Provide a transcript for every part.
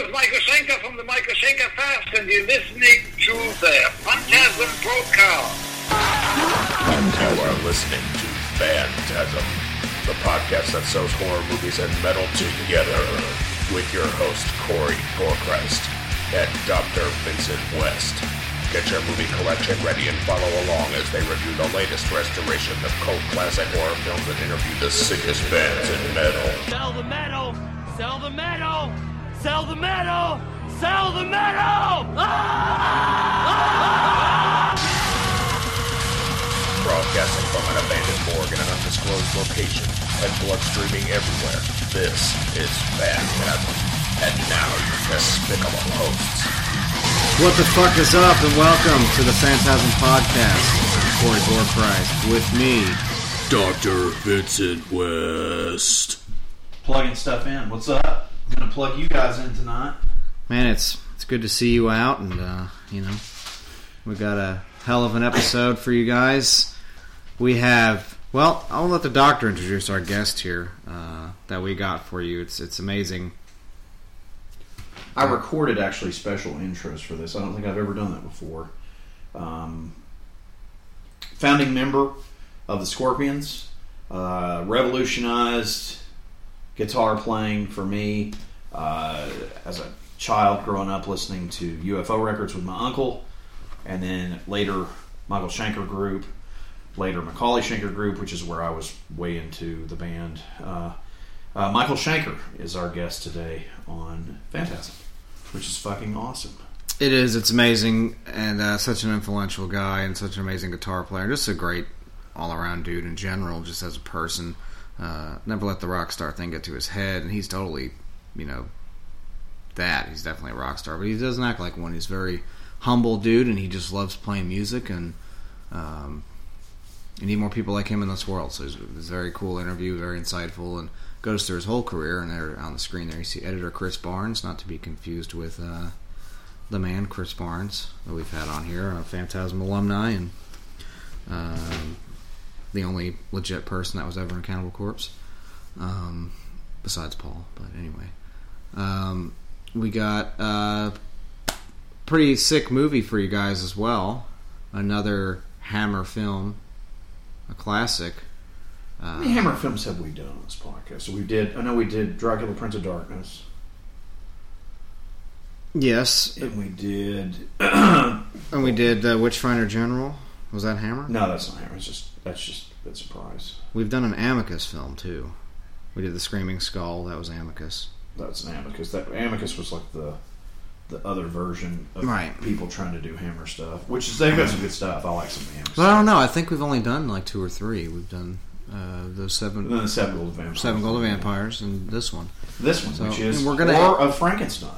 is Michael Schenker from the Michael Schenker Fest, and you're listening to the Phantasm Broadcast. You are listening to Phantasm, the podcast that sews horror movies and metal together, with your host Corey Gorechrist and Dr. Vincent West. Get your movie collection ready and follow along as they review the latest restoration of cult classic horror films and interview the sickest bands in metal. Sell the metal! Sell the metal! Sell the metal! Sell the metal! Ah! Broadcasting from an abandoned morgue in an undisclosed location and blood streaming everywhere, this is Phantasm. And now your despicable hosts, What the fuck is up, and welcome to the Phantasm Podcast. Corey Gorechrist with me. Dr. Vincent West. plugging stuff in. What's up? Gonna plug you guys in tonight. Man, it's it's good to see you out, and uh, you know we got a hell of an episode for you guys. We have well, I'll let the doctor introduce our guest here uh, that we got for you. It's it's amazing. I recorded actually special intros for this. I don't think I've ever done that before. Um, founding member of the Scorpions, uh, revolutionized guitar playing for me uh, as a child growing up listening to UFO records with my uncle, and then later Michael Schenker Group, later McAuley Schenker Group, which is where I was way into the band. Uh, uh, Michael Schenker is our guest today on Phantasm, which is fucking awesome. It is. It's amazing, and uh, such an influential guy, and such an amazing guitar player. Just a great all-around dude in general, just as a person. Uh, never let the rock star thing get to his head, and he's totally, you know, that. He's definitely a rock star, but he doesn't act like one. He's very humble dude, and he just loves playing music, and um, you need more people like him in this world. So it's a very cool interview, very insightful, and goes through his whole career. And there on the screen there, you see editor Chris Barnes, not to be confused with uh, the man Chris Barnes that we've had on here, a Phantasm alumni, and um, the only legit person that was ever in Cannibal Corpse, um, besides Paul. But anyway, um, we got a pretty sick movie for you guys as well. Another Hammer film, a classic. How many Hammer films have we done on this podcast? So we did. I know we did Dracula, Prince of Darkness, Yes, and we did. and we did uh, Witchfinder General. Was that Hammer? No, that's not Hammer. It's just that's just a surprise. We've done an Amicus film too. We did the Screaming Skull. That was Amicus. That's an Amicus. That Amicus was like the the other version of Right. people trying to do Hammer stuff, which is they've got some good stuff. I like some of the Hammer Well, I don't know. I think we've only done like two or three. We've done uh, those seven, the Seven Golden Vampires. seven Golden Vampires, and this one. This one, So, which is we're gonna- Horror of Frankenstein.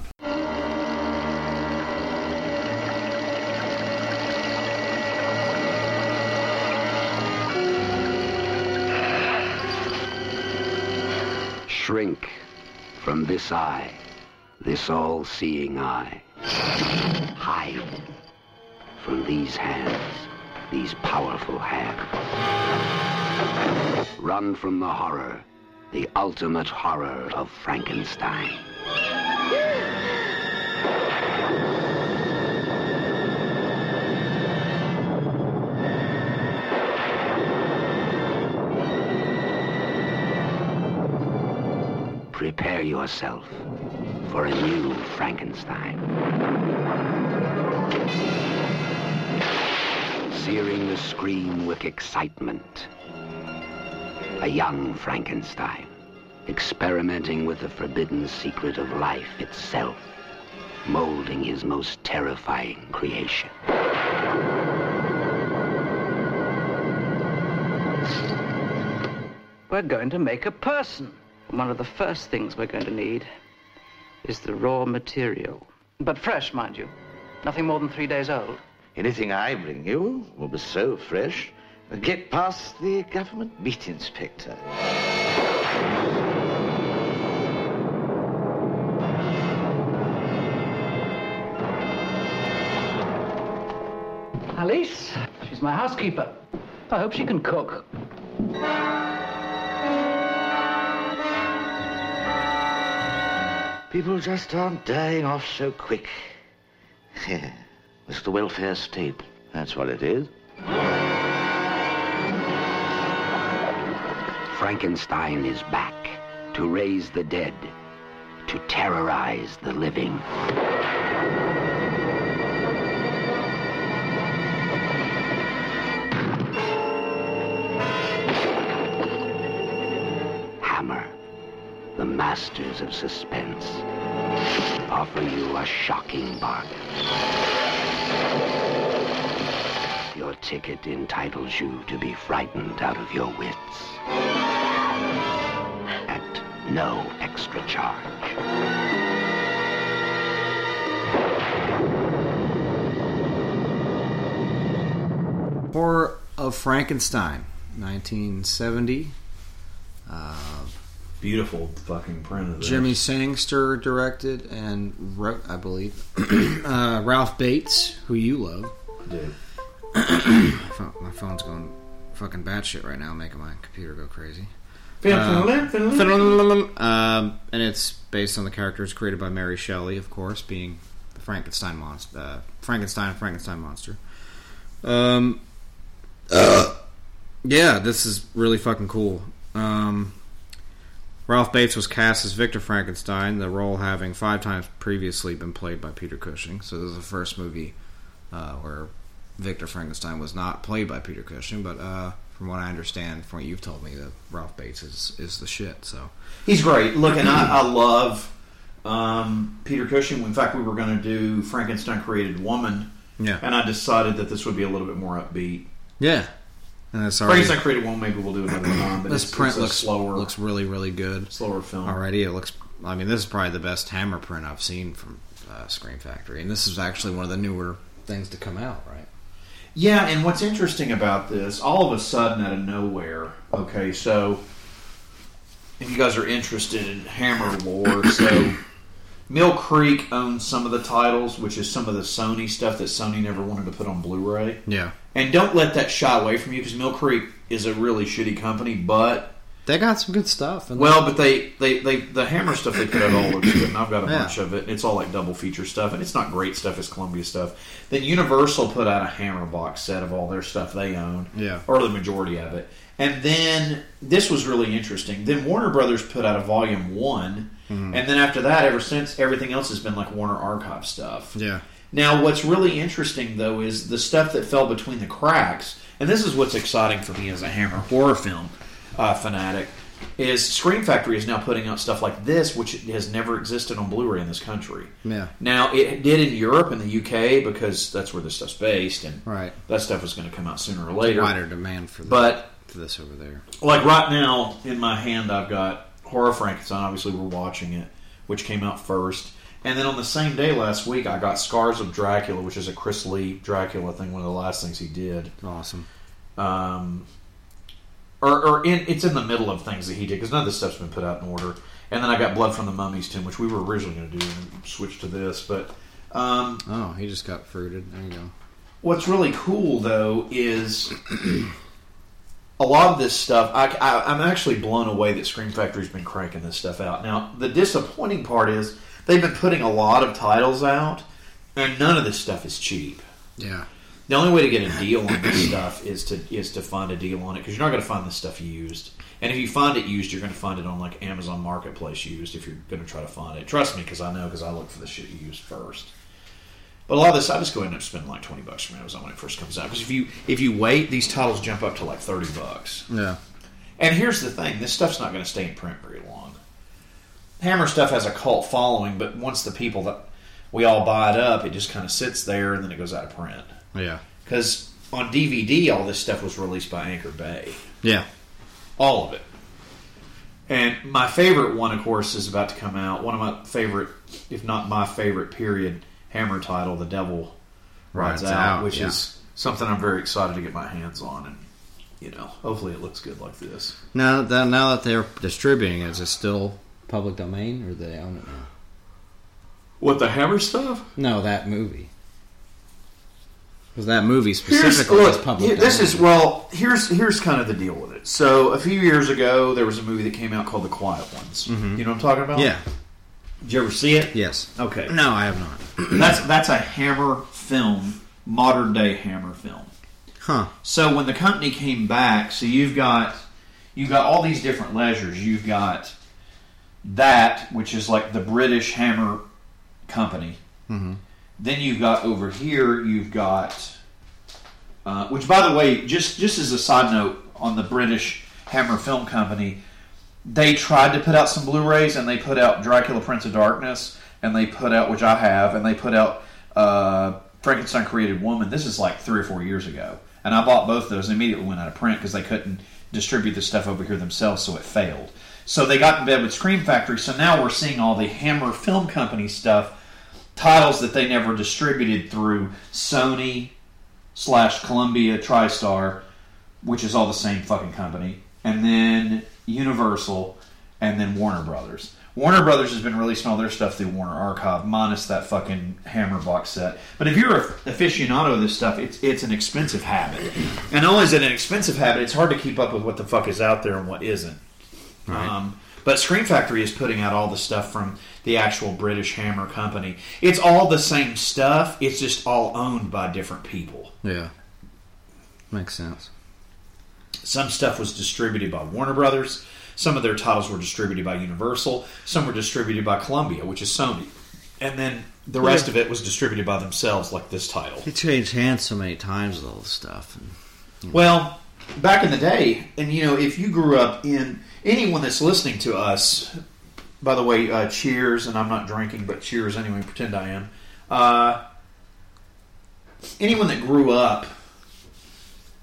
Shrink from this eye, this all-seeing eye. Hide from these hands, these powerful hands. Run from the horror, the ultimate horror of Frankenstein. Prepare yourself for a new Frankenstein. Searing the screen with excitement. A young Frankenstein, experimenting with the forbidden secret of life itself, molding his most terrifying creation. We're going to make a person. One of the first things we're going to need is the raw material. But fresh, mind you. Nothing more than three days old. Anything I bring you will be so fresh, get past the government meat inspector. Alice, she's my housekeeper. I hope she can cook. People just aren't dying off so quick. it's the welfare state. That's what it is. Frankenstein is back to raise the dead, to terrorize the living. Masters of suspense, offer you a shocking bargain. Your ticket entitles you to be frightened out of your wits at no extra charge. Horror of Frankenstein, 1970. Uh, Beautiful fucking print of this. Jimmy Sangster directed and wrote, I believe. uh, Ralph Bates, who you love. Dude. My phone's going fucking batshit right now, making my computer go crazy. Um, and it's based on the characters created by Mary Shelley, of course, being the Frankenstein monster, uh, Frankenstein and Frankenstein monster. Um, yeah, this is really fucking cool. Um, Ralph Bates was cast as Victor Frankenstein, the role having five times previously been played by Peter Cushing. So this is the first movie uh, where Victor Frankenstein was not played by Peter Cushing, but uh, from what I understand, from what you've told me, that Ralph Bates is, is the shit. So He's great. Look, and I, I love um, Peter Cushing. In fact, we were going to do Frankenstein Created Woman, yeah, and I decided that this would be a little bit more upbeat. yeah, and it's already, Created Woman, maybe we'll do another time. But this it's, print it's looks slower, looks really really good slower film. already. It looks. I mean, this is probably the best Hammer print I've seen from uh, Scream Factory, and this is actually one of the newer things to come out, right? Yeah, and what's interesting about this, all of a sudden out of nowhere, okay, so if you guys are interested in Hammer lore, so Mill Creek owns some of the titles, which is some of the Sony stuff that Sony never wanted to put on Blu ray. Yeah, And don't let that shy away from you because Mill Creek is a really shitty company, but they got some good stuff. Well, but they, they, they the Hammer stuff they put out all looks good, and I've got a Yeah. bunch of it. It's all like double feature stuff, and it's not great stuff. It's Columbia stuff. Then Universal put out a Hammer box set of all their stuff they own, Yeah. or the majority of it. And then this was really interesting. Then Warner Brothers put out a volume one, Mm-hmm. and then after that, ever since everything else has been like Warner Archive stuff. yeah, Now, what's really interesting though is the stuff that fell between the cracks, and this is what's exciting for me as a Hammer horror film uh, fanatic. Is Scream Factory is now putting out stuff like this, which has never existed on Blu-ray in this country. yeah, Now it did in Europe and the UK because that's where this stuff's based, and right. that stuff was going to come out sooner or later. Wider demand for the, But for this over there. like right now in my hand i've got horror frankenstein obviously we're watching it which came out first and then on the same day last week i got scars of dracula which is a chris lee dracula thing one of the last things he did Awesome. um, or, or in, it's in the middle of things that he did because none of this stuff's been put out in order and then i got blood from the mummies tomb which we were originally going to do and switch to this but um, Oh, he just got fruited. There you go. What's really cool though is a lot of this stuff. I, I, I'm actually blown away that Scream Factory's been cranking this stuff out. Now, the disappointing part is they've been putting a lot of titles out, and none of this stuff is cheap. Yeah, The only way to get a deal on this stuff is to is to find a deal on it because you're not going to find this stuff used. And if you find it used, you're going to find it on like Amazon Marketplace used. If you're going to try to find it, trust me, because I know because I look for the shit used first. But a lot of this, I just go in and spend like twenty bucks from Amazon when it first comes out. Because if you if you wait, these titles jump up to like thirty bucks. yeah, And here's the thing: this stuff's not going to stay in print very long. Hammer stuff has a cult following, but once the people that we all buy it up, it just kind of sits there and then it goes out of print. yeah, Because on DVD, all this stuff was released by Anchor Bay, yeah. all of it. And my favorite one, of course, is about to come out. One of my favorite, if not my favorite, period Hammer title, "The Devil Rides, Rides Out," Out, which yeah. is something I'm very excited to get my hands on, and you know, hopefully, it looks good like this. Now that now that they're distributing, it, is it still public domain or do they own it now? What the Hammer stuff? No, that movie. Because that movie Here's, specifically look, public. this domain. is well. Here's here's kind of the deal with it. So a few years ago, there was a movie that came out called The Quiet Ones. Mm-hmm. You know what I'm talking about? yeah, Did you ever see it? Yes. Okay. No, I have not. That's that's a Hammer film, modern day Hammer film. Huh. So when the company came back, so you've got you've got all these different leisures. You've got that, which is like the British Hammer Company. Mhm. Then you've got over here, you've got, uh, which by the way, just just as a side note on the British Hammer Film Company, they tried to put out some Blu-rays and they put out Dracula Prince of Darkness and they put out which I have and they put out uh, Frankenstein Created Woman. This is like three or four years ago, and I bought both those and immediately went out of print because they couldn't distribute the stuff over here themselves, so it failed. So they got in bed with Scream Factory. So now we're seeing all the Hammer Film Company stuff, titles that they never distributed through Sony slash Columbia TriStar, which is all the same fucking company, and then Universal, and then Warner Brothers. Warner Brothers has been releasing all their stuff through Warner Archive, minus that fucking Hammer box set. But if you're an aficionado of this stuff, it's it's an expensive habit, and not only is it an expensive habit, it's hard to keep up with what the fuck is out there and what isn't. Um, but Scream Factory is putting out all the stuff from the actual British Hammer company. It's all the same stuff. It's just all owned by different people. Yeah. Makes sense. Some stuff was distributed by Warner Brothers. Some of their titles were distributed by Universal. Some were distributed by Columbia, which is Sony. And then the rest of it was distributed by themselves, like this title. He changed hands so many times with all this stuff. And, Well, back in the day, and you know, if you grew up in anyone that's listening to us, by the way, uh, cheers, and I'm not drinking, but cheers anyway, pretend I am. Uh, anyone that grew up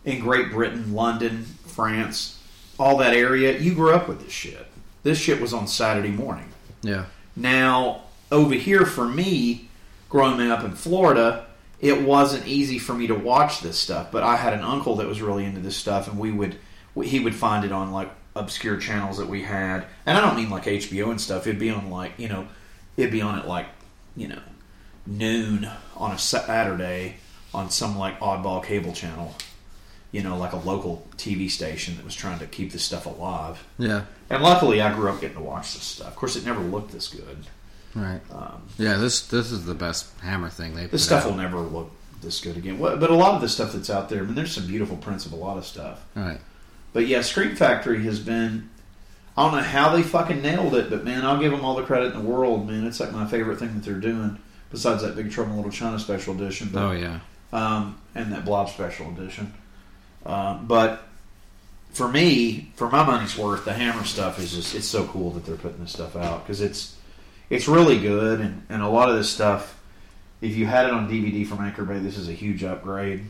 in Great Britain, London, France, all that area, you grew up with this shit. This shit was on Saturday morning. yeah. Now, over here for me, growing up in Florida, it wasn't easy for me to watch this stuff. But I had an uncle that was really into this stuff, and we would he would find it on like obscure channels that we had. And I don't mean like HBO and stuff. It'd be on like you know, it'd be on at like you know noon on a Saturday on some like oddball cable channel. You know, like a local TV station that was trying to keep this stuff alive. Yeah. And luckily, I grew up getting to watch this stuff. Of course, it never looked this good. Right. Um, Yeah, this this is the best Hammer thing they've. this stuff out. will never look this good again. But a lot of the stuff that's out there, I mean, there's some beautiful prints of a lot of stuff. Right. But yeah, Scream Factory has been. I don't know how they fucking nailed it, but man, I'll give them all the credit in the world, man. It's like my favorite thing that they're doing, besides that Big Trouble in Little China special edition. But, Oh yeah. um, and that Blob special edition. Um, but for me, for my money's worth, the Hammer stuff is just it's so cool that they're putting this stuff out because it's it's really good and, and a lot of this stuff. If you had it on DVD from Anchor Bay, this is a huge upgrade.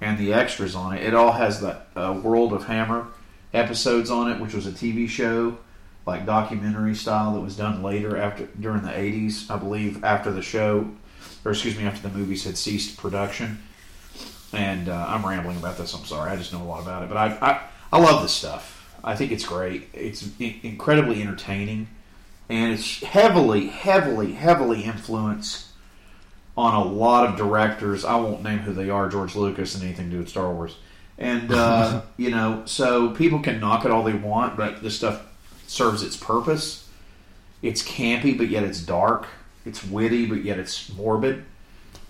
And the extras on it, it all has the uh, World of Hammer episodes on it, which was a TV show, like documentary style that was done later after during the '80s, I believe, after the show, or excuse me, after the movies had ceased production and uh, I'm rambling about this. I'm sorry. I just know a lot about it, but I I, I love this stuff. I think it's great. It's incredibly entertaining, and it's heavily, heavily, heavily influenced on a lot of directors. I won't name who they are. George Lucas and anything to do with Star Wars, and uh, you know, so people can knock it all they want, but this stuff serves its purpose. It's campy, but yet it's dark. It's witty, but yet it's morbid.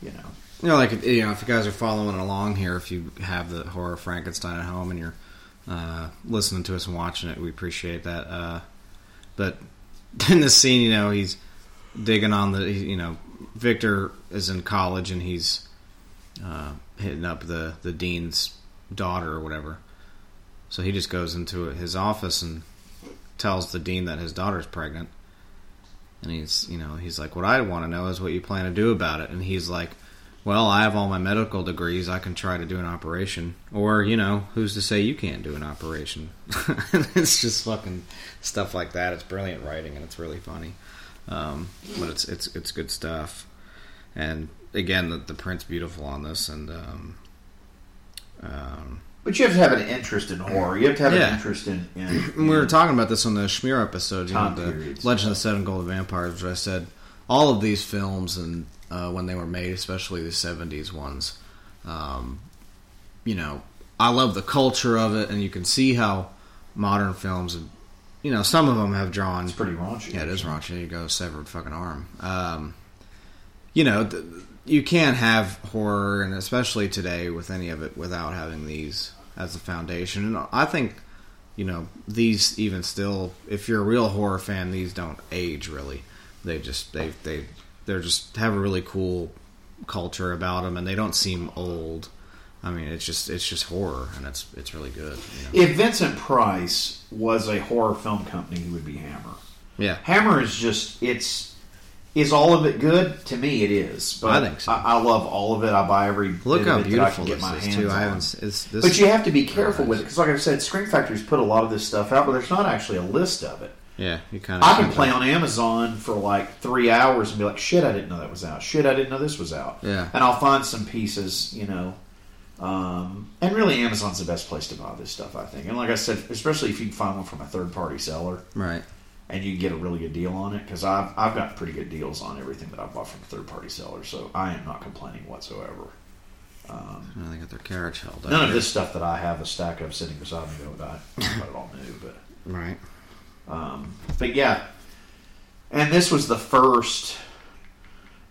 You know. You know, like you know, if you guys are following along here, if you have the horror Frankenstein at home and you're uh, listening to us and watching it, we appreciate that. Uh, but in this scene, you know, he's digging on the, you know, Victor is in college and he's uh, hitting up the the dean's daughter or whatever. So he just goes into his office and tells the dean that his daughter's pregnant. And he's, you know, he's like, "What I want to know is what you plan to do about it." And he's like, "Well, I have all my medical degrees. I can try to do an operation, or you know, who's to say you can't do an operation?" it's just fucking stuff like that. It's brilliant writing, and it's really funny. Um, but it's it's it's good stuff. And again, the, the print's beautiful on this, and um, um, But you have to have an interest in horror. You have to have Yeah. an interest in. in, we were talking about this on the Schmear episode, you know, the periods. Legend of the Seven Golden Vampires, which I said all of these films and uh, when they were made, especially the '70s ones, um, you know, I love the culture of it, and you can see how modern films have you know, some of them have drawn. It's pretty raunchy. Yeah, it is raunchy. You go, severed fucking arm. Um, you know, th- you can't have horror, and especially today with any of it, without having these as a foundation. And I think, you know, these even still, if you're a real horror fan, these don't age really. They just they they they're just have a really cool culture about them, and they don't seem old. I mean, it's just it's just horror, and it's it's really good. You know? If Vincent Price was a horror film company, he would be Hammer. Yeah, Hammer is just it's is all of it good? To me, it is. But I think so. I, I love all of it. I buy every look how it that I beautiful this is too. I haven't. It's, this, But you have to be oh, careful with it because, like I said, Scream Factory's put a lot of this stuff out, but there's not actually a list of it. Yeah, you kind of. I can play on Amazon for like three hours and be like, "Shit, I didn't know that was out. Shit, I didn't know this was out." Yeah. and I'll find some pieces, you know. Um, and really, Amazon's the best place to buy this stuff, I think. And like I said, especially if you can find one from a third party seller Right. and you can get a really good deal on it, because I've I've got pretty good deals on everything that I've bought from third party sellers, so I am not complaining whatsoever. Um, Well, they got their carriage held up. none of this stuff that I have a stack of sitting beside me though, I I got it all new, but. Right. Um, but yeah, and this was the first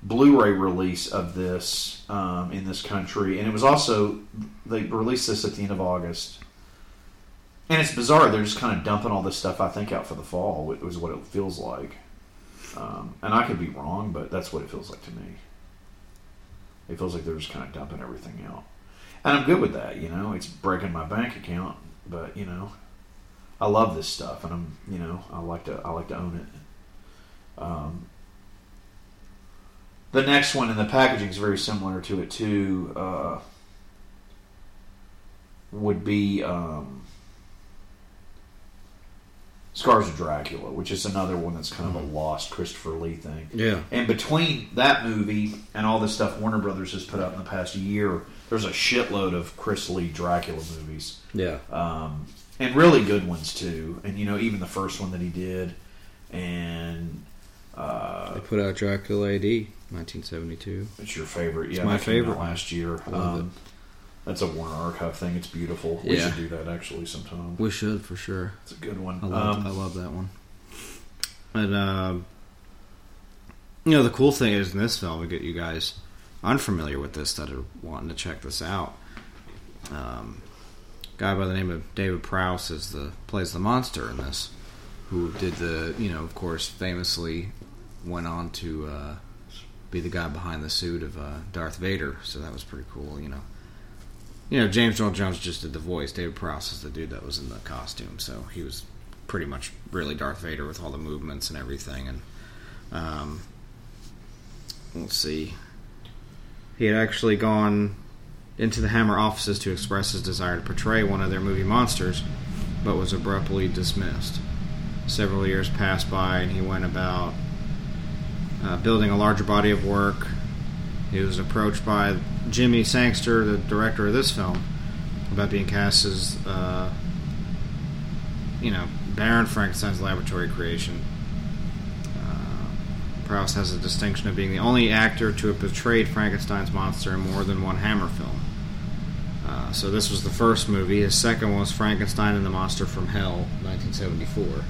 Blu-ray release of this um, in this country, and it was also they released this at the end of August. And it's bizarre; they're just kind of dumping all this stuff, I think, out for the fall. It was what it feels like, um, and I could be wrong, but that's what it feels like to me. It feels like they're just kind of dumping everything out, and I'm good with that. You know, it's breaking my bank account, but you know, I love this stuff, and I'm you know I like to I like to own it. Um, the next one in the packaging is very similar to it too. Uh, would be um, Scars of Dracula, which is another one that's kind of a lost Christopher Lee thing. Yeah. And between that movie and all the stuff Warner Brothers has put out in the past year, there's a shitload of Chris Lee Dracula movies Yeah. um, and really good ones too. And you know, even the first one that he did, and uh, They put out Dracula AD, 1972. it's your favorite. Yeah, my came out favorite. last year. Um, that's a Warner Archive thing. It's beautiful. We Yeah. should do that actually sometime. We should for sure. It's a good one. I love, Um, I love that one. And um, you know, the cool thing is in this film, we get you guys unfamiliar with this that are wanting to check this out. Um, guy by the name of David Prowse is the plays the monster in this, who did the you know, of course, famously went on to uh, be the guy behind the suit of uh, Darth Vader. So that was pretty cool. You know, you know, James Earl Jones just did the voice. David Prowse is the dude that was in the costume, so he was pretty much really Darth Vader with all the movements and everything. And um, let's see, he had actually gone into the Hammer offices to express his desire to portray one of their movie monsters, but was abruptly dismissed. Several years passed by, and he went about uh, building a larger body of work. He was approached by Jimmy Sangster, the director of this film, about being cast as, uh, you know, Baron Frankenstein's laboratory creation. Uh, Prowse has the distinction of being the only actor to have portrayed Frankenstein's monster in more than one Hammer film. Uh, so this was the first movie. His second was Frankenstein and the Monster from Hell, 1974.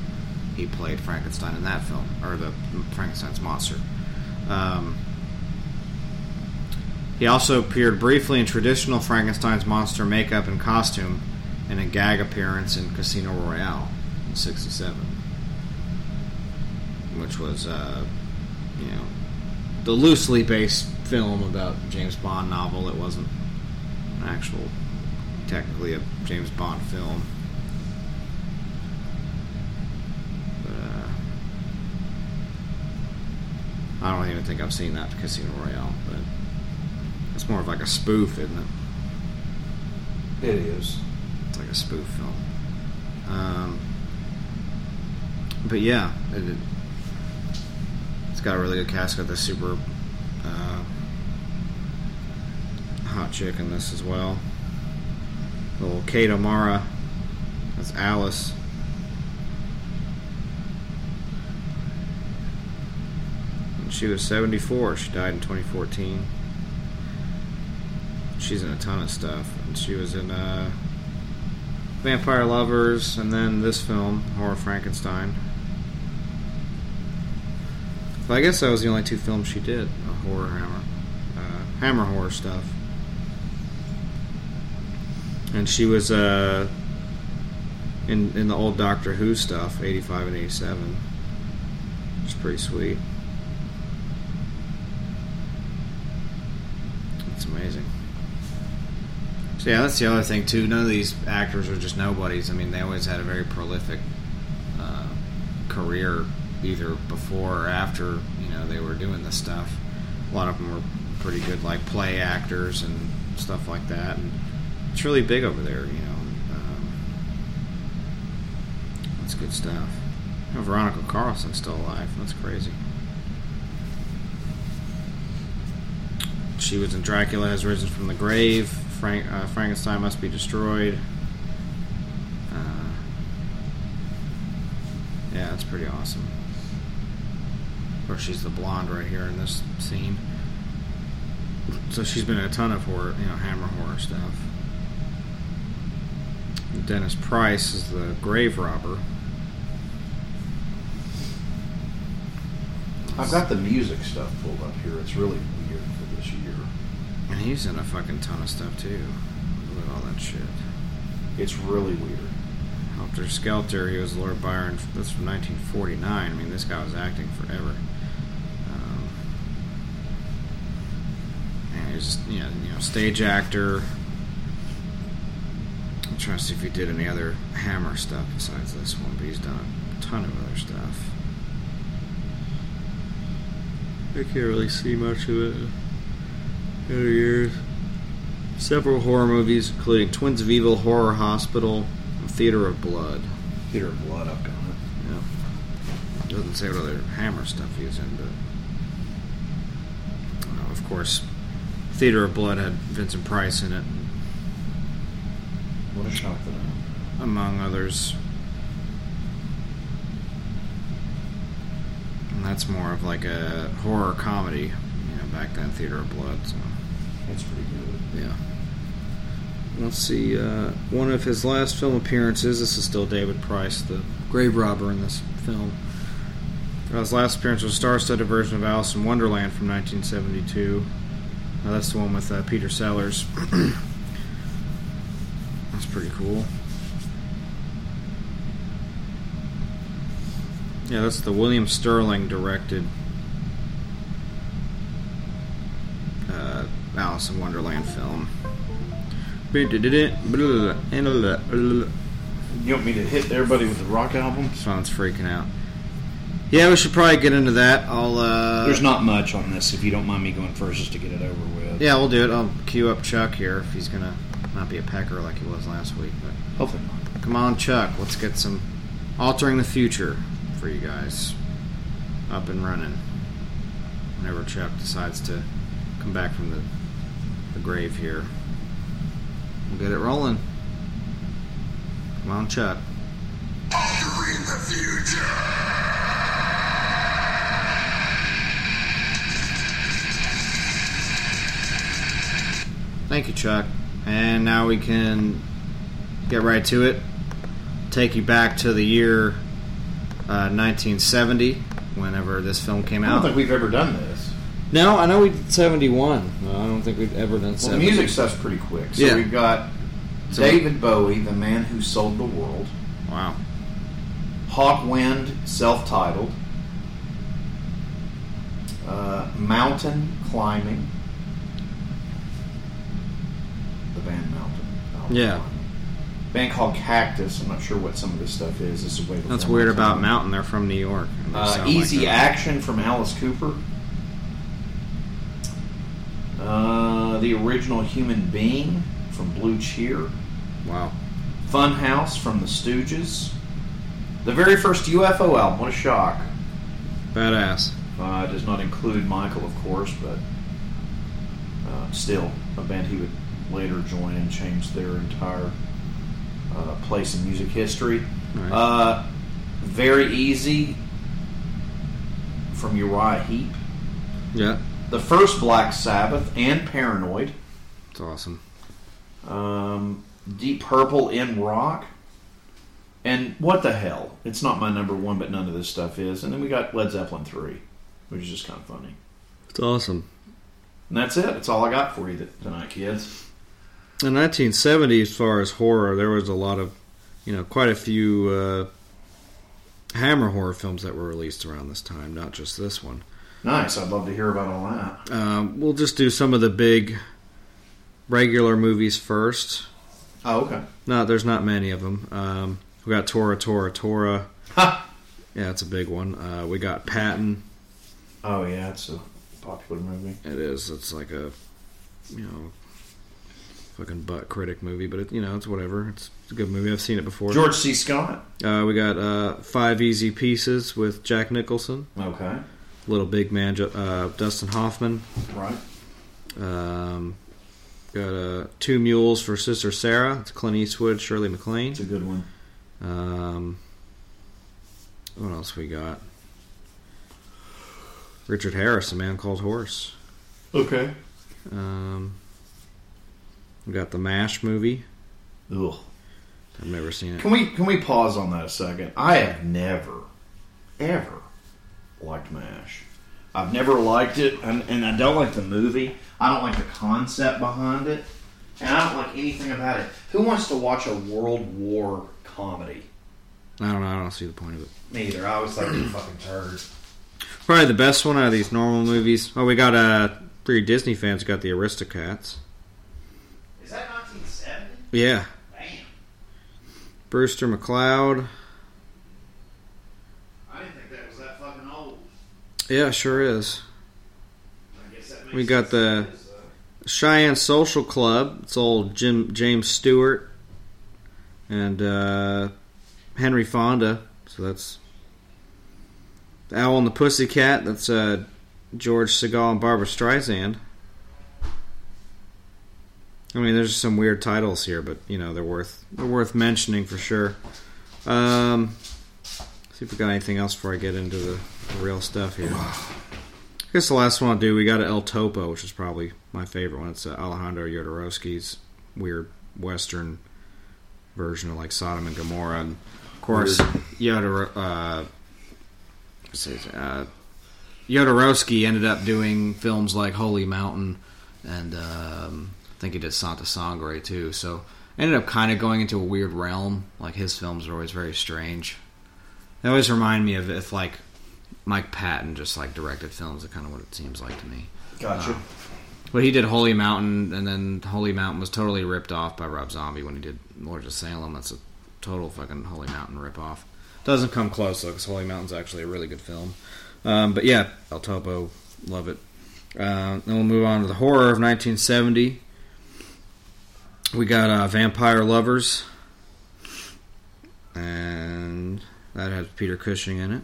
He played Frankenstein in that film, or the Frankenstein's monster. Um, he also appeared briefly in traditional Frankenstein's monster makeup and costume in a gag appearance in Casino Royale in '67, which was, uh, you know, the loosely based film about James Bond novel. It wasn't an actual, technically a James Bond film. But, uh, I don't even think I've seen that Casino Royale, but it's more of like a spoof, isn't it? it is. It's like a spoof film. Um, but yeah, it, it's got a really good cast. Got this super uh, hot chick in this as well. Little Kate O'Mara. That's Alice. And she was 74. She died in 2014. She's in a ton of stuff. And she was in uh, Vampire Lovers, and then this film, Horror Frankenstein. But I guess that was the only two films she did, uh, horror hammer, uh, hammer horror stuff. And she was uh, in in the old Doctor Who stuff, eighty five and eighty seven. It's pretty sweet. It's amazing. So yeah, that's the other thing too. None of these actors are just nobodies. I mean, they always had a very prolific uh, career, either before or after you know they were doing this stuff. A lot of them were pretty good, like play actors and stuff like that. And it's really big over there, you know. Um, that's good stuff. You know, Veronica Carlson's still alive. That's crazy. She was in Dracula Has Risen from the Grave. Frank, uh, Frankenstein Must Be Destroyed. Uh, yeah, that's pretty awesome. Of course, she's the blonde right here in this scene. So she's been in a ton of horror, you know, Hammer horror stuff. Dennis Price is the grave robber. I've got the music stuff pulled up here. It's really weird for this year. And he's in a fucking ton of stuff too. Look at all that shit. It's really weird. Helter Skelter, he was Lord Byron. That's from 1949. I mean, this guy was acting forever. Um, and he was just, you know, you know, stage actor. I'm trying to see if he did any other Hammer stuff besides this one, but he's done a ton of other stuff. I can't really see much of it. Years. Several horror movies, including Twins of Evil, Horror Hospital, and Theater of Blood. Theater of Blood, I've got it. Yeah. Doesn't say what other Hammer stuff he's in, but. Uh, of course, Theater of Blood had Vincent Price in it, What a shock that I among others. And that's more of like a horror comedy, you know, back then, Theater of Blood, so. That's pretty good. Yeah. Let's see. Uh, one of his last film appearances. This is still David Price, the grave robber in this film. Uh, his last appearance was a star-studded version of Alice in Wonderland from 1972. Uh, that's the one with uh, Peter Sellers. that's pretty cool. Yeah, that's the William Sterling directed uh, Alice in Wonderland film. You want me to hit everybody with the rock album? Someone's freaking out. Yeah, we should probably get into that. I'll. Uh, There's not much on this, if you don't mind me going first, just to get it over with. Yeah, we'll do it. I'll cue up Chuck here if he's gonna not be a pecker like he was last week. But Hopefully not. come on, Chuck. Let's get some altering the future for you guys up and running. Whenever Chuck decides to come back from the the grave here, we'll get it rolling. Come on, Chuck. Altering the future. Thank you, Chuck. And now we can get right to it. Take you back to the year uh, 1970, whenever this film came out. I don't think we've ever done this. No, I know we did 71. No, I don't think we've ever done Well, the 70. music stuff's pretty quick. So Yeah. we've got So- David Bowie, the man who sold the world. Wow. Hawkwind, self-titled. Uh, mountain climbing. The band Mountain. Mountain Yeah. Climbing. Band called Cactus. I'm not sure what some of this stuff is. This is way before That's my weird about. Mountain. They're from New York. and they Uh, sound like Easy. Action from Alice Cooper. Uh, the original Human Being from Blue Cheer. Wow. Funhouse from The Stooges. The very first UFO album. What a shock. Badass. Uh, does not include Michael, of course, but uh, still a band he would later join and change their entire uh, place in music history. Right. Uh, very easy from Uriah Heep. yeah. The first Black Sabbath and Paranoid. It's awesome. Um, Deep Purple in rock. And what the hell? It's not my number one, but none of this stuff is. And then we got Led Zeppelin 3, which is just kind of funny. It's awesome. And that's it. That's all I got for you tonight, kids. In 1970, as far as horror, there was a lot of, you know, quite a few uh, Hammer horror films that were released around this time, not just this one. Nice. I'd love to hear about all that. Um, we'll just do some of the big regular movies first. Oh, okay. No, there's not many of them. Um, we got Tora, Tora, Tora. Ha! Yeah, it's a big one. Uh, we got Patton. Oh, yeah. It's a popular movie. It is. It's like a, you know, fucking butt critic movie, but it, you know, it's whatever. It's a good movie. I've seen it before. George C. Scott. Uh, we got uh, Five Easy Pieces with Jack Nicholson. Okay. Little Big Man, uh, Dustin Hoffman. Right. Um, got uh, Two Mules for Sister Sara. It's Clint Eastwood, Shirley MacLaine. It's a good one. Um, what else we got? Richard Harris, A Man Called Horse. Okay. Um, we got the Mash movie. Ugh. I've never seen it. Can we can we pause on that a second? I have never, ever liked MASH. I've never liked it, and, and I don't like the movie. I don't like the concept behind it, and I don't like anything about it. Who wants to watch a World War comedy? I don't know. I don't see the point of it. Me either. I always it was fucking turd. Probably the best one out of these normal movies. Oh, we got uh, for your Disney fans, got the Aristocats. Is that 1970? Yeah. Brewster McCloud. I didn't think that was that fucking old. Yeah, sure is. We got the Cheyenne Social Club. It's old Jim James Stewart and uh, Henry Fonda. So that's the Owl and the Pussycat. That's uh, George Segal and Barbra Streisand. I mean, there's some weird titles here, but you know they're worth they're worth mentioning for sure. Um, see if we got anything else before I get into the real stuff here. I guess the last one I'll do, we got El Topo, which is probably my favorite one. It's uh, Alejandro Jodorowsky's weird Western version of like Sodom and Gomorrah. And of course, Yodor, uh, uh, Jodorowsky ended up doing films like Holy Mountain and um, I think he did Santa Sangre too. So ended up kind of going into a weird realm. Like his films are always very strange. They always remind me of if like Mike Patton just like directed films. It's kind of what it seems like to me. Gotcha. Uh, but he did Holy Mountain, and then Holy Mountain was totally ripped off by Rob Zombie when he did Lords of Salem. That's a total fucking Holy Mountain ripoff. Doesn't come close though, because Holy Mountain's actually a really good film. Um, but yeah, El Topo, love it. Uh, then we'll move on to the horror of 1970. We got uh, Vampire Lovers, and that has Peter Cushing in it.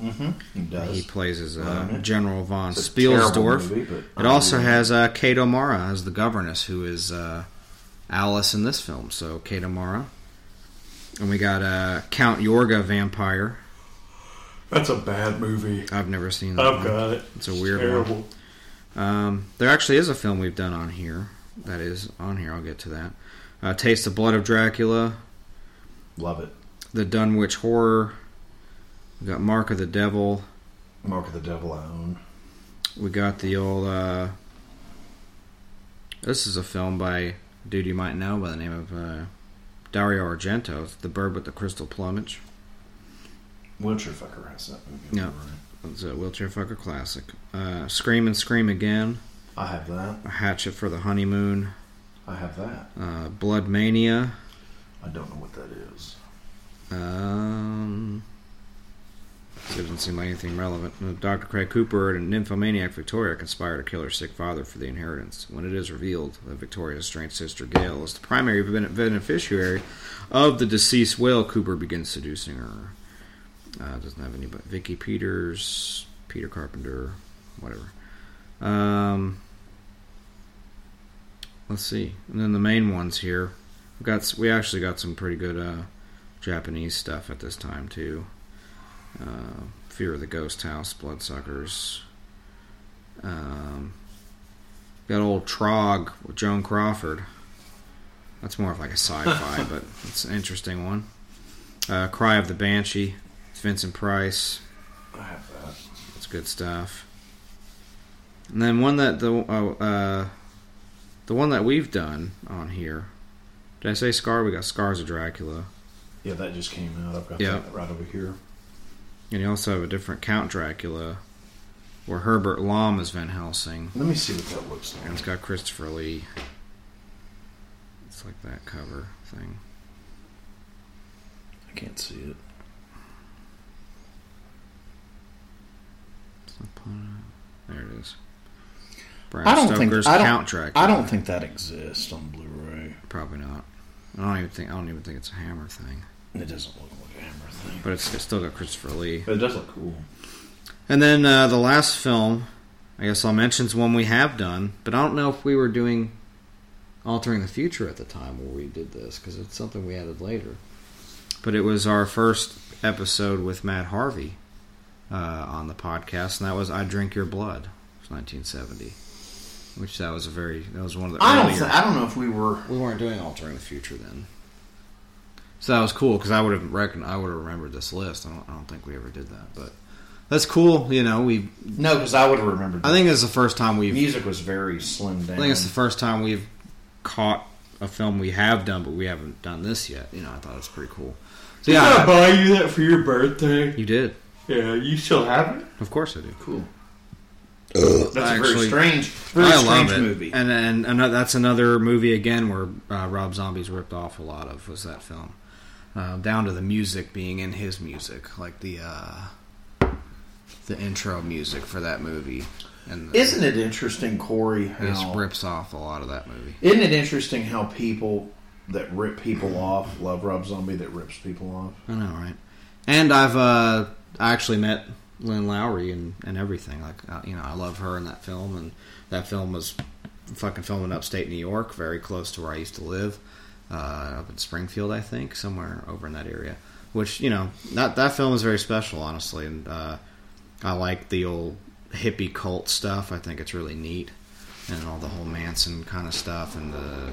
Mm-hmm. He does. He plays as uh, General von It's Spielsdorf. movie, it also has uh, Kate O'Mara as the governess, who is uh, Alice in this film. So Kate O'Mara, and we got uh, Count Yorga Vampire. That's a bad movie. I've never seen that. I've one. got it. It's a weird Terrible. one. Um, there actually is a film we've done on here. That is on here. I'll get to that. Uh, Taste the Blood of Dracula. Love it. The Dunwich Horror. We got Mark of the Devil. Mark of the Devil I own. We got the old. Uh, this is a film by a dude you might know by the name of uh, Dario Argento. It's The Bird with the Crystal Plumage. Wheelchair Fucker has that movie. Yeah. It's a wheelchair fucker classic. Uh, Scream and Scream Again. I have that. A Hatchet for the Honeymoon. I have that. Uh, Blood Mania. I don't know what that is. Um, doesn't seem like anything relevant. Dr. Craig Cooper and nymphomaniac Victoria conspire to kill her sick father for the inheritance. When it is revealed that Victoria's strange sister Gail is the primary beneficiary of the deceased will, Cooper begins seducing her. Uh, doesn't have any but Vicky Peters, Peter Carpenter, whatever. Um, let's see, and then the main ones here. We got we actually got some pretty good uh, Japanese stuff at this time too. Uh, Fear of the Ghost House, Bloodsuckers. Um, got old Trog with Joan Crawford. That's more of like a sci-fi, but it's an interesting one. Uh, Cry of the Banshee. It's Vincent Price. I have that. It's good stuff. And then one that the uh, uh, the one that we've done on here. Did I say Scar? We got Scars of Dracula. Yeah, that just came out. I've got Yeah. that right over here. And you also have a different Count Dracula, where Herbert Lom is Van Helsing. Let me see what that looks like. And it's got Christopher Lee. It's like that cover thing. I can't see it. There it is. I don't Stoker's think I don't, Count Dracula. I don't think that exists on Blu-ray. Probably not. I don't even think. I don't even think it's a Hammer thing. It doesn't look like a Hammer thing, But it's, it's still got Christopher Lee. but it does look cool. And then uh, the last film, I guess I'll mention is one we have done, but I don't know if we were doing Altering the Future at the time where we did this because it's something we added later. But it was our first episode with Matt Harvey uh, on the podcast, and that was "I Drink Your Blood." It was 1970, which that was a very that was one of the I don't. earlier. I don't know if we were. we weren't doing Altering the Future then. So that was cool because I would have reckon I would have remembered this list. I don't, I don't think we ever did that, but that's cool. You know, we No, because I would have remembered. I think it's the first time we've. music was very slim down. I think it's the first time we've caught a film we have done, but we haven't done this yet. You know, I thought it was pretty cool. So Did yeah, I buy you that for your birthday? you did. Yeah, you still have it. Of course, I do. Cool. That's a Actually, very strange, very I strange love it. movie. And and another, that's another movie again where uh, Rob Zombie's ripped off a lot of was that film, uh, down to the music being in his music, like the uh, the intro music for that movie, and the, Isn't it interesting, Corey? it How, rips off a lot of that movie. isn't it interesting how people that rip people off love Rob Zombie that rips people off? I know, right? And I've uh, I actually met Lynn Lowry and, and everything. Like, uh, you know, I love her in that film, and that film was fucking filmed in upstate New York, very close to where I used to live, uh, up in Springfield, I think, somewhere over in that area. Which you know, that that film is very special, honestly, and uh, I like the old hippie cult stuff. I think it's really neat, and all the whole Manson kind of stuff, and the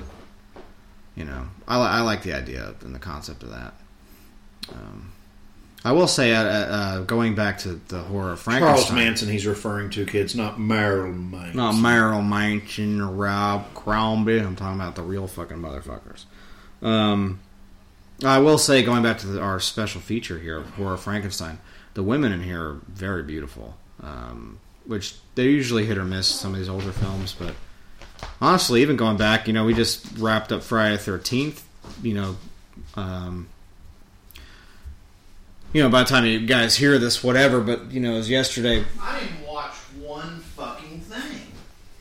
you know, I, I like the idea and the concept of that. Um, I will say, uh, uh, going back to the horror of Charles Manson, he's referring to kids, not Marilyn Manson. not Marilyn Manson or Rob Zombie. I'm talking about the real fucking motherfuckers. Um, I will say, going back to the, our special feature here horror Frankenstein, the women in here are very beautiful. Um, which they usually hit or miss some of these older films, but honestly, even going back, you know, we just wrapped up Friday the Thirteenth. You know, um, you know, by the time you guys hear this, whatever. But you know, it was yesterday. I didn't watch one fucking thing.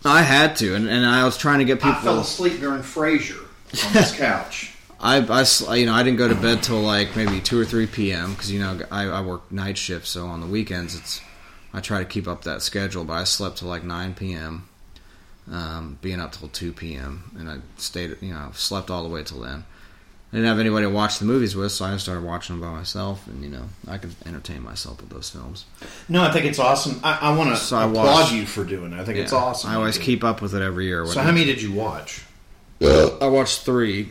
I had to, and, and I was trying to get people. I fell asleep during Frasier on this couch. I you know, I didn't go to bed till like maybe two or three p.m. because you know I, I work night shift, so on the weekends it's I try to keep up that schedule. But I slept till like nine p.m. Um, being up till two p.m. and I stayed, you know, slept all the way till then. I didn't have anybody to watch the movies with, so I just started watching them by myself, and you know, I could entertain myself with those films. No, I think it's awesome. I, I want to So applaud watched- you for doing it. I think it's awesome. I always keep up with it every year. So, how many did you watch? I watched three.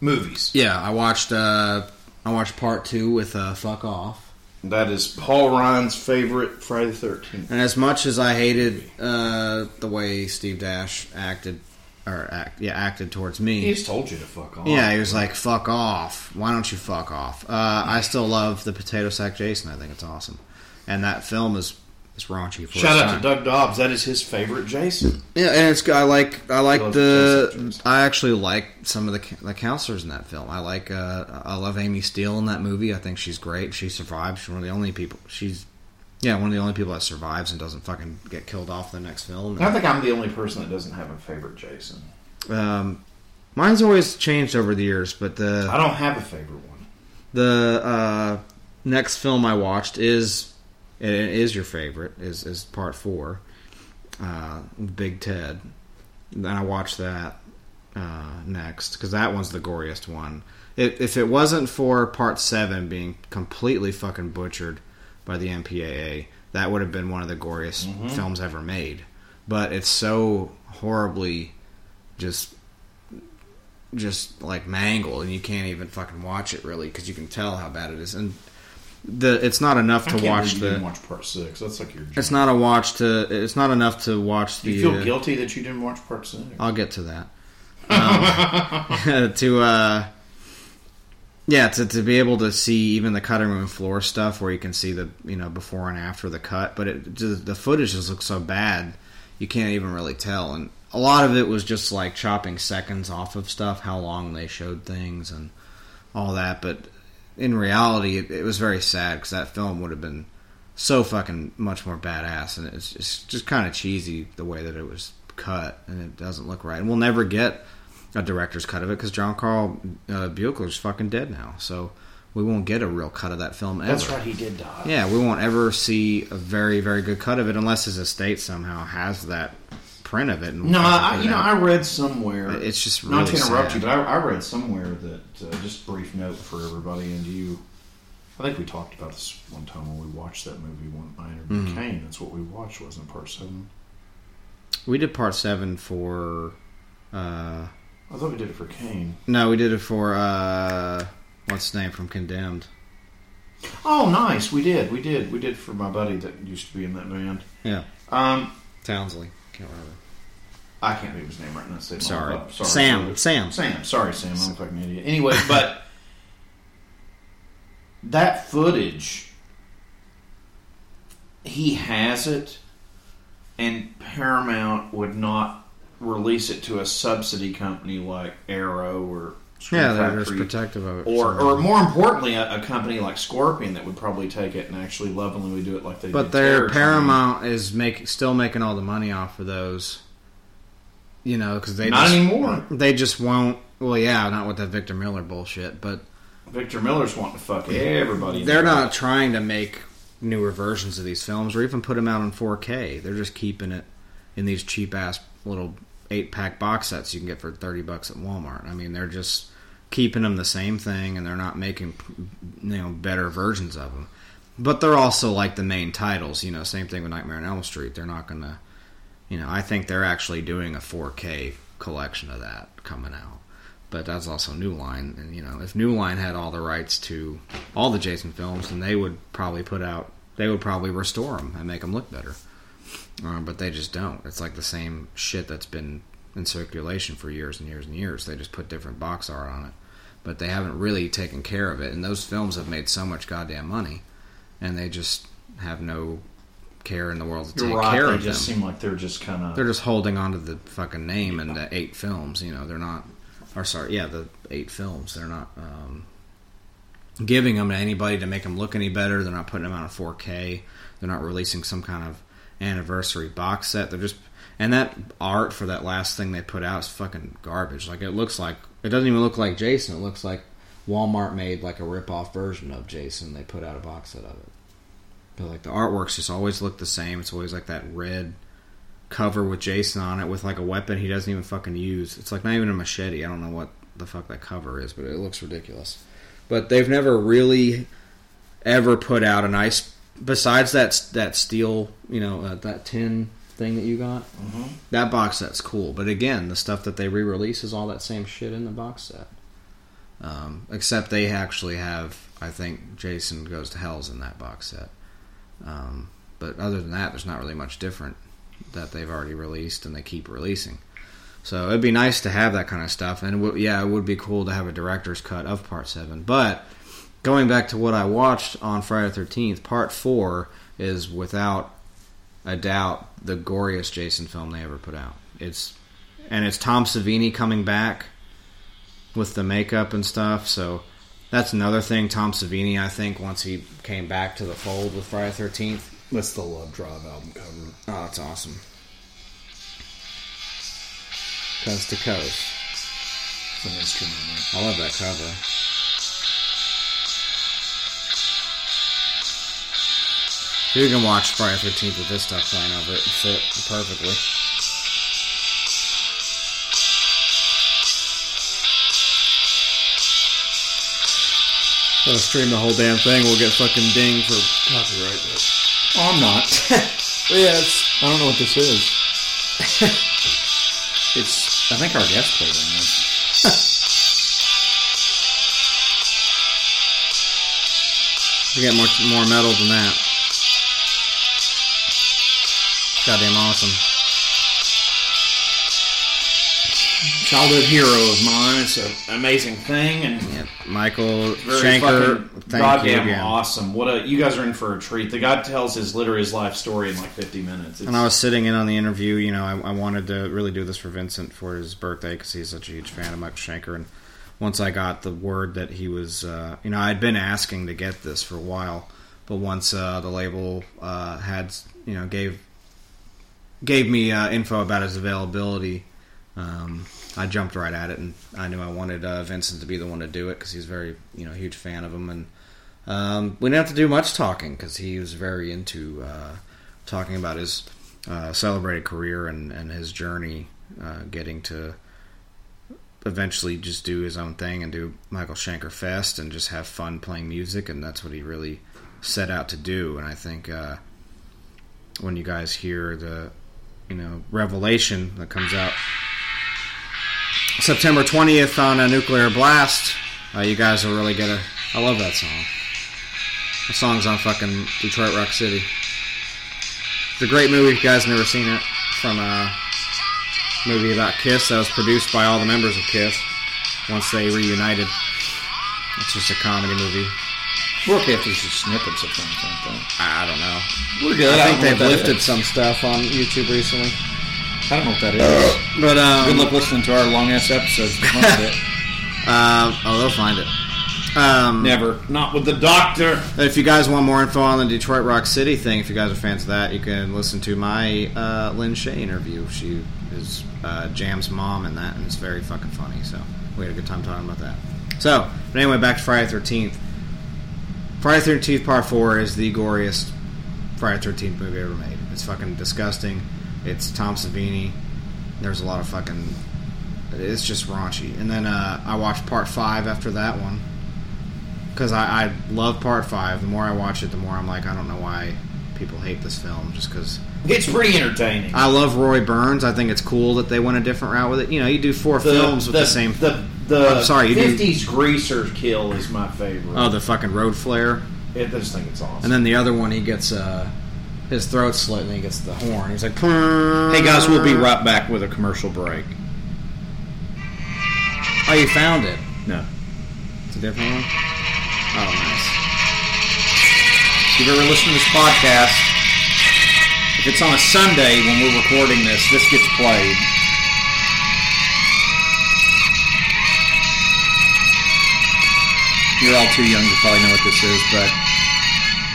Movies. Yeah, I watched. uh I watched part two with uh, "Fuck Off." That is Paul Ryan's favorite Friday the Thirteenth. And as much as I hated uh, the way Steve Dash acted, or act, yeah, acted towards me, He just told you to fuck off. yeah, he was like, "Fuck off! Why don't you fuck off?" Uh, I still love the Potato Sack Jason. I think it's awesome, and that film is is raunchy. For Shout out time. to Doug Dobbs. That is his favorite Jason. Yeah, and it's I like I like Love the Potato I actually like some of the the counselors in that film. I like uh, I love Amy Steele in that movie. I think she's great. She survived. She's one of the only people. She's yeah, one of the only people that survives and doesn't fucking get killed off in the next film. I think I'm the only person that doesn't have a favorite Jason. Um, mine's always changed over the years, but the I don't have a favorite one. the uh, next film I watched is it is your favorite is is part four, uh, Big Ted. Then I watched that uh, next because that one's the goriest one. If, if it wasn't for part seven being completely fucking butchered by the MPAA, that would have been one of the goriest films ever made. But it's so horribly just just like mangled, and you can't even fucking watch it really because you can tell how bad it is. And the it's not enough to watch you the. didn't watch part six. That's like your. It's not a watch to. It's not enough to watch the. you feel uh, guilty that you didn't watch part six? I'll get to that. Um, to uh, yeah, to to be able to see even the cutting room floor stuff where you can see the you know before and after the cut, but it just, the footage just looks so bad you can't even really tell. And a lot of it was just like chopping seconds off of stuff, how long they showed things and all that. But in reality, it, it was very sad because that film would have been so fucking much more badass, and it's just, just kind of cheesy the way that it was cut, and it doesn't look right. And we'll never get a director's cut of it because John Carl uh, Buechler's fucking dead now, so we won't get a real cut of that film ever. That's right. He did die. Yeah, we won't ever see a very, very good cut of it unless his estate somehow has that print of it. And No, I, you know. I read somewhere. It's just not to interrupt sad. you, but I, I read somewhere that uh, just brief note for everybody and you. I think we talked about this one time when we watched that movie. When I interviewed Mhm. Kane, that's what we watched, wasn't it? Part seven. we did part seven for. Uh, I thought we did it for Kane. no, we did it for. Uh, what's his name from Condemned? Oh, nice. We did. We did. We did for my buddy that used to be in that band. Yeah, Um, Townsley. Can't remember. I can't think of his name right now. Say Sorry. sorry, Sam. Sam. Sam. Sorry, Sam. I'm a fucking idiot. Anyway, but that footage, he has it, and Paramount would not release it to a subsidy company like Arrow or Yeah, they're just protective of it. or, or more importantly, a, a company like Scorpion that would probably take it and actually lovingly do it like they But their Paramount is make still making all the money off of those. You know, because they Not just, anymore. They just won't. Well, yeah, not with that Victor Miller bullshit, but Victor Miller's wanting to fuck everybody. they're not trying to make newer versions of these films or even put them out in 4K. They're just keeping it in these cheap ass little eight pack box sets you can get for 30 bucks at Walmart. I mean, they're just keeping them the same thing and they're not making you know better versions of them. But they're also like the main titles, you know, same thing with Nightmare on Elm Street. They're not going to you know, I think they're actually doing a 4K collection of that coming out. But that's also New Line, and you know, if New Line had all the rights to all the Jason films, then they would probably put out, they would probably restore them and make them look better. Um, but they just don't. It's like the same shit that's been in circulation for years and years and years. They just put different box art on it, but they haven't really taken care of it. And those films have made so much goddamn money, and they just have no care in the world to You're take right. care They of just them. seem like they're just kind of. They're just holding on to the fucking name and the eight films. You know, they're not. Or sorry, yeah, the eight films. They're not um, giving them to anybody to make them look any better. They're not putting them out in 4K. They're not releasing some kind of anniversary box set. They're just and that art for that last thing they put out is fucking garbage. Like it looks like it doesn't even look like Jason. It looks like Walmart made like a rip off version of Jason. They put out a box set of it. But like the artworks just always look the same. It's always like that red cover with Jason on it with like a weapon he doesn't even fucking use. It's like not even a machete. I don't know what the fuck that cover is, but it looks ridiculous. But they've never really ever put out a nice besides that that steel, you know, uh, that tin thing that you got. Mhm. That box set's cool, but again, the stuff that they re-release is all that same shit in the box set. Um, except they actually have, I think, Jason Goes to Hell's in that box set. Um, but other than that, there's not really much different that they've already released and they keep releasing. So it'd be nice to have that kind of stuff, and would- yeah, it would be cool to have a director's cut of Part Seven. But going back to what I watched on Friday the Thirteenth, Part Four is without a doubt the goriest Jason film they ever put out. It's and it's Tom Savini coming back with the makeup and stuff. So that's another thing. Tom Savini, I think, once he came back to the fold with Friday the Thirteenth. That's the Love Drive album cover. Oh, that's awesome. Coast to coast. It's an instrument. I love that cover. You can watch Friday the 13th with this stuff playing over it and fit perfectly. Gonna stream the whole damn thing. We'll get fucking dinged for copyright. But... I'm not. but yeah, I don't know what this is. it's. I think our guest played on this. we got much more metal than that. Goddamn awesome. Childhood hero of mine. It's an amazing thing, and Yeah, Michael very Schenker. fucking Thank goddamn you again. awesome. What a you guys are in for a treat. The guy tells his literally his life story in like 50 minutes. It's, And I was sitting in on the interview. You know, I, I wanted to really do this for Vincent for his birthday because he's such a huge fan of Michael Schenker. And once I got the word that he was, uh, you know, I'd been asking to get this for a while, but once uh, the label uh, had, you know, gave gave me uh, info about his availability, um, I jumped right at it, and I knew I wanted uh, Vincent to be the one to do it because he's very, you know, huge fan of him, and um, we didn't have to do much talking because he was very into uh, talking about his uh, celebrated career and, and his journey, uh, getting to eventually just do his own thing and do Michael Schenker Fest and just have fun playing music, and that's what he really set out to do. And I think uh, when you guys hear the, you know, revelation that comes out September 20th on a Nuclear Blast, uh, you guys will really get I love that song. The song's on fucking Detroit Rock City. It's a great movie. If you guys never seen it, from a movie about Kiss that was produced by all the members of Kiss once they reunited. It's just a comedy movie. if there's just snippets of things that. I don't know. We're good. I I think don't they've lifted some stuff on YouTube recently. I don't know what that is. But um, Good luck listening to our long ass episodes. to find it. Um, oh, they'll find it. Um, Never. Not with the doctor. If you guys want more info on the Detroit Rock City thing, if you guys are fans of that, you can listen to my uh, Lin Shaye interview. She is uh, Jam's mom in that, and it's very fucking funny. So we had a good time talking about that. So, but anyway, back to Friday Thirteenth. Friday Thirteenth Part Four is the goriest Friday Thirteenth movie ever made. It's fucking disgusting. It's Tom Savini. There's a lot of fucking. It's just raunchy. And then uh, I watched Part Five after that one because I, I love part five. The more I watch it, the more I'm like, I don't know why people hate this film. Just because It's pretty entertaining. I love Roy Burns. I think it's cool that they went a different route with it. You know, you do four films with the, same. The, the I'm sorry, 50s greaser kill is my favorite. oh, the fucking road flare, I just think it's awesome. and then the other one, he gets uh, his throat slit and he gets the horn. He's like, hey guys, we'll be right back with a commercial break. Oh, you found it. No. It's a different one. Oh, nice. If you've ever listened to this podcast, if it's on a Sunday when we're recording this, this gets played. You're all too young to probably know what this is, but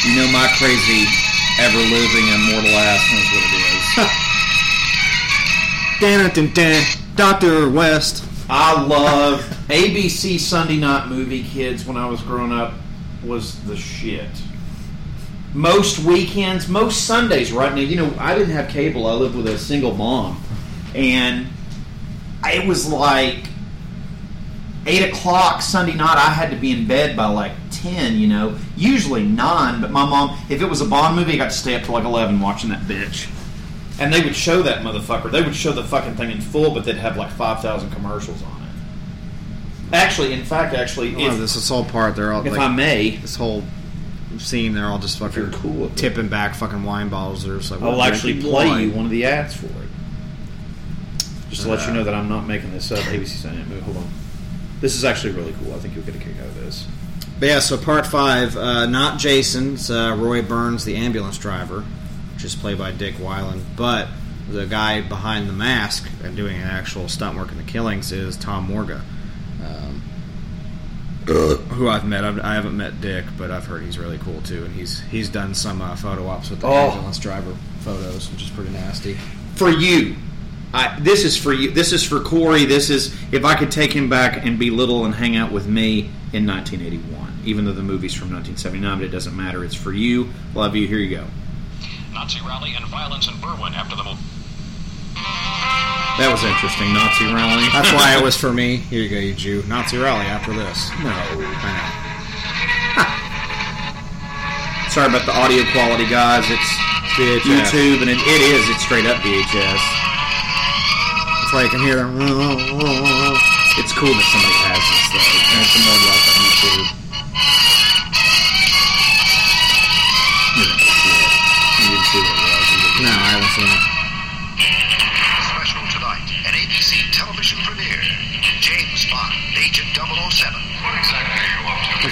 you know my crazy, ever living, immortal ass knows what it is. Dan, dan, dan, Doctor West. I love ABC Sunday night movie kids when I was growing up was the shit. Most weekends, most Sundays right now, you know, I didn't have cable. I lived with a single mom. And it was like 8 o'clock Sunday night. I had to be in bed by like 10, you know. Usually 9, but my mom, if it was a Bond movie, I got to stay up till like 11 watching that bitch. And they would show that motherfucker. They would show the fucking thing in full, but they'd have like 5,000 commercials on it. Actually, in fact, actually, Oh, if, this, this whole part, they're all if like, I may, this whole scene, they're all just fucking cool with it. tipping back fucking wine bottles. They're just like, I'll actually play wine." you one of the ads for it. Just to let you uh, know that I'm not making this up. ABC Sunday Night Movie. Hold on. This is actually really cool. I think you'll get a kick out of this. But yeah, so part five, uh, not Jason, it's uh, Roy Burns, the ambulance driver, which is played by Dick Wieand, but the guy behind the mask and doing an actual stunt work in the killings is Tom Morga, um, who I've met. I've, I haven't met Dick, but I've heard he's really cool too, and he's he's done some uh, photo ops with the Oh. ambulance driver photos, which is pretty nasty. For you, I, this is for you. This is for Corey. This is if I could take him back and be little and hang out with me in 1981, even though the movie's from 1979, but it doesn't matter. It's for you. Love you. Here you go. Nazi rally and violence in Berwyn after the movie. That was interesting. Nazi rally. That's why it was for me. Here you go, you Jew. Nazi rally after this. No. I know. Sorry about the audio quality, guys. It's VHS. YouTube, and it, it is. It's straight up VHS. It's like you can hear them. It's cool that somebody has this, though. And it's more love on YouTube.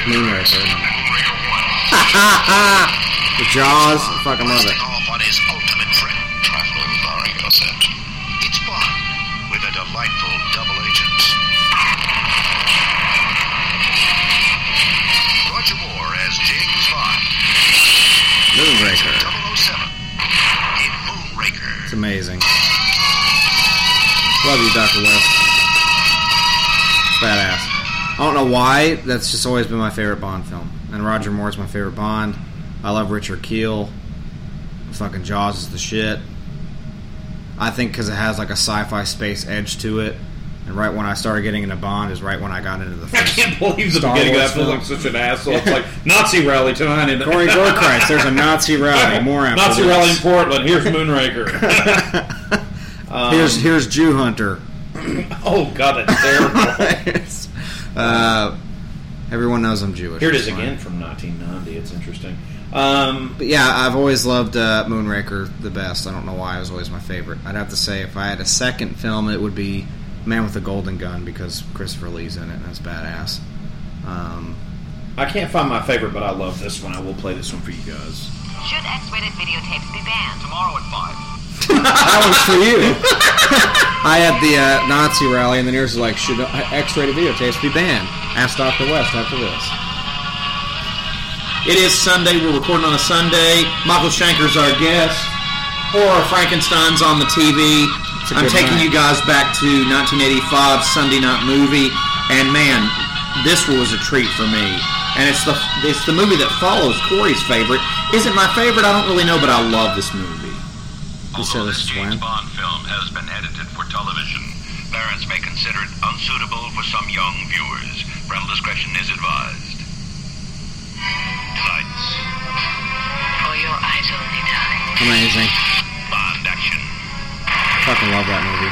Moonraker. the Jaws, fucking love it. I don't know why. That's just always been my favorite Bond film. And Roger Moore's my favorite Bond. I love Richard Kiel. Fucking Jaws is the shit. I think because it has like a sci-fi space edge to it. And right when I started getting into Bond is right when I got into the I first can't believe the Star beginning of Wars that feels film. like such an asshole. It's like Nazi rally tonight. And Corey Gorkreis, there's a Nazi rally. More Nazi this. rally in Portland. Here's Moonraker. Um, here's here's Jew Hunter. oh god, that's terrible. Uh, everyone knows I'm Jewish. Here it is fine. again from 1990. It's interesting. Um, But yeah, I've always loved uh, Moonraker the best. I don't know why it was always my favorite. I'd have to say if I had a second film, it would be Man with a Golden Gun because Christopher Lee's in it and it's badass. Um, I can't find my favorite, but I love this one. I will play this one for you guys. Should X-rated videotapes be banned? Tomorrow at 5. That was for you. I had the uh, Nazi rally, and the yours was like, should X-rated videotapes be banned? Ask Dr. West after this. It is Sunday. We're recording on a Sunday. Michael Schenker's our guest. Horror Frankenstein's on the TV. I'm taking night. you guys back to 1985 Sunday night movie, and man, this was a treat for me. And it's the it's the movie that follows Corey's favorite. Is it my favorite? I don't really know, but I love this movie. Although this James Bond film has been edited for television, parents may consider it unsuitable for some young viewers. Parental discretion is advised. Lights. For your eyes only, darling. Amazing. Bond action. Fucking love that movie.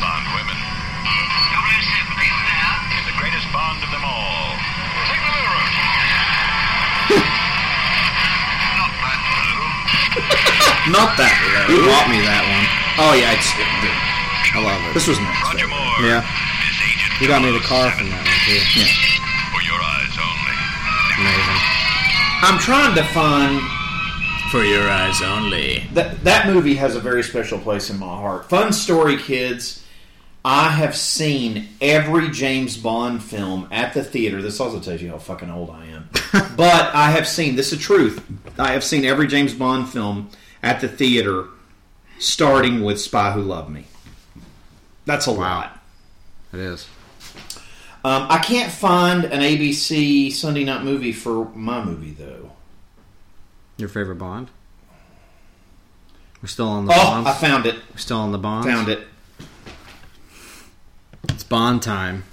Bond women. Not that. You bought me that one. Oh yeah, it's. I love it. This was nice. Roger Moore. Yeah. This You got me the car from that one too. Yeah. for your eyes only. Amazing. I'm trying to find For your eyes only. that that movie has a very special place in my heart. Fun story, kids. I have seen every James Bond film at the theater. This also tells you how fucking old I am. but I have seen this is the truth. I have seen every James Bond film at the theater, starting with Spy Who Loved Me. That's a lot. It is. Um, I can't find an ABC Sunday night movie for my movie though. Your favorite Bond? We're still on the Oh, Bonds? I found it. We're still on the Bonds? Found it. It's Bond time.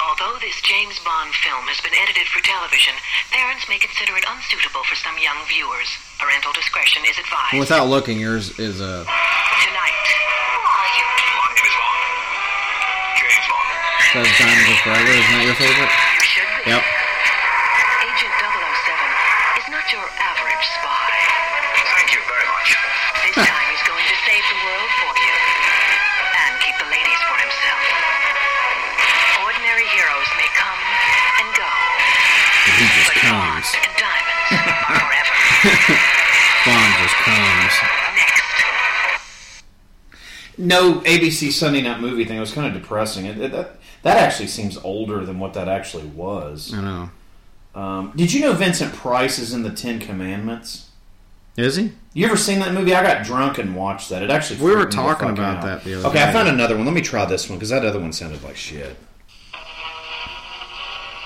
Although this James Bond film has been edited for television, parents may consider it unsuitable for some young viewers. Parental discretion is advised. Without looking, yours is a. Tonight. Who are you? My name is Bond. James Bond. Says Diamonds Are Forever. Isn't that your favorite? You should be. Yep. Bond just comes. No ABC Sunday night movie thing. It was kind of depressing. It, it- that that actually seems older than what that actually was. I know. Um, did you know Vincent Price is in the Ten Commandments? Is he? You ever seen that movie? I got drunk and watched that. It actually We were talking about out. that the other Okay, day. I found another one. Let me try this one because that other one sounded like shit.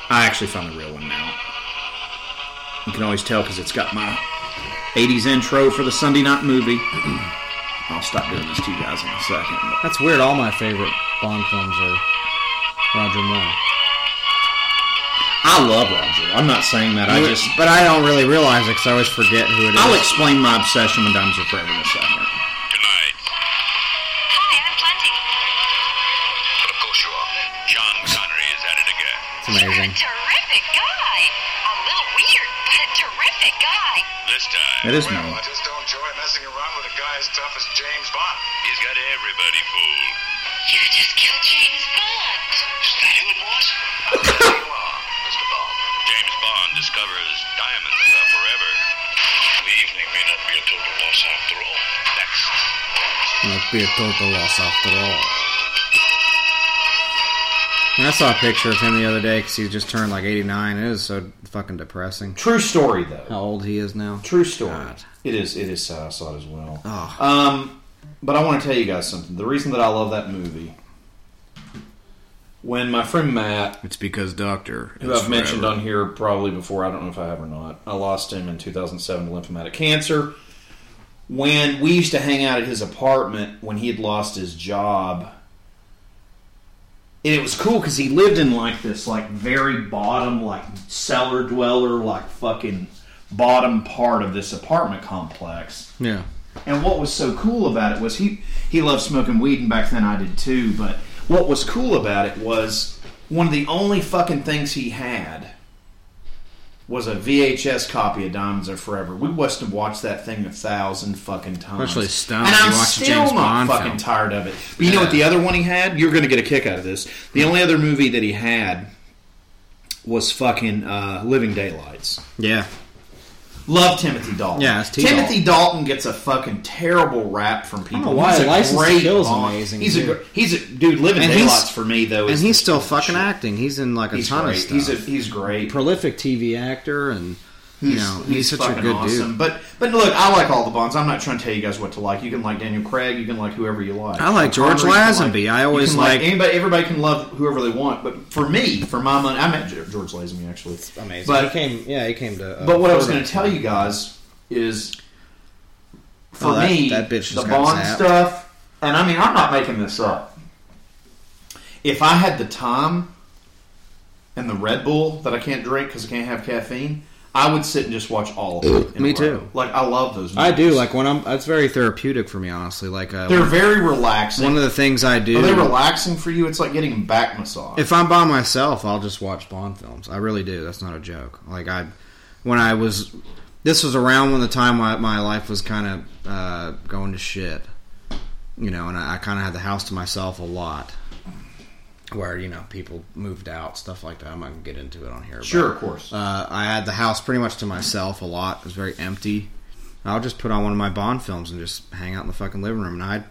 I actually found the real one now. You can always tell because it's got my 80s intro for the Sunday night movie. I'll stop doing this to you guys in a second. but- That's weird. All my favorite Bond films are Roger Moore. I love Roger. I'm not saying that. I just. But I don't really realize it because I always forget who it is. I'll explain my obsession with Diamonds Are Forever in a second. this time. It is well, new. I just don't enjoy messing around with a guy as tough as James Bond. He's got everybody fooled. You just killed James Bond. Is that who it was? I'm wrong, Mr. Bond. James Bond discovers diamonds are forever. The evening may not be a total loss after all. Next. Not be a total loss after all. I saw a picture of him the other day because he just turned like 89. It is so fucking depressing. True story, though. How old he is now. True story. God. It is. It is sad. I saw it as well. Oh. Um, but I want to tell you guys something. The reason that I love that movie, when my friend Matt, It's because Doctor. who I've mentioned on here probably before, I don't know if I have or not, I lost him in 2007 to lymphomatic cancer. When we used to hang out at his apartment when he had lost his job, and it was cool because he lived in like this like very bottom like cellar dweller like fucking bottom part of this apartment complex. Yeah. And what was so cool about it was he he loved smoking weed, and back then I did too. But what was cool about it was one of the only fucking things he had was a VHS copy of Diamonds Are Forever. We must have watched that thing a thousand fucking times. Especially Stone, And you I'm still James not Bond fucking film. tired of it. But you know what the other one he had? You're going to get a kick out of this. The only other movie that he had was fucking uh, Living Daylights. Yeah. Love Timothy Dalton. Yeah, it's T. Timothy Dalton gets a fucking terrible rap from people. know why. He's a License to great Kill is Bond. amazing, He's a too. gr- he's a dude. Living And he's- Daylights for me though, and is he's still fucking acting. He's in like a He's ton great. of stuff. He's a, he's great. prolific TV actor, and you know he's, such a good awesome. dude. But but look, I like all the Bonds. I'm not trying to tell you guys what to like. You can like Daniel Craig. You can like whoever you like. I like George Connery, Lazenby. I always can like- anybody. Everybody can love whoever they want. But for me, for my money, I met George Lazenby actually. It's amazing. But he came, yeah, he came to. Uh, but what I was going to tell you guys is, for Oh, that- me, that bitch the Bond zapped. stuff, and I mean, I'm not making this up. If I had the time and the Red Bull that I can't drink because I can't have caffeine, I would sit and just watch all of in Me too. Like I love those. I do like when I'm. that's very therapeutic for me, honestly. Like uh, They're very relaxing. One of the things I do. Are they relaxing for you? It's like getting a back massage. If I'm by myself, I'll just watch Bond films. I really do. That's not a joke. Like I, when I was, this was around when the time my, my life was kind of uh, going to shit. You know, and I, I kind of had the house to myself a lot. Where you know people moved out, stuff like that. I'm not gonna get into it on here. Sure, but, of course. Uh, I had the house pretty much to myself a lot. It was very empty. I'll just put on one of my Bond films and just hang out in the fucking living room, and I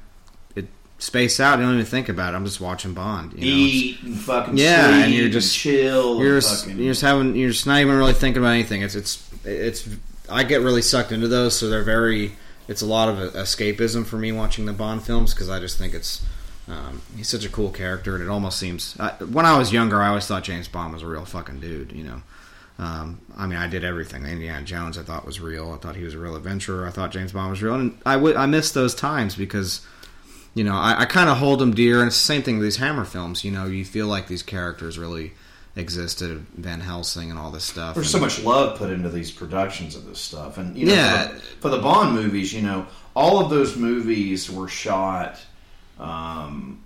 it space out. I don't even think about it. I'm just watching Bond. You know? Eat and fucking yeah, sleep and you're just chill You're and just, fucking- you're just having. You're just not even really thinking about anything. It's it's it's. I get really sucked into those, so they're very. It's a lot of escapism for me watching the Bond films because I just think it's. Um, he's such a cool character, and it almost seems. I, when I was younger, I always thought James Bond was a real fucking dude. You know. Um, I mean, I did everything. Indiana Jones, I thought was real. I thought he was a real adventurer. I thought James Bond was real, and I would I miss those times because you know, I, I kind of hold them dear, and it's the same thing with these Hammer films. You know, you feel like these characters really existed, Van Helsing and all this stuff. There's and, so much love put into these productions of this stuff, and you know, Yeah. for, the, for the Bond movies, you know, all of those movies were shot. Um,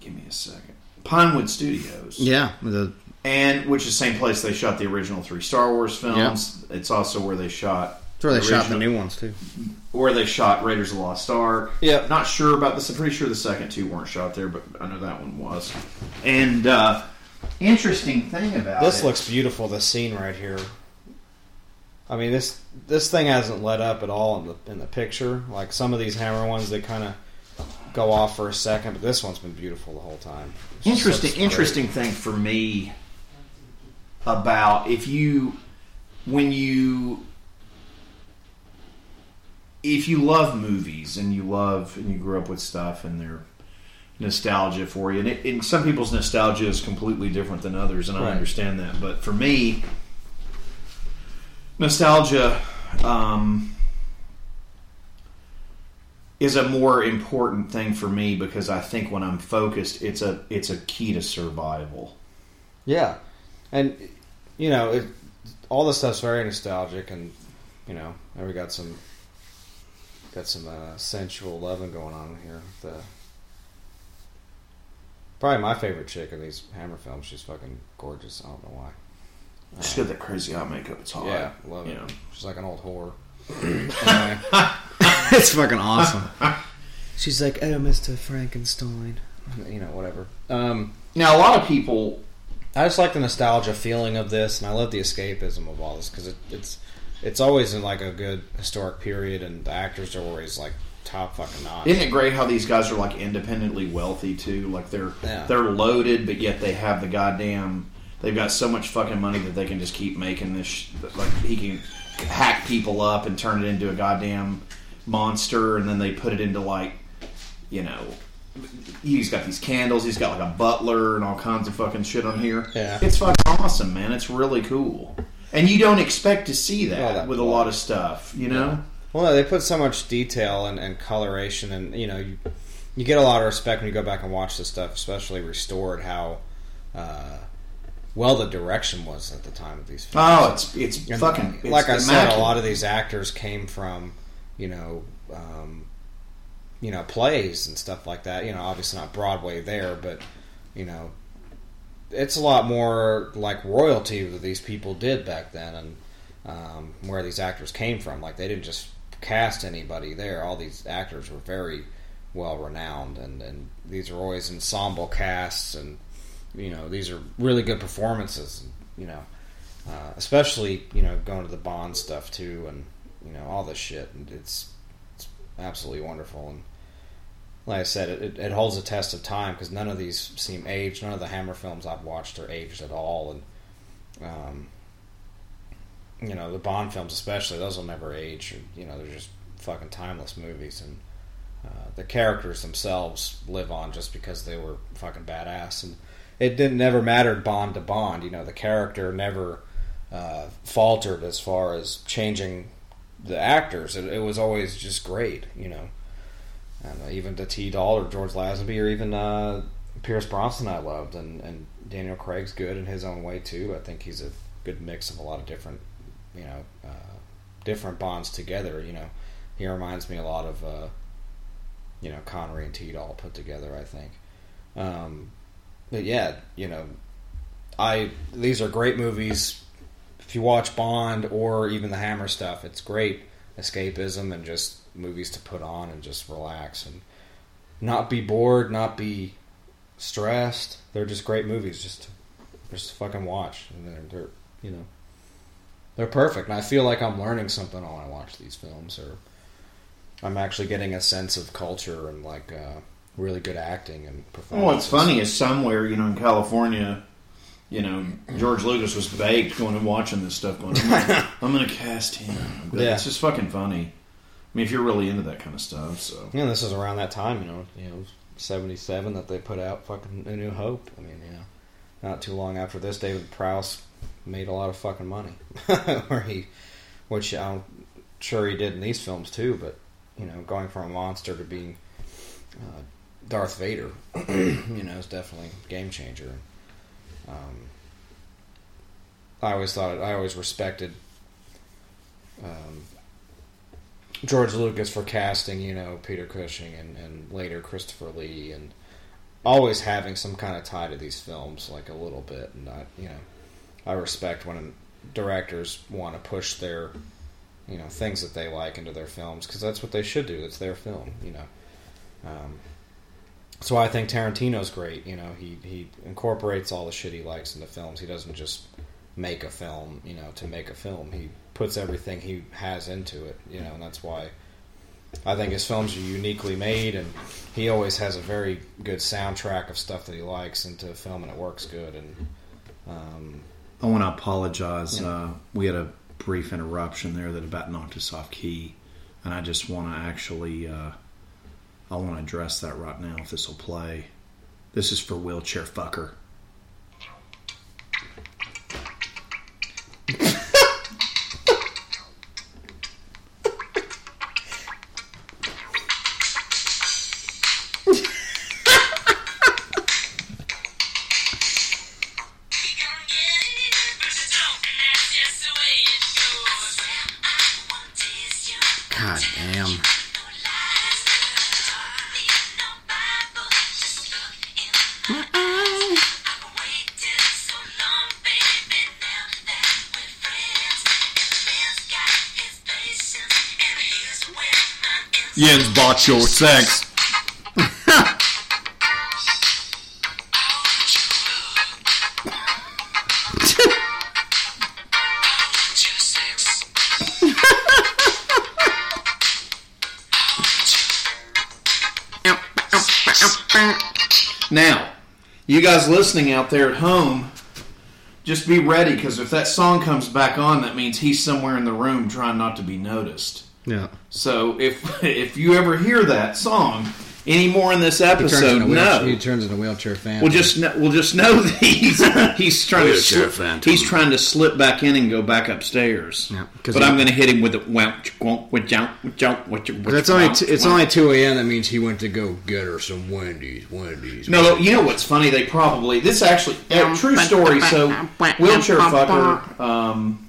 give me a second. Pinewood Studios, Yeah, the and which is the same place they shot the original three Star Wars films. It's also where they shot. it's where they shot the new ones too. Where they shot Raiders of the Lost Ark. Yep. Not sure about this. I'm pretty sure the second two weren't shot there, but I know that one was. And uh, interesting thing about This it, looks beautiful. This scene right here. I mean this this thing hasn't let up at all in the in the picture. Like some of these Hammer ones, they kind of go off for a second, but this one's been beautiful the whole time. It just interesting interesting thing for me about if you when you if you love movies and you love and you grew up with stuff and they're nostalgia for you and, it, and some people's nostalgia is completely different than others and I understand that but for me nostalgia um, is a more important thing for me because I think when I'm focused, it's a it's a key to survival. Yeah, and you know, it, all this stuff's very nostalgic, and you know, and we got some got some uh, sensual loving going on here. The probably my favorite chick in these Hammer films. She's fucking gorgeous. I don't know why. She's got that crazy eye makeup. It's hot. Yeah, love you it. know. She's like an old whore. Anyway. it's fucking awesome. She's like, "Oh, Mister Frankenstein," you know, whatever. Um, now, a lot of people, I just like the nostalgia feeling of this, and I love the escapism of all this because it, it's it's always in like a good historic period, and the actors are always like top fucking notch. Isn't it great how these guys are like independently wealthy too? Like they're Yeah. they're loaded, but yet they have the goddamn. They've got so much fucking money that they can just keep making this. Sh- like he can hack people up and turn it into a goddamn monster, and then they put it into like, you know, he's got these candles. He's got like a butler and all kinds of fucking shit on here. Yeah. it's fucking awesome, man. It's really cool, and you don't expect to see that, Well, that- with a lot of stuff, you know. Well, no, they put so much detail and, and coloration, and you know, you, you get a lot of respect when you go back and watch this stuff, especially restored. How uh, well the direction was at the time of these films. Oh, it's it's And, fucking it's like I said, a lot of these actors came from you know, um, you know, plays and stuff like that. You know, obviously not Broadway there, but you know, it's a lot more like royalty that these people did back then, and um, where these actors came from. Like they didn't just cast anybody there. All these actors were very well renowned, and, and these are always ensemble casts, and you know these are really good performances. You know, uh, especially you know going to the Bond stuff too, and you know all this shit. And it's it's absolutely wonderful. And like I said, it, it, holds a test of time because none of these seem aged. None of the Hammer films I've watched are aged at all, and um, you know the Bond films especially those will never age. You know they're just fucking timeless movies, and uh, the characters themselves live on just because they were fucking badass. And it didn't never mattered Bond to Bond. You know the character never uh, faltered as far as changing the actors. It, it was always just great. You know. And uh, even to T. Doll or George Lazenby or even uh, Pierce Brosnan, I loved, and, and Daniel Craig's good in his own way too. I think he's a good mix of a lot of different, you know, uh, different bonds together. You know, he reminds me a lot of, uh, you know, Connery and T. Doll put together. I think, um, but yeah, you know, I these are great movies. If you watch Bond or even the Hammer stuff, it's great escapism and just movies to put on and just relax and not be bored, not be stressed. They're just great movies just to, just fucking watch. And they're, they're you know they're perfect. And I feel like I'm learning something when I watch these films, or I'm actually getting a sense of culture and like uh, really good acting and performance. Well, what's funny is somewhere, you know, in California, you know, George Lucas was baked going and watching this stuff. Going, I'm gonna, I'm gonna cast him. But Yeah. It's just fucking funny. I mean, if you're really into that kind of stuff, so Yeah, this is around that time, you know, you know, seventy seven that they put out fucking A New Hope. I mean, you know, not too long after this, David Prowse made a lot of fucking money, where he, which I'm sure he did in these films too. But you know, going from a monster to being uh, Darth Vader, you know, is definitely a game changer. Um, I always thought, I always respected. Um, George Lucas for casting, you know, Peter Cushing and, and later Christopher Lee, and always having some kind of tie to these films, like a little bit. And I, you know, I respect when directors want to push their, you know, things that they like into their films because that's what they should do. It's their film, you know. Um, so I think Tarantino's great. You know, he he incorporates all the shit he likes into films. He doesn't just make a film, you know, to make a film. He puts everything he has into it, you know, and that's why I think his films are uniquely made, and he always has a very good soundtrack of stuff that he likes into a film, and it works good. And um, I want to apologize. Yeah. Uh, we had a brief interruption there that about knocked us off key, and I just want to actually, uh, I want to address that right now. If this will play, this is for wheelchair fucker. Bought your sex. Now, you guys listening out there at home, just be ready because if that song comes back on, that means he's somewhere in the room trying not to be noticed. Yeah. So if if you ever hear that song anymore in this episode, into wheel- no. he turns into wheelchair fan. We'll just kn- we'll just know that he's he's trying to Wheelchair slip, phantom. he's trying to slip back in and go back upstairs. Yeah, 'cause but he- I'm going to hit him with the wow, wow, with jump, with jump, with jump, But only t- it's only two a.m. That means he went to go get her some Wendy's. Wendy's. No, you know what's funny? They probably this actually uh, true story. So wheelchair fucker. Um,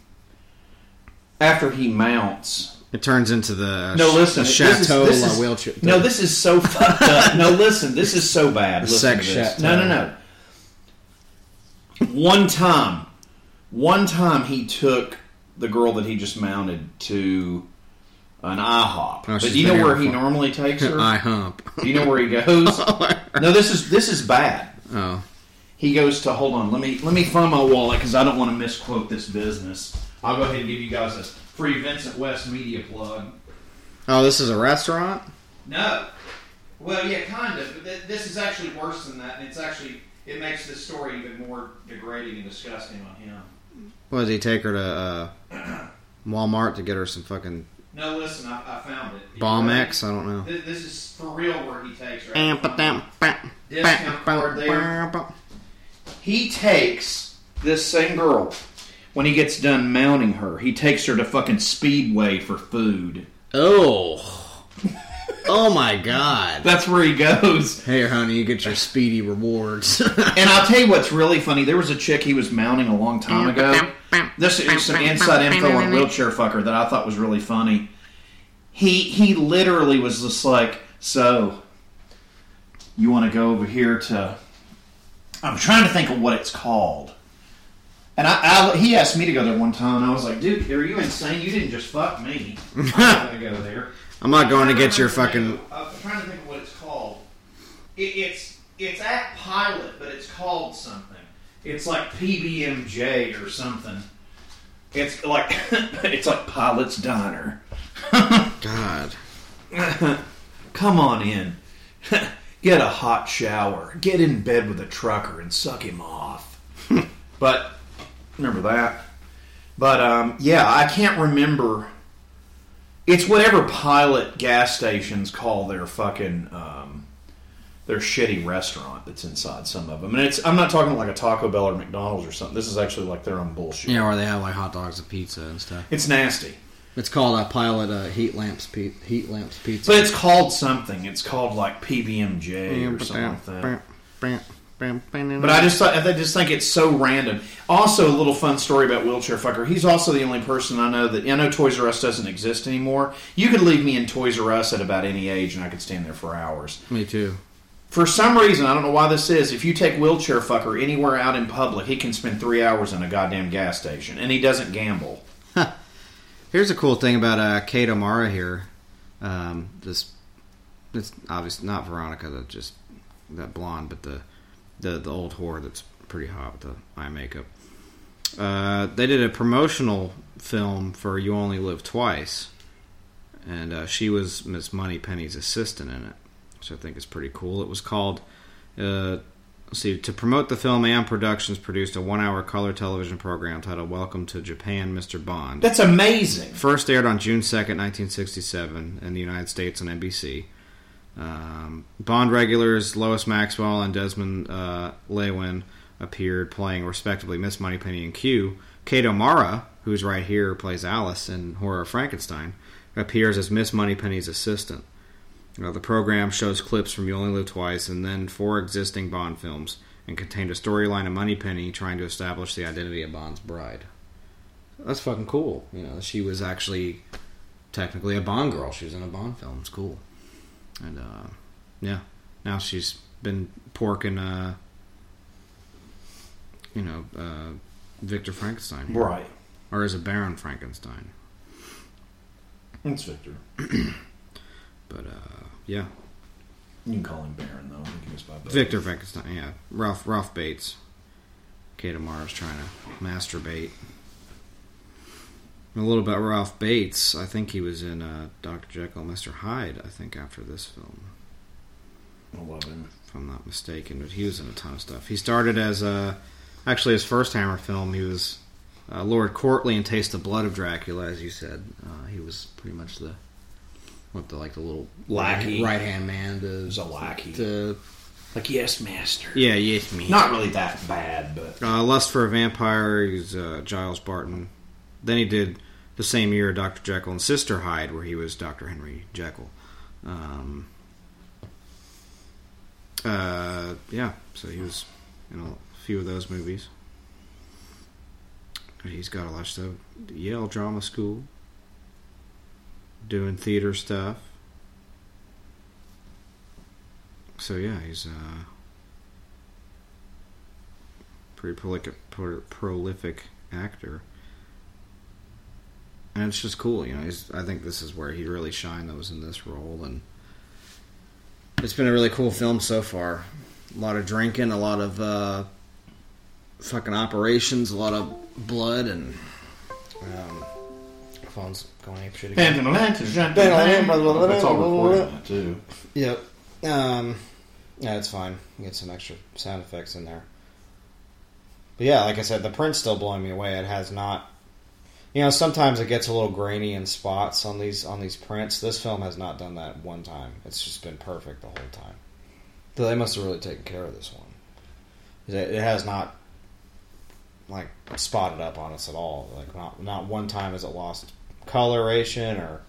after he mounts, It turns into the uh, no, listen, the this is- chateau this la is- wheelchair. No, this is so fucked up. No, listen, this is so bad. Listen sex chateau. No, no, no. One time, one time he took the girl that he just mounted to an IHOP. Oh, but do you know where he before. normally takes her? I hump. Do you know where he goes? Oh. no, this is this is bad. Oh. He goes to hold on. Let me let me find my wallet because I don't want to misquote this business. I'll go ahead and give you guys a free Vincent West media plug. Oh, this is a restaurant. No. Well, yeah, kind of. But th- this is actually worse than that, and it's actually it makes this story even more degrading and disgusting on him. What does he take her to uh, Walmart to get her some fucking No, listen, I, I found it. Bomb X? I don't know. This, this is for real where he takes her. Amp it down. Discount card there. He takes this same girl when he gets done mounting her. He takes her to fucking Speedway for food. Oh. Oh my god. That's where he goes. Hey, honey, you get your speedy rewards. and I'll tell you what's really funny. There was a chick he was mounting a long time ago. This is some inside info on wheelchair fucker that I thought was really funny. He he literally was just like, so you want to go over here to? I'm trying to think of what it's called. And I, I he asked me to go there one time, and I was like, dude, are you insane? You didn't just fuck me. I'm not gonna go there. I'm not going to get your fucking. I'm trying to think of what it's called. It, it's it's at Pilot, but it's called something. It's like PBMJ or something. It's like it's like Pilot's Diner. God. Come on in. Get a hot shower. Get in bed with a trucker and suck him off. but remember that. But um, yeah, I can't remember. It's whatever pilot gas stations call their fucking um, their shitty restaurant that's inside some of them. And it's I'm not talking like a Taco Bell or McDonald's or something. This is actually like their own bullshit. Yeah, where they have like hot dogs and pizza and stuff. It's nasty. It's called a pilot uh, heat lamps pe- heat lamps pizza. But it's called something. It's called like PBMJ or something like that. But I just thought, I just think it's so random. Also, a little fun story about wheelchair fucker. He's also the only person I know that I know Toys R Us doesn't exist anymore. You could leave me in Toys R Us at about any age, and I could stand there for hours. Me too. For some reason, I don't know why this is. If you take wheelchair fucker anywhere out in public, he can spend three hours in a goddamn gas station, and he doesn't gamble. Here's a cool thing about uh, Kate O'Mara here. Um, this, it's obviously not Veronica, that just that blonde, but the the the old whore that's pretty hot with the eye makeup. Uh, they did a promotional film for "You Only Live Twice," and uh, she was Miss Moneypenny's assistant in it, which I think is pretty cool. It was called. Uh, let's see, to promote the film, Eon Productions produced a one-hour color television program titled "Welcome to Japan, Mr. Bond." That's amazing. First aired on June 2nd, 1967, in the United States on NBC. Um, Bond regulars Lois Maxwell and Desmond uh, Llewelyn appeared, playing respectively Miss Moneypenny and Q. Kate O'Mara, who's right here, plays Alice in Horror Frankenstein, appears as Miss Moneypenny's assistant. Uh, the program shows clips from You Only Live Twice and then four existing Bond films and contained a storyline of Moneypenny trying to establish the identity of Bond's bride. That's fucking cool. You know, she was actually technically a Bond girl. She was in a Bond film. It's cool. And uh, yeah, now she's been porking, uh, you know, uh, Victor Frankenstein, here. Right. Or is it Baron Frankenstein? It's Victor. But uh, yeah, You can call him Baron though. He goes by Baron. Victor Frankenstein. Yeah, Ralph Ralph Bates. Kate O'Mara's trying to masturbate. A little about Ralph Bates. I think he was in uh, Doctor Jekyll and Mister Hyde. I think after this film. I love him. if I'm not mistaken. But he was in a ton of stuff. He started as a actually his first Hammer film. He was uh, Lord Courtley in Taste the Blood of Dracula, as you said. Uh, he was pretty much the what the like the little Lackey. right hand man. To, He's a lackey. To, Like yes, master. yeah, yes, me. Not really that bad, but Uh, Lust for a Vampire. He's uh, Giles Barton. Then he did the same year Dr. Jekyll and Sister Hyde, where he was Dr. Henry Jekyll. Um, uh, yeah, so he was in a few of those movies. He's got a lot of stuff. Yale Drama School, doing theater stuff. So yeah, he's uh, pretty prolific, prolific actor, and it's just cool. You know, he's, I think this is where he really shined. That was in this role, and it's been a really cool film so far. A lot of drinking, a lot of uh, fucking operations, a lot of blood, and um, phone's going ape shit again. That's all recorded in that too. Yep. Um, yeah, it's fine. Get some extra sound effects in there. But yeah, like I said, the print's still blowing me away. It has not. You know, sometimes it gets a little grainy in spots on these on these prints. This film has not done that one time. It's just been perfect the whole time. So they must have really taken care of this one. It, has not like spotted up on us at all. Like not not one time has it lost coloration or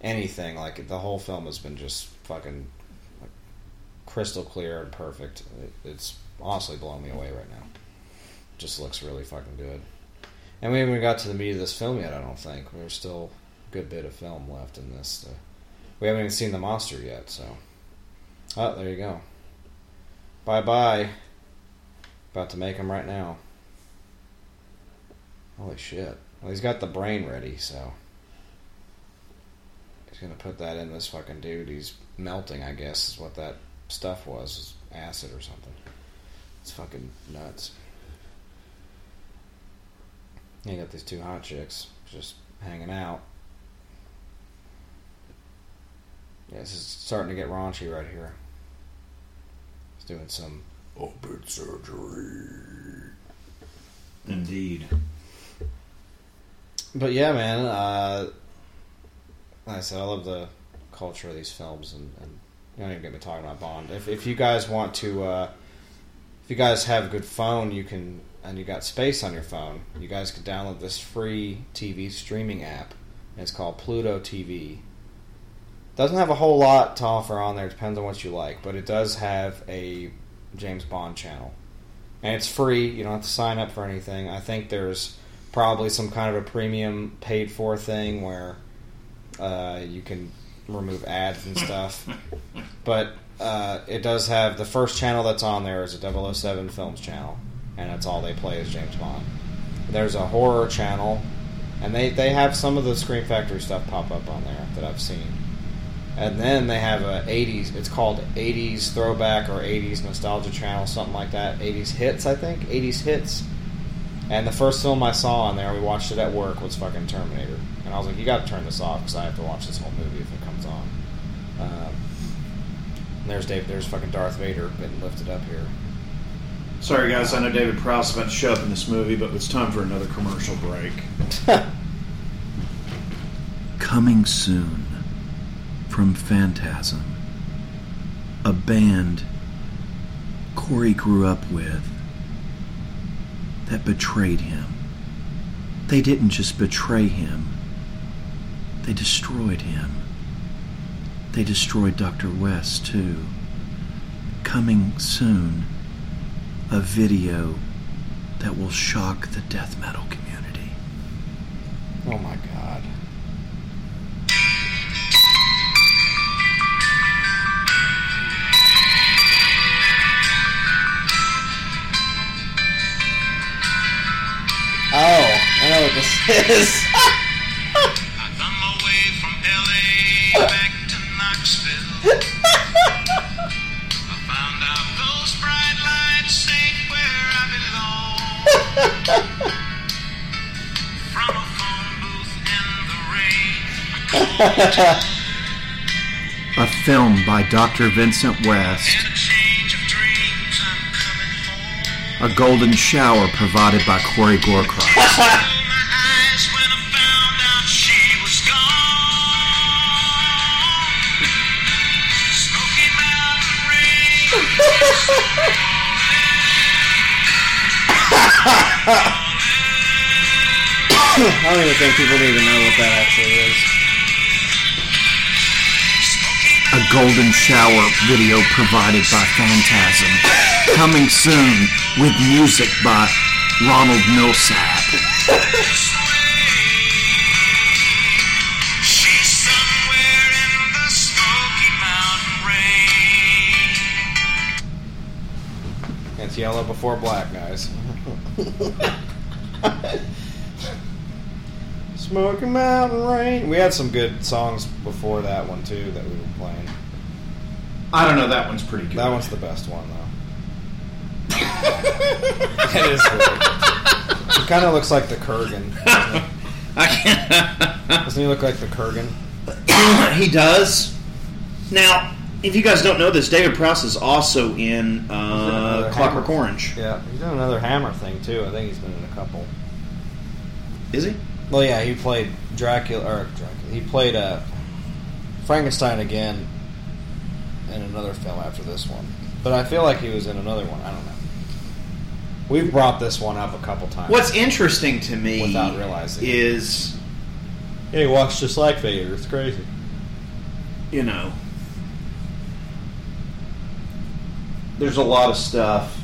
anything. Like the whole film has been just fucking like, crystal clear and perfect. It, it's honestly blowing me away right now. Just looks really fucking good. And we haven't even got to the meat of this film yet. I don't think there's still a good bit of film left in this. To, we haven't even seen the monster yet. So, oh, there you go. Bye bye. About to make him right now. Holy shit. Well, he's got the brain ready, so. He's gonna put that in this fucking dude. He's melting, I guess, is what that stuff was. Is acid or something. It's fucking nuts. You got these two hot chicks just hanging out. Yeah, this is starting to get raunchy right here. He's doing some open surgery. Indeed. But yeah, man. Uh, like I said, I love the culture of these films, and, and you don't even get me talking about Bond. If if you guys want to, uh, if you guys have a good phone, you can, and you got space on your phone, you guys can download this free TV streaming app. It's called Pluto TV. Doesn't have a whole lot to offer on there. It depends on what you like, but it does have a James Bond channel, and it's free. You don't have to sign up for anything. I think there's probably some kind of a premium paid for thing where uh, you can remove ads and stuff. but uh, it does have the first channel that's on there is a 007 Films channel, and that's all they play is James Bond. There's a horror channel, and they, they have some of the Scream Factory stuff pop up on there that I've seen. And then they have a 80s, it's called 80s Throwback or 80s Nostalgia Channel, something like that. 80s Hits, I think. 80s Hits. And the first film I saw on there, we watched it at work, was fucking Terminator. And I was like, you gotta turn this off because I have to watch this whole movie if it comes on. Um, there's Dave, there's fucking Darth Vader getting lifted up here. Sorry, guys. I know David Prowse about to show up in this movie, but it's time for another commercial break. Coming soon from Phantasm, a band Corey grew up with that betrayed him. They didn't just betray him, they destroyed him. They destroyed Dr. West, too. Coming soon, a video that will shock the death metal community. Oh my god. Oh, I know what this is. a film by Dr. Vincent West. A golden shower provided by Corey Gorecross. I don't even think people need to know what that actually is. A golden shower video provided by Phantasm. Coming soon with music by Ronald Milsap. It's yellow before black, guys. Smoky Mountain Rain. We had some good songs before that one too that we were playing. I don't know. That one's pretty good. That one's the best one though. it is good. He kind of looks like the Kurgan. doesn't he? I can't. Doesn't he look like the Kurgan? he does. Now, if you guys don't know this, David Prowse is also in uh, Clockwork Orange. Yeah, he's doing another Hammer thing too. I think he's been in a couple. Is he? Well, yeah, he played Dracula or Dracula. He played uh, Frankenstein again in another film after this one. But I feel like he was in another one. I don't know. We've brought this one up a couple times. What's interesting to me Without realizing it. is, Yeah, he walks just like Vader. It's crazy. you know, there's a lot of stuff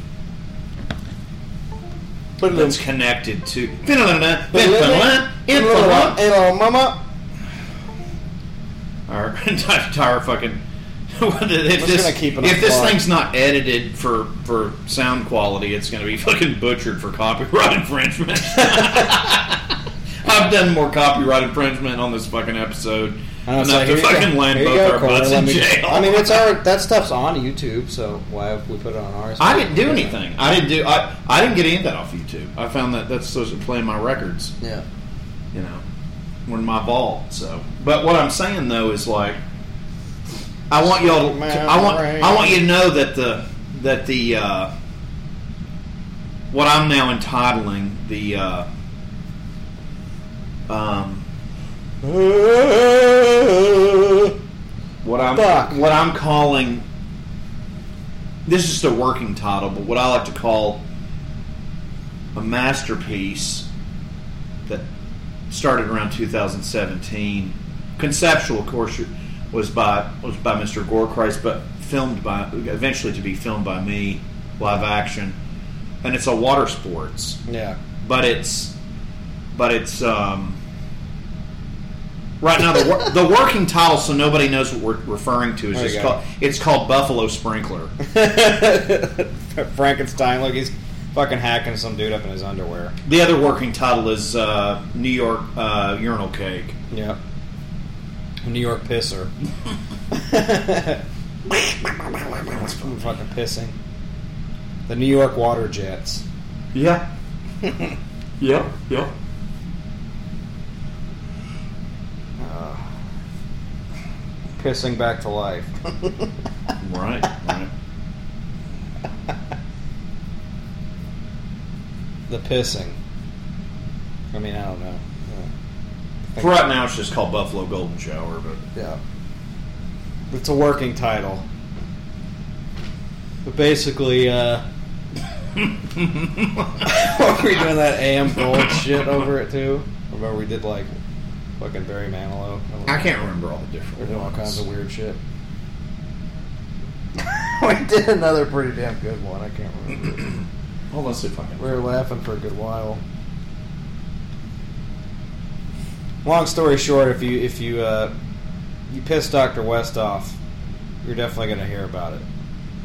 that's connected to. Hello, mama. Our entire fucking. if just this, gonna keep it if this thing's not edited for, for sound quality, it's going to be fucking butchered for copyright infringement. I've done more copyright infringement on this fucking episode I was like, here you fucking go. land Here you both go, our butts in me- jail. I mean, it's our that stuff's on YouTube, so why have we put it on ours? I didn't do anything. I didn't do. I, I didn't get any of that off YouTube. I found that that's supposed to play my records. Yeah. You know, were in my vault. So, but what I'm saying though is like, I want y'all to. I want. I want you to know that the that the uh, what I'm now entitling the uh, um, what I'm Fuck. what I'm calling this is just a working title, but what I like to call a masterpiece that started around 2017. Conceptual, of course, was by was by Mr. Gorechrist, but filmed by eventually to be filmed by me, live action, and it's a water sports Yeah. but it's but it's um, right now the wor- the working title, so nobody knows what we're referring to. Is There you just go. called it's called Buffalo Sprinkler. Frankenstein, look, he's fucking hacking some dude up in his underwear. The other working title is uh, New York uh, Urinal Cake. Yeah. New York pisser. I'm fucking pissing. The New York water jets. Yeah. yep. Yep. Uh, pissing back to life. Right. Right. the pissing. I mean, I don't know. For right now, it's just called Buffalo Golden Shower, but Yeah. It's a working title. But basically, uh. what were we doing that AM gold shit over it too? Remember we did like fucking Barry Manilow? I can't remember all the different. We're doing all ones. kinds of weird shit. we did another pretty damn good one. I can't remember. Hold on, let's see if I can. We were laughing for a good while. Long story short, if you if you uh, you piss Doctor West off, you're definitely going to hear about it.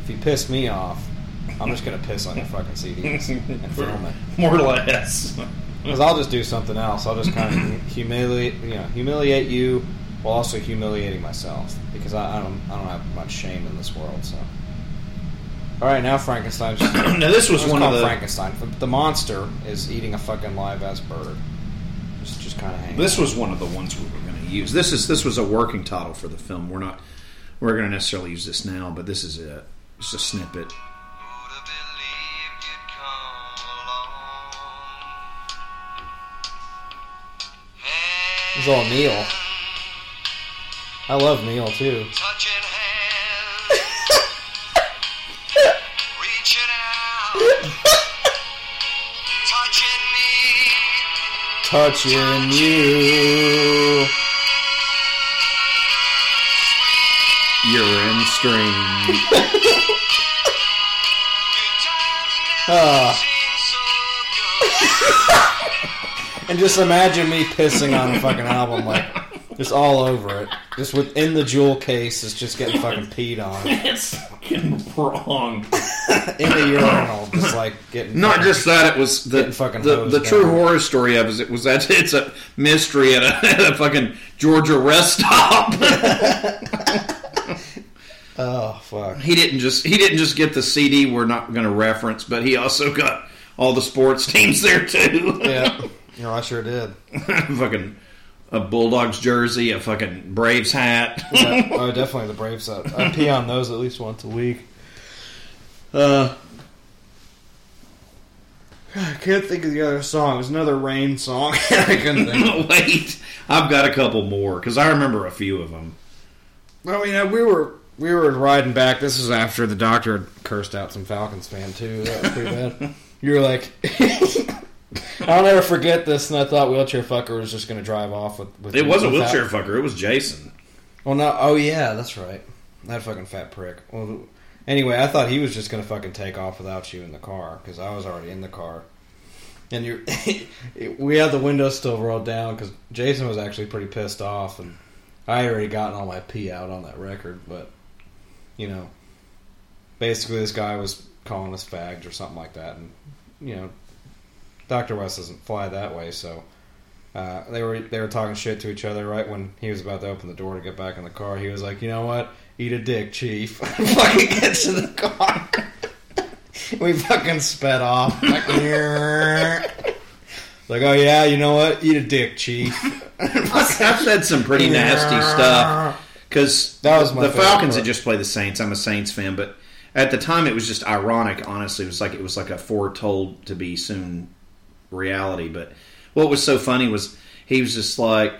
If you piss me off, I'm just going to piss on your fucking CDs and film it. More or less. Because I'll just do something else. I'll just kind of humiliate, you know, humiliate you while also humiliating myself because I, I don't I don't have much shame in this world. So, all right, now Frankenstein. Now, this was one of the- Frankenstein. The, the monster is eating a fucking live ass bird. Just just kind of hanging. This was one of the ones we were going to use. This is this was a working title for the film. We're not we're going to necessarily use this now, but this is it. Just a snippet. It's all Neil. I love Neil too. Touching me. Touching you. Urine stream. Ah. and just imagine me pissing on a fucking album, like just all over it, just within the jewel case, is just getting fucking peed on. it's fucking wrong. In the urinal, just like getting. Not just that, it was the getting fucking the, hosed the true down. horror story of it was that it's a mystery at a, at a fucking Georgia rest stop. Oh fuck! he didn't just he didn't just get the CD we're not going to reference, but he also got all the sports teams there too. Yeah, you know, I sure did. fucking a Bulldogs jersey, a fucking Braves hat. Yeah, oh, definitely the Braves. I, I pee on those at least once a week. Uh, I can't think of the other song. It was another rain song. I couldn't think. Wait, I've got a couple more because I remember a few of them. Well, you know, we were we were riding back. This was after the doctor had cursed out some Falcons fan too. That was pretty bad. You were like, I'll never forget this, and I thought wheelchair fucker was just going to drive off with. with It was a wheelchair that- fucker. It was Jason. Well, no. Oh yeah, that's right. That fucking fat prick. Well, anyway, I thought he was just going to fucking take off without you in the car because I was already in the car. And you, we had the windows still rolled down because Jason was actually pretty pissed off, and I had already gotten all my pee out on that record. But you know, basically, this guy was calling us fags or something like that, and you know, Doctor West doesn't fly that way, so. Uh, they were they were talking shit to each other right when he was about to open the door to get back in the car. He was like, "You know what? Eat a dick, chief." fucking gets in the car. we fucking sped off. Like, like, oh yeah, you know what? Eat a dick, chief. I've said some pretty nasty stuff because That was my the Falcons part. had just played the Saints. I'm a Saints fan, but at the time it was just ironic. Honestly, it was like it was like a foretold to be soon reality. But what was so funny was he was just like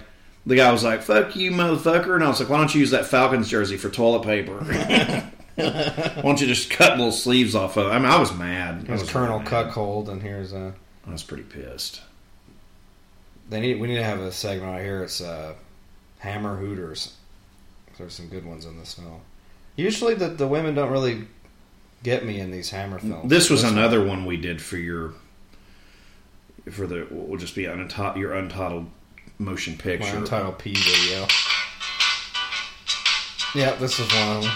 the guy was like "fuck you, motherfucker," and I was like, "Why don't you use that Falcons jersey for toilet paper?" Why don't you just cut little sleeves off of it? I mean, I was mad. Here's was Colonel really mad. Cuckold, and here's uh, I was pretty pissed. they need we need to have a segment right here. It's uh, Hammer Hooters. There's some good ones in this film. Usually, the the women don't really get me in these Hammer films. This was one- another one we did for your for the will just be untitled your untitled motion My picture. Untitled P video. Yeah, this is one of them.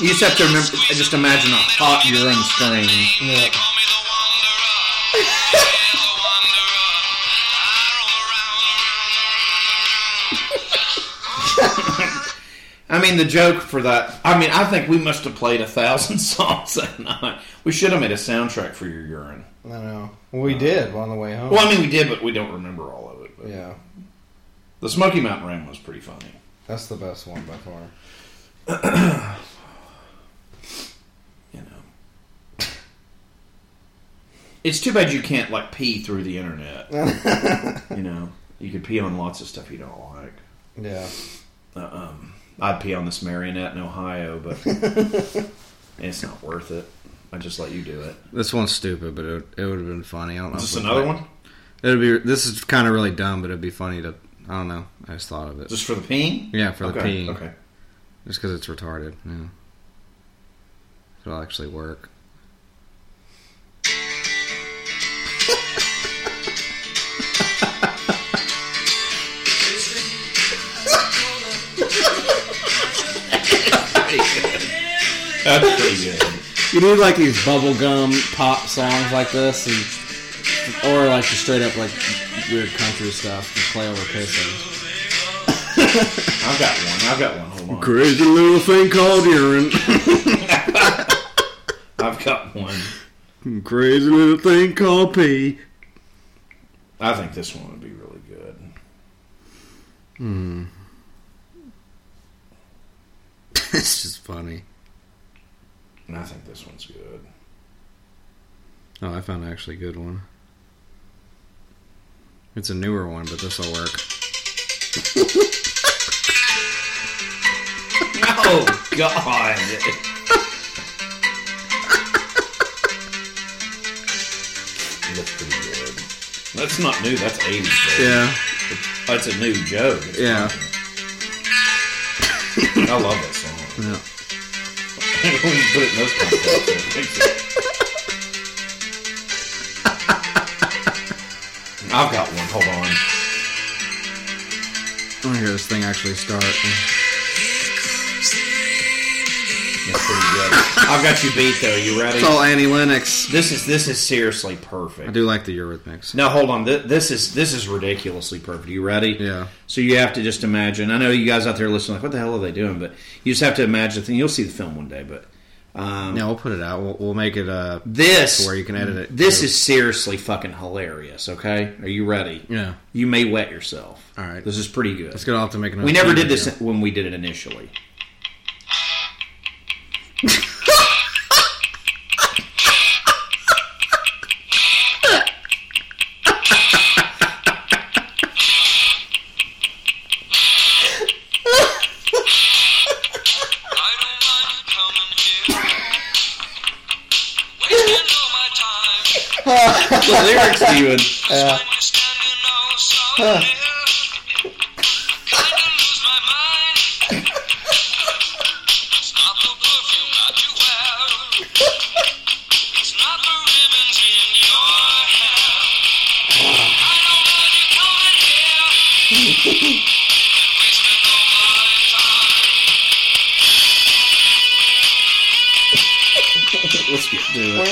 You just have to remember. Just imagine a hot urine stream. Yeah. I mean, the joke for that. I mean, I think we must have played a thousand songs that night. We should have made a soundtrack for your urine. I know. Well, we did on the way home. Well, I mean, we did, but we don't remember all of it. But yeah, the Smoky Mountain Rain was pretty funny. that's the best one by far. You know, it's too bad you can't like pee through the internet. you know, you could pee on lots of stuff you don't like. Yeah. Uh, um, I'd pee on this marionette in Ohio, but it's not worth it. I just let you do it. This one's stupid, but it, it would have been funny. I don't know. Is if this we'd another one? It'd be. This is kind of really dumb, but it'd be funny to. I don't know. I just thought of it. Just for the peeing? Yeah, for the Okay, peeing. okay. Just because it's retarded. Yeah. It'll actually work. That's pretty good. You need like these bubblegum pop songs like this, and or like just straight up like weird country stuff to play over pissing. I've got one. I've got one. Hold on. Crazy little thing called urine. I've got one. Crazy little thing called pee. I think this one would be really good. Hmm. it's just funny. And I think this one's good. Oh, I found actually good one. It's a newer one, but this will work. Oh God! That's pretty good. That's not new. That's eighties. Yeah. That's a new joke. It's Yeah. funny. I love that song. Yeah. when you put it in those it makes it- I've got one. Hold on. I want to hear this thing actually start. That's pretty good. I've got you beat though. You ready? It's all Annie Lennox. This is this is seriously perfect. I do like the Eurythmics. No, hold on. Th- This is this is ridiculously perfect. You ready? Yeah. So you have to just imagine. I know you guys out there listening, like, what the hell are they doing? But you just have to imagine. the thing. You'll see the film one day, but um, Yeah, we'll put it out. We'll, we'll make it uh, this where you can edit it. This is seriously fucking hilarious. Okay, are you ready? Yeah. You may wet yourself. All right. This is pretty good. Let's get off to make another. we never did this when we did it initially. the lyrics, even. Yeah. Let's to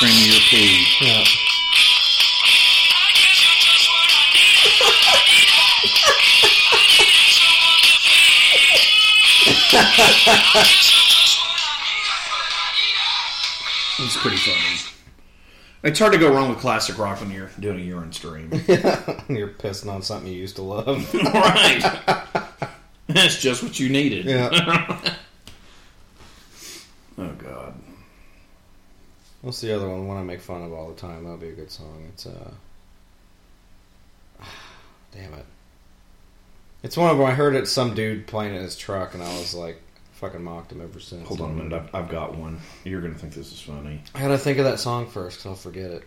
The hot your pee. Yeah. It's pretty funny. It's hard to go wrong with classic rock when you're doing a urine stream. You're pissing on something you used to love. right. That's just what you needed. Yeah. oh God. What's the other one? The one I make fun of all the time. That'll be a good song. It's uh. Damn it. It's one of them. I heard it. Some dude playing in his truck, and I was like, fucking mocked him ever since. Hold on a minute. I've, I've got one. You're gonna think this is funny. I gotta think of that song first, because I'll forget it.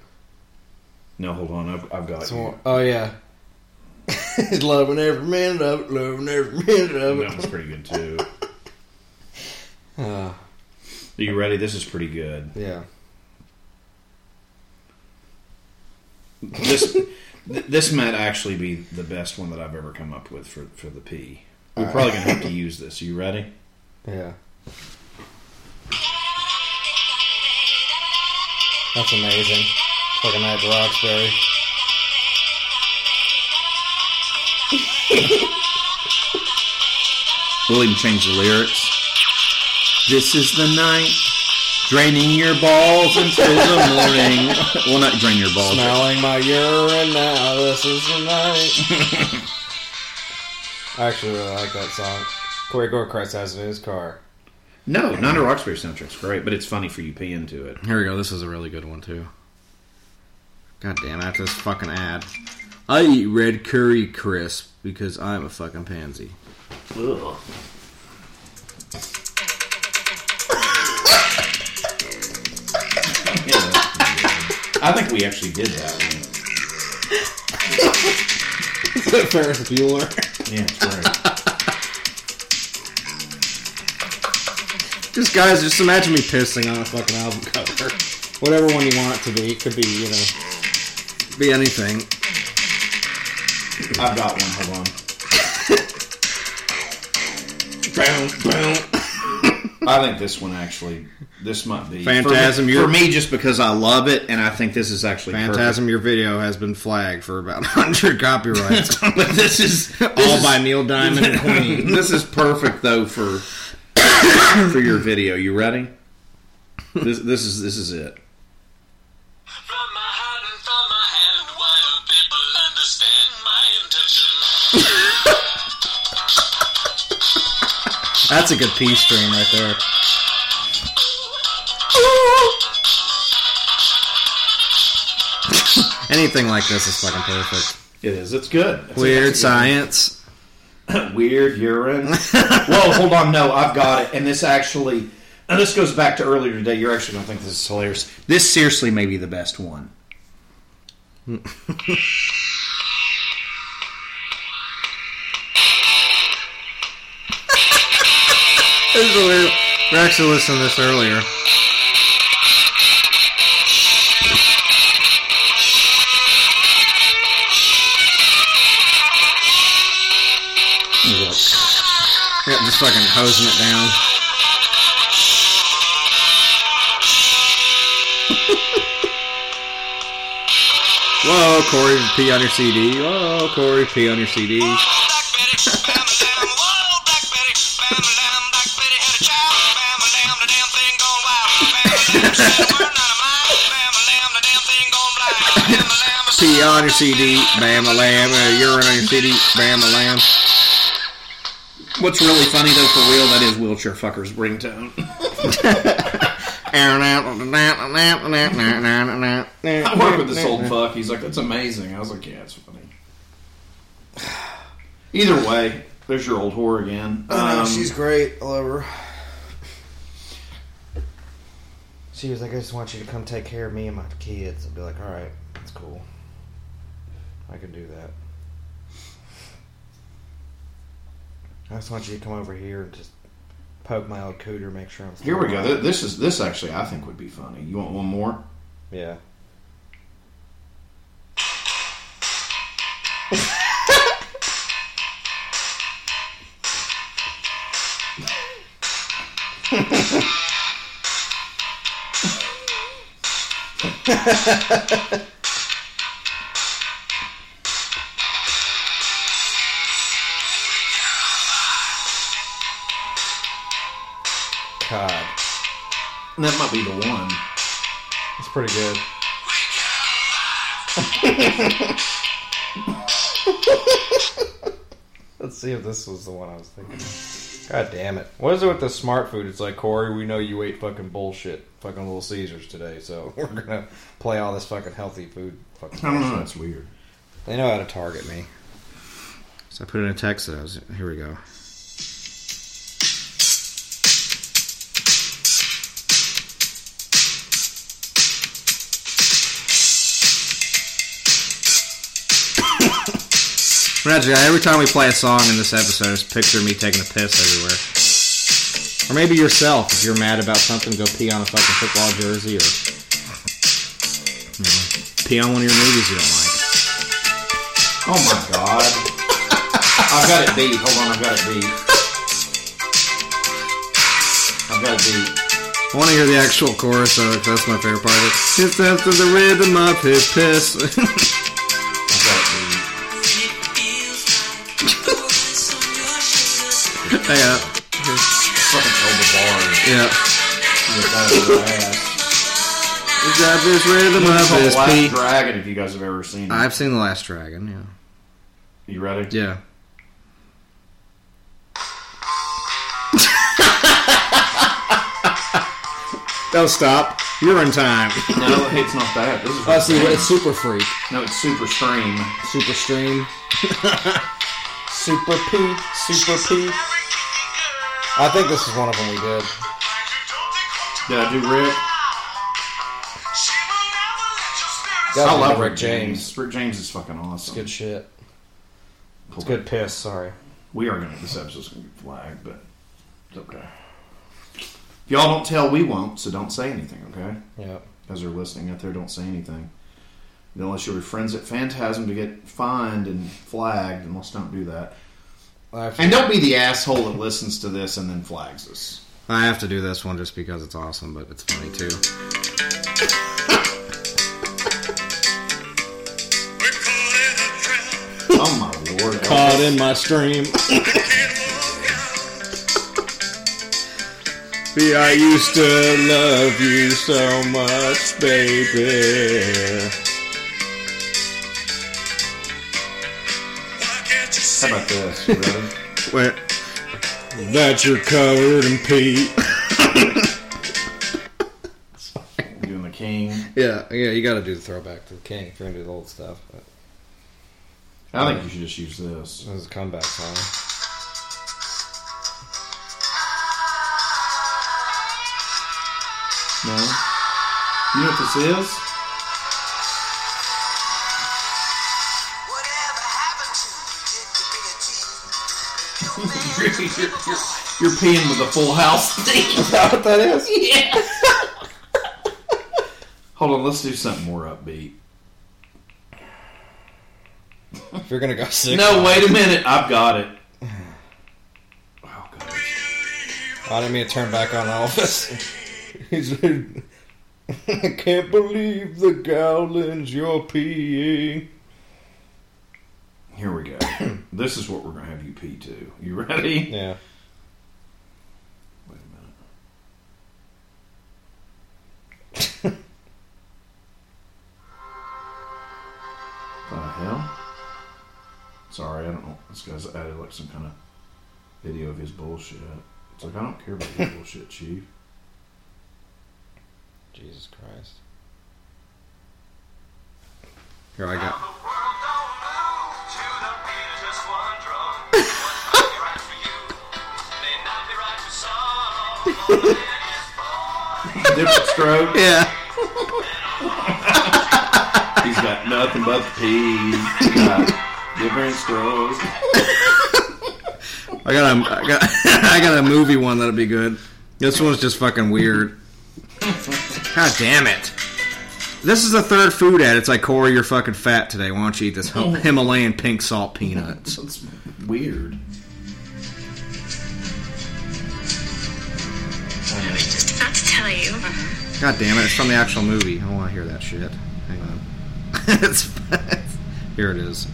No, hold on. I've, I've got you. oh yeah. He's loving every minute of it, loving every minute of it. That was pretty good too. Uh, Are you ready? This is pretty good. yeah. This this might actually be the best one that I've ever come up with for for the P. We're probably gonna have to use this. Are you ready? Yeah. That's amazing. Fucking that Roxbury. We'll even change the lyrics. This is the night, draining your balls until the morning. well, not drain your balls. Smelling my urine now. This is the night. I actually really like that song. Corey Gorechrist has it in his car. No, Nana Roxbury soundtrack's great, but it's funny for you pee into it. Here we go. This is a really good one too. God damn! After this fucking ad, I eat red curry crisp because I'm a fucking pansy. Ugh. I think we actually did that one. Ferris Bueller. Yeah, that's right. Just guys, just imagine me pissing on a fucking album cover. Whatever one you want it to be. It could be, you know. Be anything. I've got one. Hold on. I think this one actually. This might be Phantasm, For me, you're- for me, just because I love it, and I think this is actually Phantasm, your video has been flagged for about 100 copyrights. but this is All by Neil Diamond and Queen. this is perfect though for for your video. You ready? This this is this is it. That's a good P stream right there. Anything like this is fucking perfect. It is. It's good. It's Weird science. Weird urine. Whoa, hold on. No, I've got it. And this actually, and this goes back to earlier today. You're actually going to think this is hilarious. This seriously may be the best one. This is weird. We actually listened to this earlier. Yeah, just fucking hosing it down. Whoa, Corey, pee on your CD. Whoa, Corey, pee on your CD. Pee on your CD, bam a lamb. Uh, urine on your CD, bam a lamb. What's really funny though, for real, that is wheelchair fucker's ringtone. I work with this old fuck. He's like, "That's amazing." I was like, "Yeah, it's funny." Either way, there's your old whore again. I know, Um, she's great. I love her. She was like, I just want you to come take care of me and my kids. I'd be like, all right, that's cool. I can do that. I just want you to come over here and just poke my old cooter, make sure I'm. Here we go. still This is this actually I think would be funny. You want one more? Yeah. That might be the one. it's pretty good. Let's see if this was the one I was thinking. of. God damn it! What is it with the smart food? It's like Corey, we know you ate fucking bullshit, fucking Little Caesars today, so we're gonna play all this fucking healthy food. Fucking I don't know. That's weird. They know how to target me. So I put in a text. That I was, here we go. Imagine every time we play a song in this episode, just picture me taking a piss everywhere. Or maybe yourself, if you're mad about something, go pee on a fucking football jersey or you know, pee on one of your movies you don't like. Oh my god! I've got it beat. Hold on, I've got it beat. I've got it beat. I want to hear the actual chorus of it. 'cause That's my favorite part of it. It's after the rhythm of his piss. Hang on. Uh, fucking. Yeah. You got it in your ass. It's after this rhythm of is called his The Last pee. Dragon. If you guys have ever seen it, I've seen The Last Dragon, yeah. you ready? Yeah. Don't stop. You're in time. No, it's not that. This is Oh, see, it's Super Freak, no, it's Super Stream. Super Stream, Super P, Super P. I think this is one of them we did. Yeah, I do Rick? That I love Rick James. James. Rick James is fucking awesome. It's good shit. It's good piss. Sorry. We are gonna. This episode's gonna be flagged, but it's okay. If y'all don't tell, we won't. So don't say anything, okay? Yeah. As they're listening out there, don't say anything. Unless you're friends at Phantasm to get fined and flagged, and let's don't do that. And don't be the asshole that listens to this and then flags us. I have to do this one just because it's awesome, but it's funny too. Oh my lord! Caught in my stream. See, I used to love you so much, baby. How about this? Ready? Wait. That you're covered in pee. Doing the king. Yeah, yeah, you got to do the throwback to the king if you're gonna do the old stuff. But I think you should just use this. This is a comeback song. No. You know what this is? You're, you're, you're, peeing with a full house thing. Is that what that is? Yeah. Hold on, let's do something more upbeat. If you're gonna go sick, No, wait a minute. I've got it. I didn't mean to turn back on Elvis. he said, "I can't believe the gallons you're peeing." Here we go. this is what we're going to have you pee. You ready? Yeah. Wait a minute. the hell? Sorry, I don't know. This guy's added like some kind of video of his bullshit. It's like, I don't care about your bullshit, Chief. Jesus Christ. Here I got. Different stroke. Yeah. He's got nothing but pee. He's got different strokes. I got a, I got, I got a movie one that'll be good. This one's just fucking weird. God damn it! This is the third food ad. It's like Corey, you're fucking fat today. Why don't you eat this Him- oh. Himalayan pink salt peanuts? That's weird. Just about to tell you. God damn it! It's from the actual movie. I don't want to hear that shit. Hang on. it's, here it is.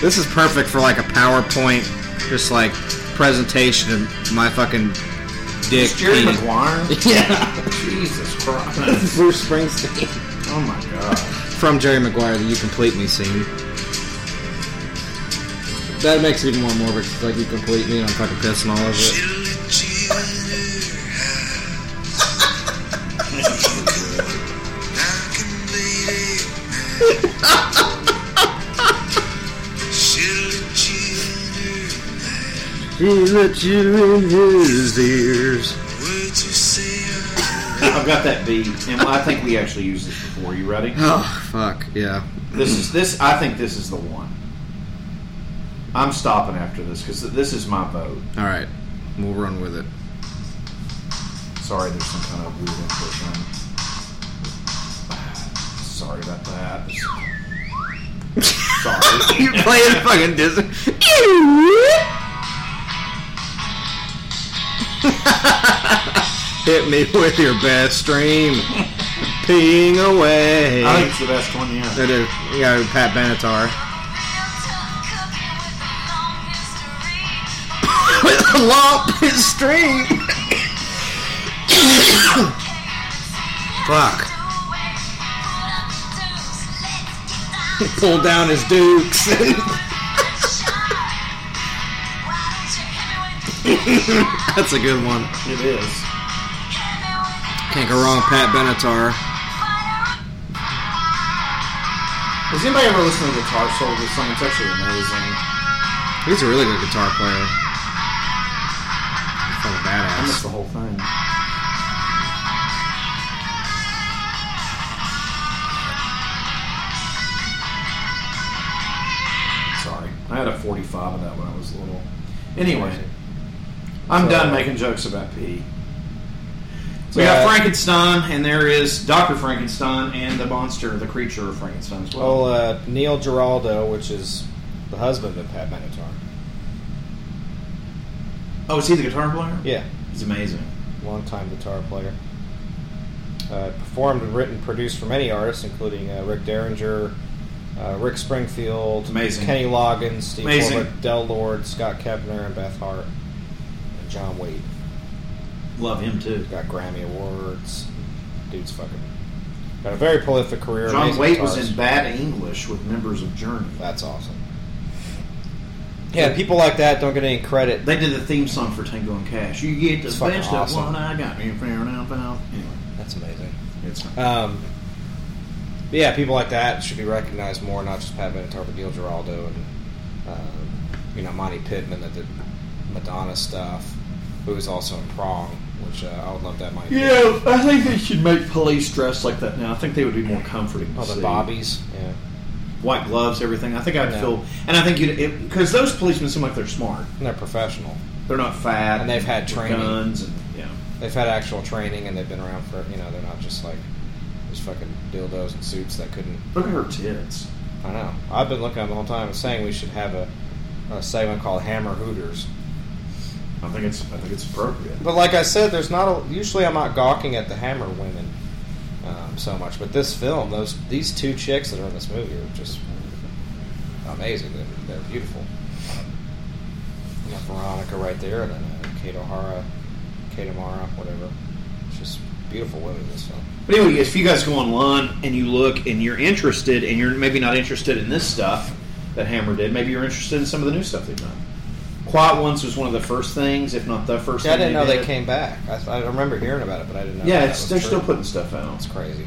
this is perfect for like a PowerPoint, just like presentation of my fucking dick. It's Jerry peeing. Maguire? Yeah. Jesus Christ. Bruce Springsteen. Oh my god. From Jerry Maguire, the You Complete Me scene. That makes it even more morbid. 'cause, like you complete me, and I'm fucking pissing all over it. He let you in his ears. I've got that beat, and I think we actually used this before. You ready? Oh fuck yeah! This is this. I think this is the one. I'm stopping after this because this is my vote. All right, we'll run with it. Sorry, there's some kind of weird input. Sorry about that. Sorry. You're playing fucking Disney. Hit me with your best stream. Peeing away. I think it's the best one, yeah. It is. Yeah, Pat Benatar. With a lump in stream. Fuck. Pull down his dukes. That's a good one. It is. Can't go wrong, Pat Benatar. Has anybody ever listened to Guitar Soldier song? It's actually amazing. He's a really good guitar player. He's fucking I missed the whole thing. Sorry. I had a 45 of that when I was little. Anyway, I'm So- done making jokes about pee. We Yeah. got Frankenstein, and there is Doctor Frankenstein and the monster, the creature of Frankenstein as well. Well, uh, Neil Giraldo, which is the husband of Pat Benatar. Oh, is he the guitar player? Yeah, He's amazing. longtime guitar player. Uh, performed and written, produced for many artists, including uh, Rick Derringer, uh, Rick Springfield, Amazing. Kenny Loggins, Steve Amazing. Corbett, Del Lord, Scott Kepner, and Beth Hart, and John Waite. Love him too. Got Grammy awards. Dude's fucking got a very prolific career. John Waite was in Bad English with members of Journey. That's awesome. Yeah, people like that don't get any credit. They did the theme song for Tango and Cash. You get the It's fucking best awesome. of one I got. Me in fair now, pal. Anyway, That's amazing. it's Um, but yeah, people like that should be recognized more, not just Pat Benatar, but Neil Giraldo and um, you know Monte Pittman that did Madonna stuff, who was also in Prong, which uh, I would love that Monte. Yeah, I think they should make police dress like that now. I think they would be more comforting. To Oh, the see. Bobbies, yeah. White gloves, everything. I think I'd Yeah. feel, and I think you because those policemen seem like they're smart. And they're professional. They're not fat, And they've had training. guns, and yeah. They've had actual training and they've been around for you know they're not just like just fucking dildos and suits that couldn't. Look at her tits. I know. I've been looking at them the whole time and saying we should have a, a segment called Hammer Hooters. I think it's I think it's appropriate. But like I said, there's not a. Usually, I'm not gawking at the Hammer women um, so much, but this film, those these two chicks that are in this movie are just amazing. They're, they're beautiful. You got Veronica right there, and then uh, Kate O'Hara, Kate Amara, whatever. It's just beautiful women in this film. But anyway, if you guys go online and you look and you're interested, and you're maybe not interested in this stuff that Hammer did, maybe you're interested in some of the new stuff they've done. Quiet Ones was one of the first things, if not the first. Yeah, I didn't know they came back. I, I remember hearing about it, but I didn't know. Yeah, they're true. still putting stuff out. It's crazy.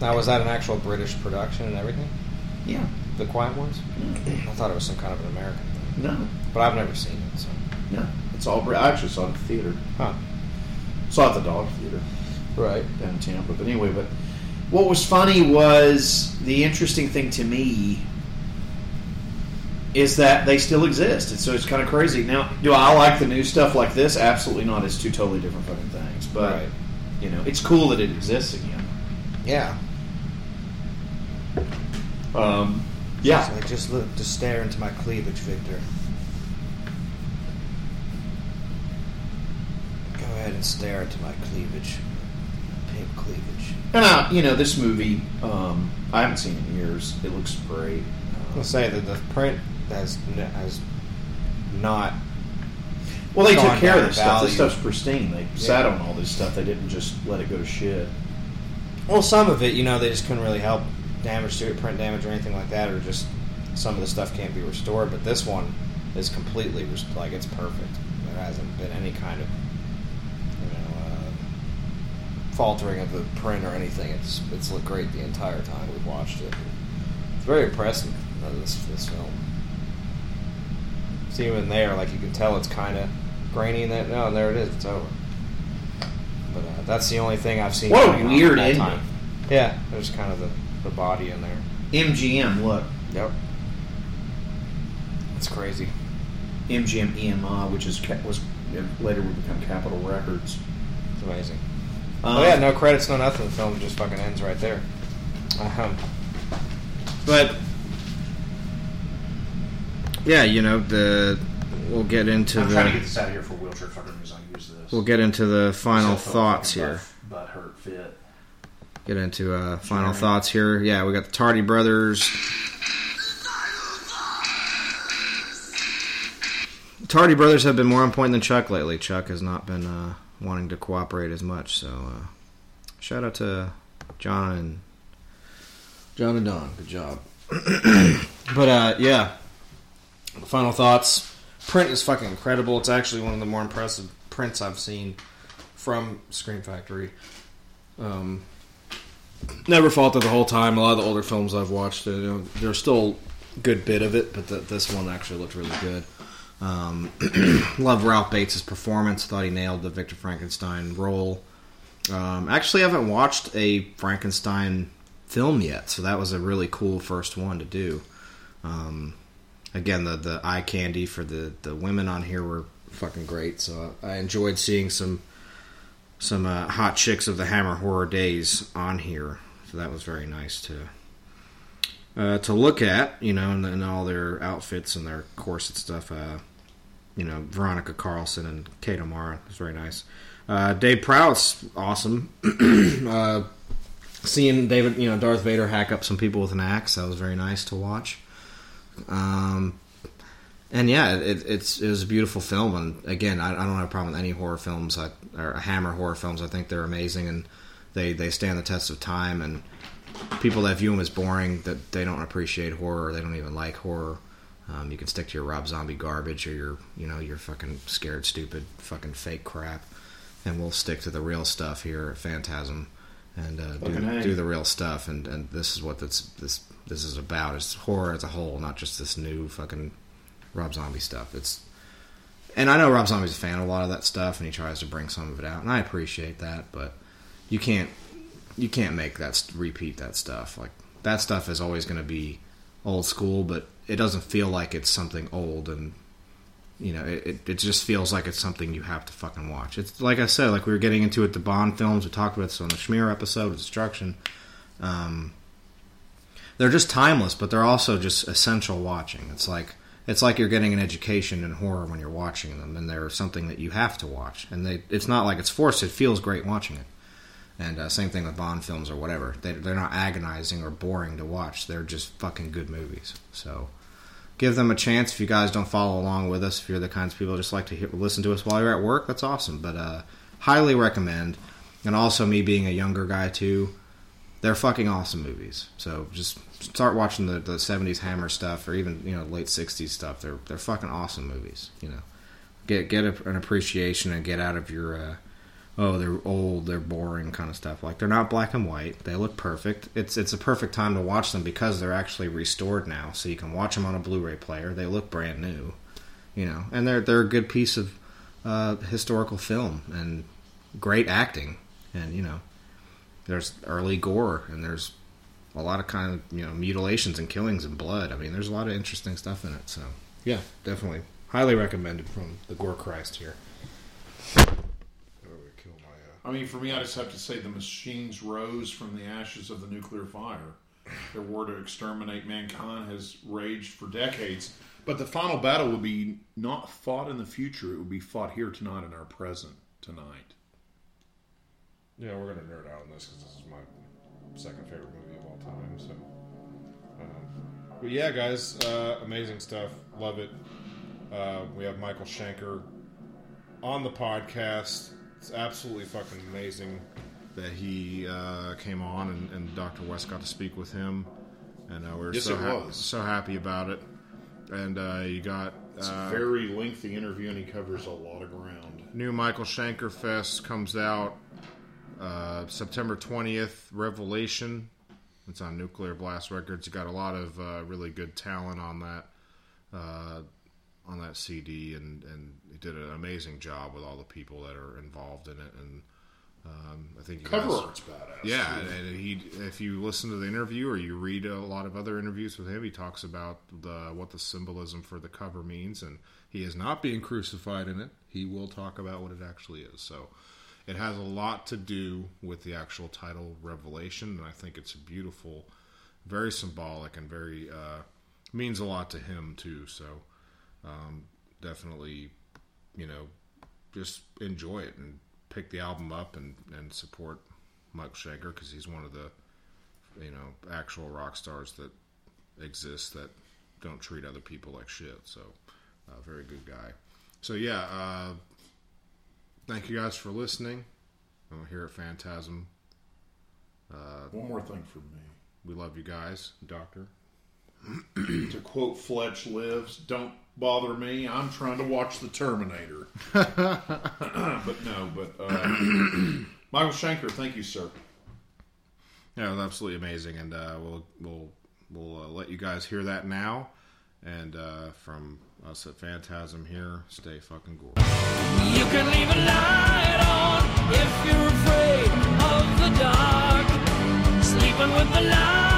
Now, was that an actual British production and everything? Yeah. The Quiet Ones? I thought it was some kind of an American thing. No, But I've never seen it, so. no, it's all. I actually saw it at the theater. Huh. Saw it at the Dog Theater. Right. down in Tampa. But anyway, but what was funny was the interesting thing to me is that they still exist. And so it's kind of crazy. Now, do I like the new stuff like this? Absolutely not. It's two totally different fucking things. But Right. you know, it's cool that it exists again. Yeah. Um, yeah. It's like, just look, just stare into my cleavage, Victor. Go ahead and stare into my cleavage. Pink cleavage. And I, you know, this movie, um, I haven't seen it in years. It looks great. I'll say that the print has n- has not. Well, they took care of this stuff. This stuff's pristine. They sat on all this stuff. They didn't just let it go to shit. Well, some of it, you know, they just couldn't really help damage to it, print damage or anything like that, or just some of the stuff can't be restored. But this one is completely res- like it's perfect. There hasn't been any kind of you know uh, faltering of the print or anything. It's it's looked great the entire time we've watched it. It's very impressive. uh, this this film. See even there, like you can tell it's kind of grainy in that. No, and there it is. It's over. But uh, that's the only thing I've seen. What a weird ending. time. Yeah, there's kind of the, the body in there. MGM, look. Yep. That's crazy. MGM EMI, which is was later would become Capitol Records. It's amazing. Um, oh yeah, no credits, no nothing. The film just fucking ends right there. Um, But yeah, you know the we'll get into I'm the trying to get this out of here for wheelchair fucking reason. I use this. we'll get into the final Still feel thoughts fucking here. Butt, butt hurt fit. Get into uh, final Sure. thoughts here. Yeah, we got the Tardy brothers. Tardy brothers have been more on point than Chuck lately. Chuck has not been uh, wanting to cooperate as much. So uh, shout out to John and John and Don. Good job. but uh, yeah, final thoughts. Print is fucking incredible. It's actually one of the more impressive prints I've seen from Scream Factory. Um, never faulted the whole time. A lot of the older films I've watched, you know, there's still a good bit of it, but the, this one actually looked really good. Um, love Ralph Bates' performance. Thought he nailed the Victor Frankenstein role. Um, actually, I haven't watched a Frankenstein film yet, so that was a really cool first one to do. Um, again, the the eye candy for the the women on here were fucking great. So I enjoyed seeing some some uh, hot chicks of the Hammer Horror days on here. So that was very nice to uh, to look at, you know, and, and all their outfits and their corset stuff. Uh, you know, Veronica Carlson and Kate O'Mara. Was very nice. Uh, Dave Prowse's awesome. uh, seeing David, you know, Darth Vader hack up some people with an axe, that was very nice to watch. Um, and yeah, it, it's it was a beautiful film. And again, I, I don't have a problem with any horror films, I, or Hammer horror films. I think they're amazing and they they stand the test of time. And people that view them as boring, that they don't appreciate horror, they don't even like horror. Um, you can stick to your Rob Zombie garbage or your, you know, your fucking scared, stupid, fucking fake crap, and we'll stick to the real stuff here at Phantasm and uh, do, do the real stuff. And, and this is what this this this is about. It's horror as a whole, not just this new fucking Rob Zombie stuff. It's and I know Rob Zombie's a fan of a lot of that stuff, and he tries to bring some of it out, and I appreciate that. But you can't you can't make that repeat that stuff. Like that stuff is always going to be old school, but it doesn't feel like it's something old and you know it, it, just feels like it's something you have to fucking watch. It's like I said, like we were getting into it the Bond films. We talked about this on the Schmear episode, Destruction. Um, they're just timeless, but they're also just essential watching. It's like it's like you're getting an education in horror when you're watching them, and they're something that you have to watch. And they, it's not like it's forced; it feels great watching it. And uh, same thing with Bond films or whatever. They, they're not agonizing or boring to watch. They're just fucking good movies. So give them a chance. If you guys don't follow along with us, if you're the kinds of people just like to hear, listen to us while you're at work, that's awesome. But uh, highly recommend. And also, me being a younger guy too, they're fucking awesome movies. So just start watching the, the 70s Hammer stuff or even you know late 60s stuff. They're they're fucking awesome movies. You know, get get a, an appreciation and get out of your uh, oh they're old, they're boring kind of stuff. Like they're not black and white. They look perfect. It's it's a perfect time to watch them because they're actually restored now, so you can watch them on a Blu-ray player. They look brand new. You know, and they're they're a good piece of uh, historical film and great acting. And you know, there's early gore and there's a lot of kind of you know mutilations and killings and blood. I mean, there's a lot of interesting stuff in it. So yeah, definitely highly recommended from the Gore Christ here. I mean, for me, I just have to say the machines rose from the ashes of the nuclear fire. Their war to exterminate mankind has raged for decades. But the final battle would be not fought in the future, it would be fought here tonight in our present tonight. Yeah, we're gonna nerd out on this because this is my second favorite movie of all time. So, um, but yeah, guys, uh, amazing stuff. Love it. Uh, we have Michael Schenker on the podcast. It's absolutely fucking amazing that he uh, came on and, and Dr. West got to speak with him, and uh, we are Yes, so ha- so happy about it. And uh, you got It's uh, a very lengthy interview and he covers a lot of ground. New Michael Schenker Fest comes out uh, September 20th. Revelation. It's on Nuclear Blast Records. You got a lot of uh, really good talent on that uh, on that CD, and and he did an amazing job with all the people that are involved in it. And um, I think Cover guys, art's badass, Yeah, too. and he if you listen to the interview or you read a lot of other interviews with him, he talks about the what the symbolism for the cover means, and he is not being crucified in it. He will talk about what it actually is. So it has a lot to do with the actual title Revelation, and I think it's beautiful, very symbolic, and very uh, means a lot to him too. So um, definitely, you know, just enjoy it and pick the album up and, and support Mike Schenker because he's one of the you know actual rock stars that exist that don't treat other people like shit. So, uh, very good guy. So yeah, uh, thank you guys for listening. I'm here at Phantasm. Uh, One more thing for me. We love you guys, Doctor. to quote Fletch Lives, don't bother me. I'm trying to watch The Terminator. but no, but uh, Michael Schenker, thank you, sir. Yeah, it was absolutely amazing, and uh, we'll we'll we'll uh, let you guys hear that now. And uh, from us at Phantasm here, stay fucking gore. You can leave a light on if you're afraid of the dark. Sleeping with the light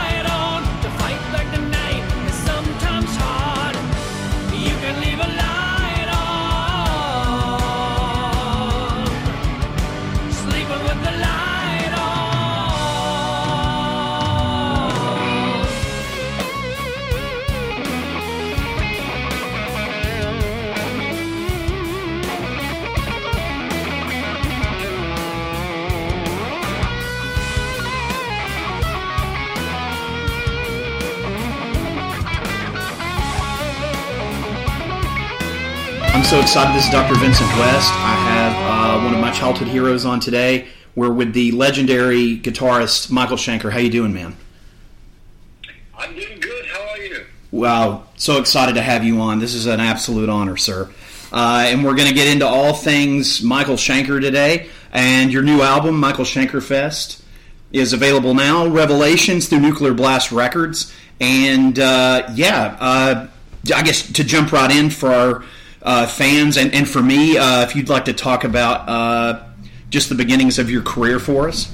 I'm so excited. This is Dr. Vincent West. I have uh, one of my childhood heroes on today. We're with the legendary guitarist Michael Schenker. How you doing, man? I'm doing good. How are you? Wow, so excited to have you on. This is an absolute honor, sir. Uh, and we're going to get into all things Michael Schenker today. And your new album, Michael Schenker Fest, is available now. Revelations through Nuclear Blast Records. And uh, yeah, uh, I guess to jump right in for our uh, fans and, and for me, uh, if you'd like to talk about uh, just the beginnings of your career for us.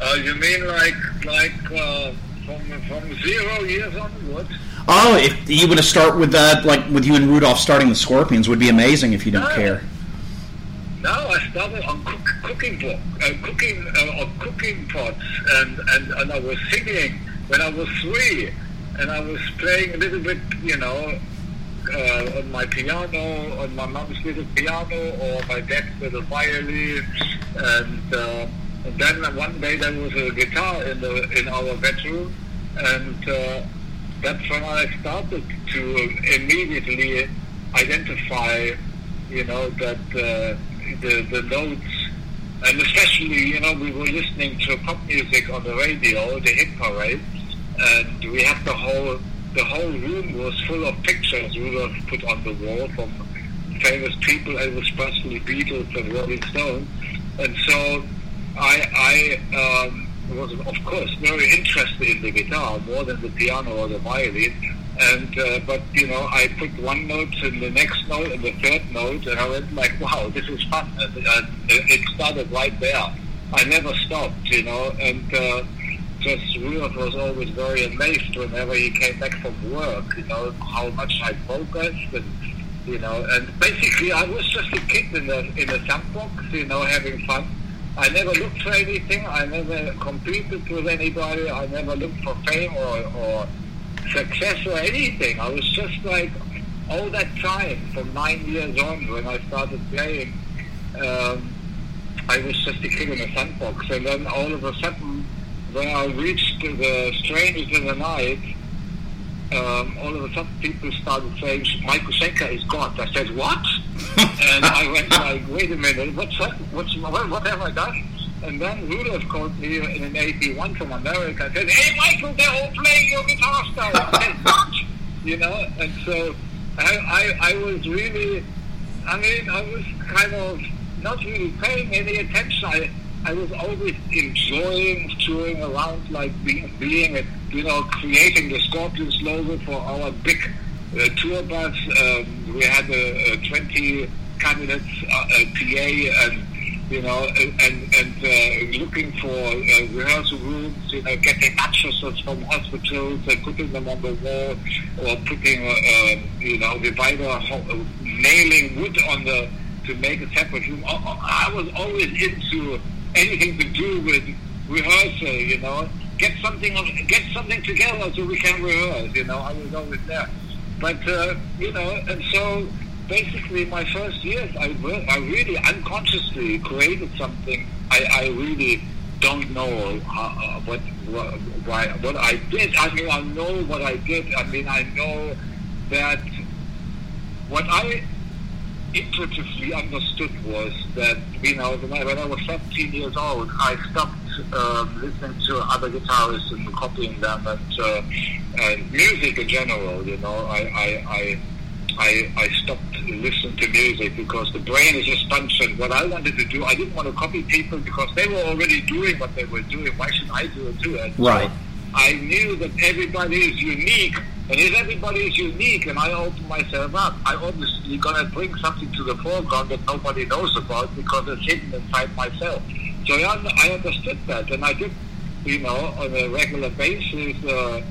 Uh, you mean like like uh, from from zero years onwards? Oh, if you want to start with that, like with you and Rudolf starting the Scorpions, would be amazing if you don't No. care. No, I started on cook, cooking book, uh, cooking uh, on cooking pots, and, and and I was singing when I was three, and I was playing a little bit, you know, uh, on my piano, on my mom's little piano, or my dad's little violin, and uh, and then one day there was a guitar in the in our bedroom, and uh, that's when I started to immediately identify, you know, that uh, the the notes, and especially, you know, we were listening to pop music on the radio, the hit parade, and we had the whole the whole room was full of pictures Rudolf put on the wall from famous people, Elvis Presley, Beatles, and Rolling Stones, and so I I. Um, was of course very interested in the guitar more than the piano or the violin. And uh, but you know I put one note and the next note and the third note and I went like wow this is fun. And, and it started right there. I never stopped you know and uh, just Rudolf was always very amazed whenever he came back from work you know how much I progressed and you know and basically I was just a kid in the in the sandbox you know having fun I never looked for anything. I never competed with anybody. I never looked for fame or, or success or anything. I was just like all that time from nine years on when I started playing. Um, I was just a kid in a sandbox, and then all of a sudden, when I reached the Strangers in the Night, um, all of a sudden people started saying Michael Schenker is God. I said what? and I went like, wait a minute, what's that? What's what, what have I done? And then Rudolf called me in an 81 from America and said, hey Michael, they're all playing your guitar style. I said, what? You know, and so I, I, I was really, I mean, I was kind of not really paying any attention. I, I was always enjoying touring around, like being, being you know, creating the Scorpions logo for our big uh, tour bus. Um, we had a, a 20 cabinets uh, uh, PA and you know and and uh, looking for uh, rehearsal rooms. You know, getting mattresses from hospitals and putting them on the wall, or putting uh, you know divider nailing wood on the to make a separate room. I was always into anything to do with rehearsal. You know, get something get something together so we can rehearse. You know, I was always there. But uh, you know, and so basically, my first years, I, I really unconsciously created something. I, I really don't know uh, what what why, what I did. I mean, I know what I did. I mean, I know that what I intuitively understood was that you know when I, when I was 17 years old, I stopped um, listening to other guitarists and copying them and, uh, and music in general. You know, I I, I I I stopped listening to music because the brain is a sponge. And what I wanted to do, I didn't want to copy people because they were already doing what they were doing. Why should I do it too? And so Right. I knew that everybody is unique, and if everybody is unique, and I open myself up, I obviously gonna bring something to the foreground that nobody knows about because it's hidden inside myself. So I, I understood that, and I did, you know, on a regular basis, uh,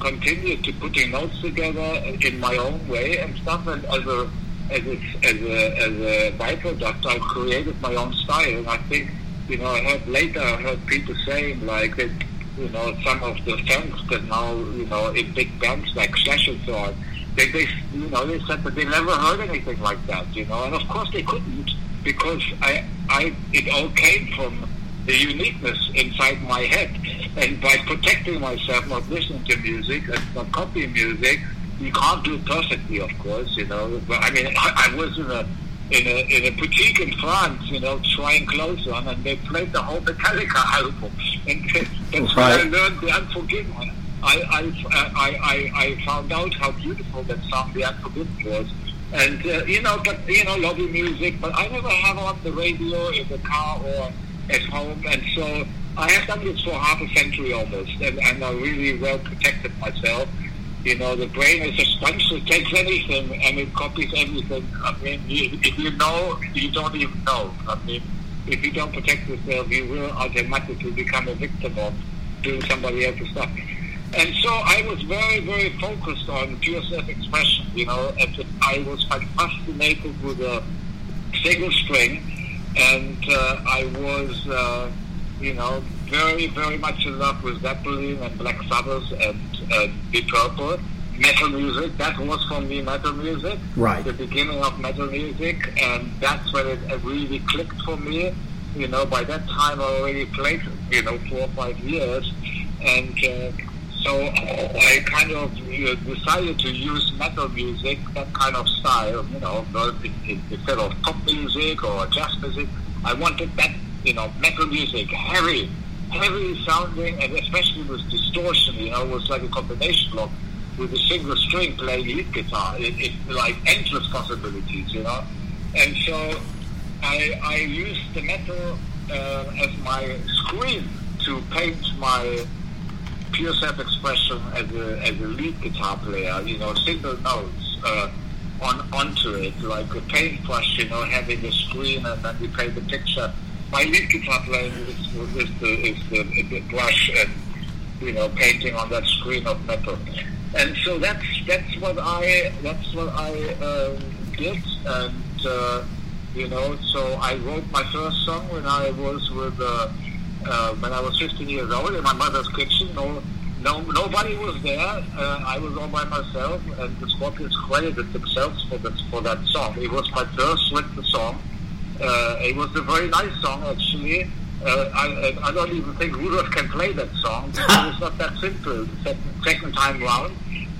continue to putting notes together in my own way and stuff. And as a as a as a, as a byproduct, I created my own style. And I think, you know, I heard later, I heard people saying like that you know, some of the fans that now, you know, in big bands like Slash and so on, they, they, you know, they said that they never heard anything like that, you know, and of course they couldn't because I, I, it all came from the uniqueness inside my head, and by protecting myself, not listening to music and not copying music, you can't do it perfectly, of course, you know. But I mean, I, I was in a in a in a boutique in France, you know, trying clothes on, and they played the whole Metallica album, and that's when I learned the Unforgiven. I I, I I I found out how beautiful that song, The Unforgiven, was. And uh, you know, but you know, lovely music. But I never have on the radio in the car or at home, and so I have done this for half a century almost, and, and I really well protected myself. You know, the brain is a sponge that takes anything and it copies everything. I mean, if you know, you don't even know. I mean, if you don't protect yourself, you will automatically become a victim of doing somebody else's stuff. And so I was very, very focused on pure self-expression, you know, and I was fascinated with a single string, and uh, I was, uh, you know, very, very much in love with Zeppelin and Black Sabbath and uh, Deep Purple. Metal music, that was for me metal music. Right. The beginning of metal music, and that's when it really clicked for me. You know, by that time I already played, you know, four or five years, and uh, so I kind of uh, decided to use metal music, that kind of style, you know, but in- in- instead of pop music or jazz music, I wanted that, you know, metal music, heavy, heavy sounding, and especially with distortion, you know, it was like a combination of with a single string playing lead guitar, it, it like endless possibilities, you know, and so I, I used the metal uh, as my screen to paint my pure self-expression as a, as a lead guitar player, you know, single notes uh, on onto it, like a paintbrush, you know, having a screen and then we paint the picture. My lead guitar playing is, is the is the, the brush and you know painting on that screen of metal, and so that's that's what I that's what I um, did, and uh, you know, so I wrote my first song when I was with. Uh, uh, when I was 15 years old in my mother's kitchen. No, no, nobody was there. Uh, I was all by myself, and the Scorpions credited themselves for that for that song. It was my first written song. Uh, it was a very nice song, actually. Uh, I, I don't even think Rudolf can play that song because it's not that simple. The second, time round,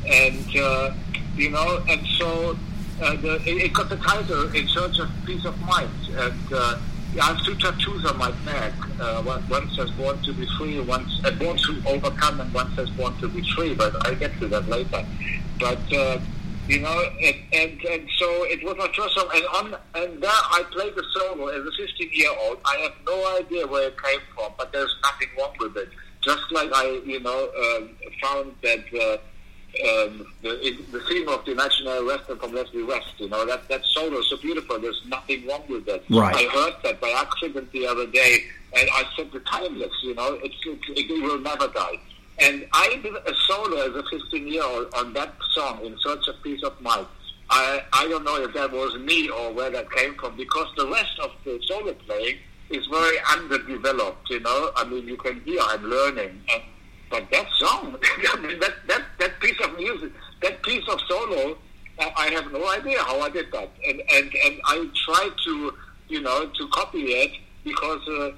and uh, you know, and so uh, the, it, it got the title "In Search of Peace of Mind," and uh, yeah, I have two tattoos on my neck. Uh, one, says "Born to be Free," one uh, "Born to Overcome," and one says "Born to be Free." But I'll get to that later. But uh, you know, and, and and so it was my first song, and on and there I played the solo as a 15 year old. I have no idea where it came from, but there's nothing wrong with it. Just like I, you know, um, found that. Uh, um, the, it, the theme of the imaginary western from Leslie West, you know, that, that solo is so beautiful. There's nothing wrong with that. Right. I heard that by accident the other day, and I said, the timeless, you know, it's, it, it will never die. And I did a solo as a 15 year old on that song, In Search of Peace of Mind. I, I don't know if that was me or where that came from, because the rest of the solo playing is very underdeveloped, you know. I mean, you can hear I'm learning. And, but that song, I mean, that, that, that piece of music, that piece of solo, I have no idea how I did that. And, and, and I tried to, you know, to copy it because uh,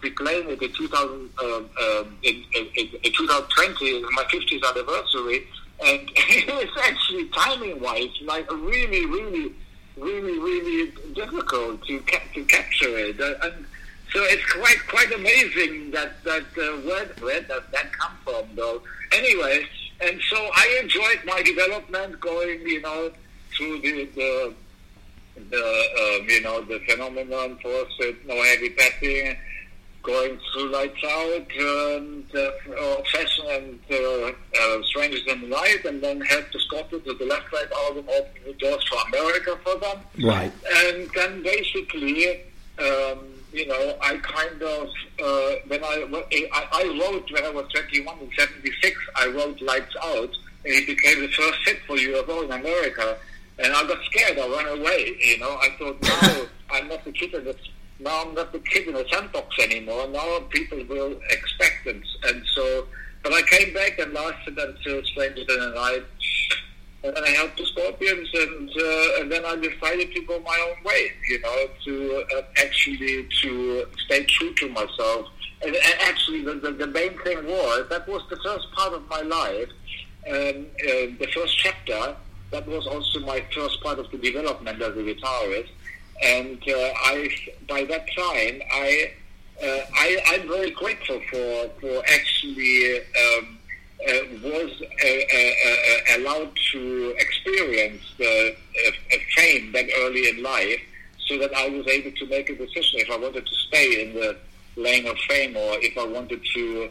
Be playing it in 2000, um, um, in, in, in, in 2020, my 50th anniversary. And it's actually timing-wise, like really, really, really, really difficult to, ca- to capture it. Uh, and so it's quite quite amazing that that uh, where where does that come from though? Anyway, and so I enjoyed my development going, you know, through the the, the um, you know the phenomenon for no heavy petting, going through lights out and uh, obsession and uh, uh, strangers in the light, and then helped the Scorpions with the left right album open the doors for America for them. Right. And then basically, um, you know, I kind of, uh, when I, I, I wrote, when I was 21 in 76, I wrote Lights Out, and it became the first hit for UFO in America. And I got scared, I ran away, you know. I thought, no, I'm not the kid the, now I'm not the kid in the sandbox anymore. Now people will expect it. And so, but I came back and lasted until Strangers in the Night. And then I helped the Scorpions, and uh, and then I decided to go my own way, you know, to uh, actually to stay true to myself. And, and actually, the, the, the main thing was that was the first part of my life um, uh, the first chapter. That was also my first part of the development as a guitarist. And uh, I, by that time, I, uh, I, I'm very grateful for for actually um, uh, was allowed to experience the fame that early in life, so that I was able to make a decision if I wanted to stay in the lane of fame or if I wanted to,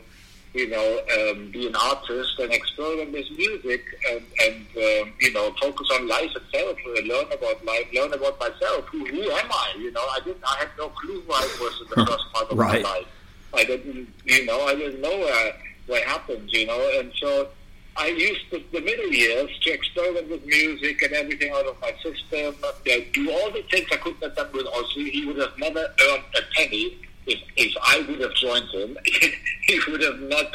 you know, um, be an artist and experiment with music and, and um, you know, focus on life itself, uh, learn about life, learn about myself. Who, who am I? You know, I didn't, I had no clue who I was in the first part of Right. my life. I didn't, you know, I didn't know uh, what happened, you know, and so I used the, the middle years to experiment with music and everything out of my system, uh, do all the things I couldn't have done with Ozzy. He would have never earned a penny if, if I would have joined him. he would have not,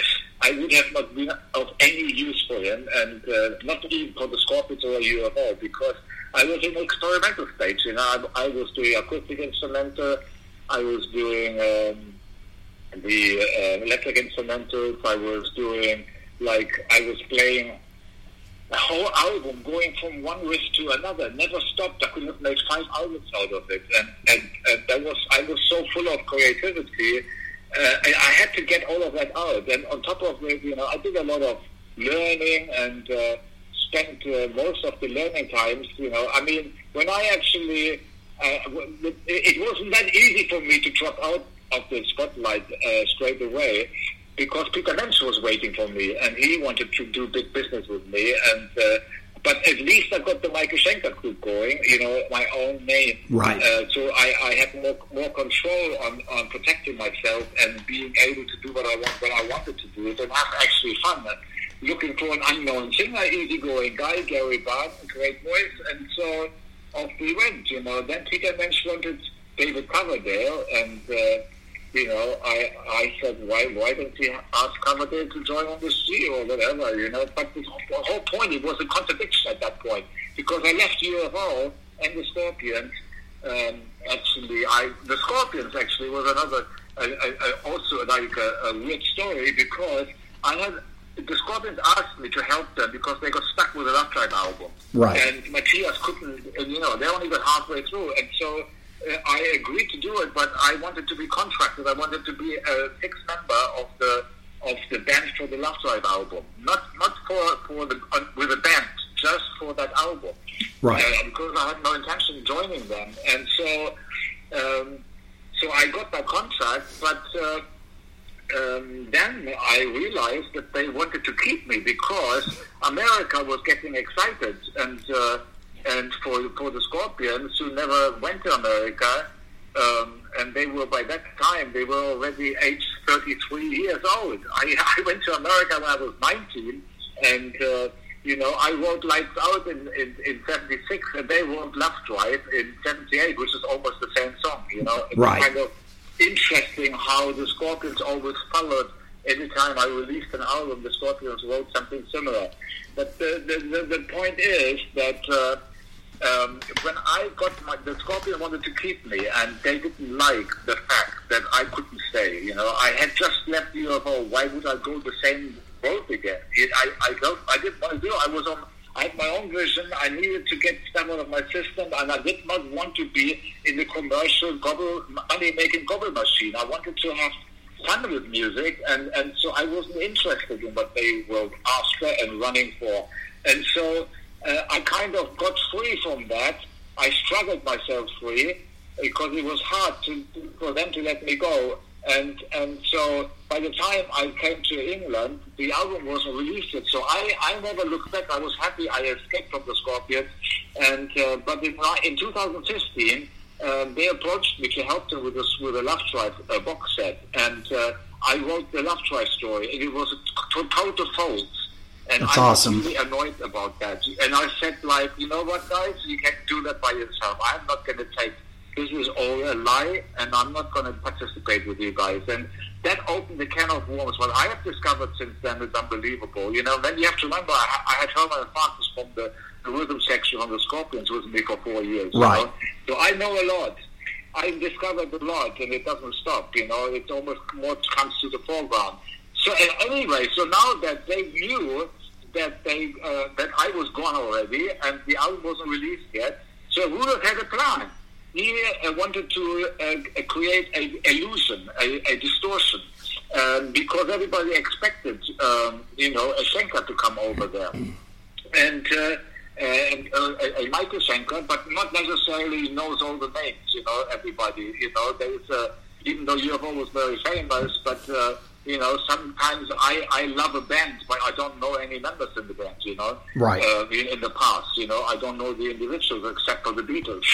I would have not been of any use for him, and uh, not even for the Scorpions or UFO, because I was in experimental stage. You know, I, I was doing acoustic instrumental, I was doing um, the uh, electric instrumentals. I was doing like I was playing a whole album, going from one riff to another, never stopped. I could have made five albums out of it, and and, and that was I was so full of creativity. Uh, I, had to get all of that out, and on top of it, you know, I did a lot of learning and uh, spent uh, most of the learning times. You know, I mean, when I actually, uh, it, it wasn't that easy for me to drop out of the spotlight uh, straight away because Peter Mensch was waiting for me and he wanted to do big business with me. And uh, but at least I got the Michael Schenker group going, you know, my own name. Right. Uh, so I, I had more more control on, on protecting myself and being able to do what I want when I wanted to do it and have actually fun. And looking for an unknown singer, easygoing guy, Gary Barden, great voice, and so off we went. You know, then Peter Mensch wanted David Coverdale, and uh, you know, I I said, why why don't you ask Coverdale to join on the sea or whatever, you know? But the whole, point, it was a contradiction at that point because I left UFO and the Scorpions. Um, actually, I the Scorpions actually was another uh, uh, also like a, a weird story because I had. The Scorpions asked me to help them because they got stuck with the Love Drive album. Right. And Matthias couldn't, you know, they only got halfway through. And so I agreed to do it, but I wanted to be contracted. I wanted to be a fixed member of the of the band for the Love Drive album, not not for for the uh, with a band, just for that album. Right. Uh, because I had no intention of joining them, and so um, so I got that contract, but. Uh, um, then I realized that they wanted to keep me because America was getting excited, and uh, and for for the Scorpions who never went to America, um, and they were by that time they were already age 33 years old. I, I went to America when I was 19, and uh, you know I wrote Lights Out in, in, in 76, and they wrote Love Drive in 78, which is almost the same song. You know, it's Right. kind of interesting how the Scorpions always followed. Every time I released an album, the Scorpions wrote something similar. But the the, the, the point is that uh, um, when I got my, the Scorpion wanted to keep me, and they didn't like the fact that I couldn't stay. You know, I had just left the UFO. Why would I go the same road again? It, I I don't I didn't want to do. I was on. I had my own vision. I needed to get stuff out of my system, and I did not want to be in the commercial gobble money making gobble machine. I wanted to have fun with music, and and so I wasn't interested in what they were after and running for, and so uh, I kind of got free from that. I struggled myself free because it was hard to, for them to let me go. And and so by the time I came to England, the album wasn't released. So I, I never looked back. I was happy I escaped from the Scorpions. And uh, but in, in 2015, um, they approached me to help them with this with a Love Drive uh, box set, and uh, I wrote the Love Drive story, and it was a total false. And That's I awesome. was really annoyed about that. And I said, like, you know what, guys, you can't do that by yourself. I'm not going to take this is all a lie, and I'm not going to participate with you guys. And that opened the can of worms. What I have discovered since then is unbelievable. You know, then you have to remember, I, I had Herman Francis from the, the rhythm section on the Scorpions with me for four years. you Right. know? So I know a lot. I've discovered a lot, and it doesn't stop. You know, it almost more comes to the foreground. So anyway, so now that they knew that they uh, that I was gone already and the album wasn't released yet. So Rudolf had a plan. He uh, wanted to uh, create a illusion, a, a distortion, um, because everybody expected, um, you know, a Schenker to come over there, and. Uh, and uh, a, a Michael Schenker, but not necessarily knows all the names. You know, everybody. You know, there's uh, even though UFO was very famous, but uh, you know, sometimes I I love a band, but I don't know any members in the band. You know, Right. Uh, in, in the past, you know, I don't know the individuals except for the Beatles.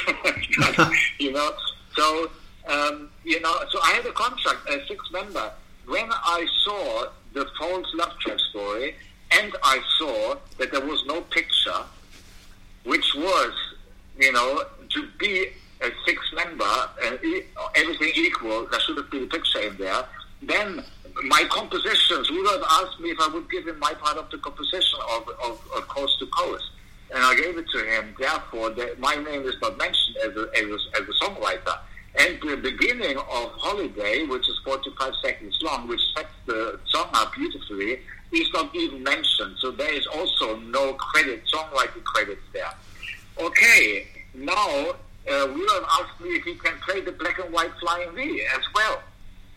you know, so um, you know, so I had a contract, a six member. When I saw the false love track story, and I saw that there was no picture which was, you know, to be a six member, uh, everything equal, there should have been a picture in there. Then my compositions, Rudolf asked me if I would give him my part of the composition of, of, of Coast to Coast. And I gave it to him. Therefore, the, my name is not mentioned as a, as a, as a songwriter. And the beginning of Holiday, which is 45 seconds long, which sets the song up beautifully, is not even mentioned. So there is also no credit, songwriting credits there. Okay, now uh, Whelan asked me if he can play the black and white Flying V as well.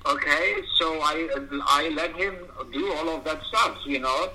Okay, so I I let him do all of that stuff, you know.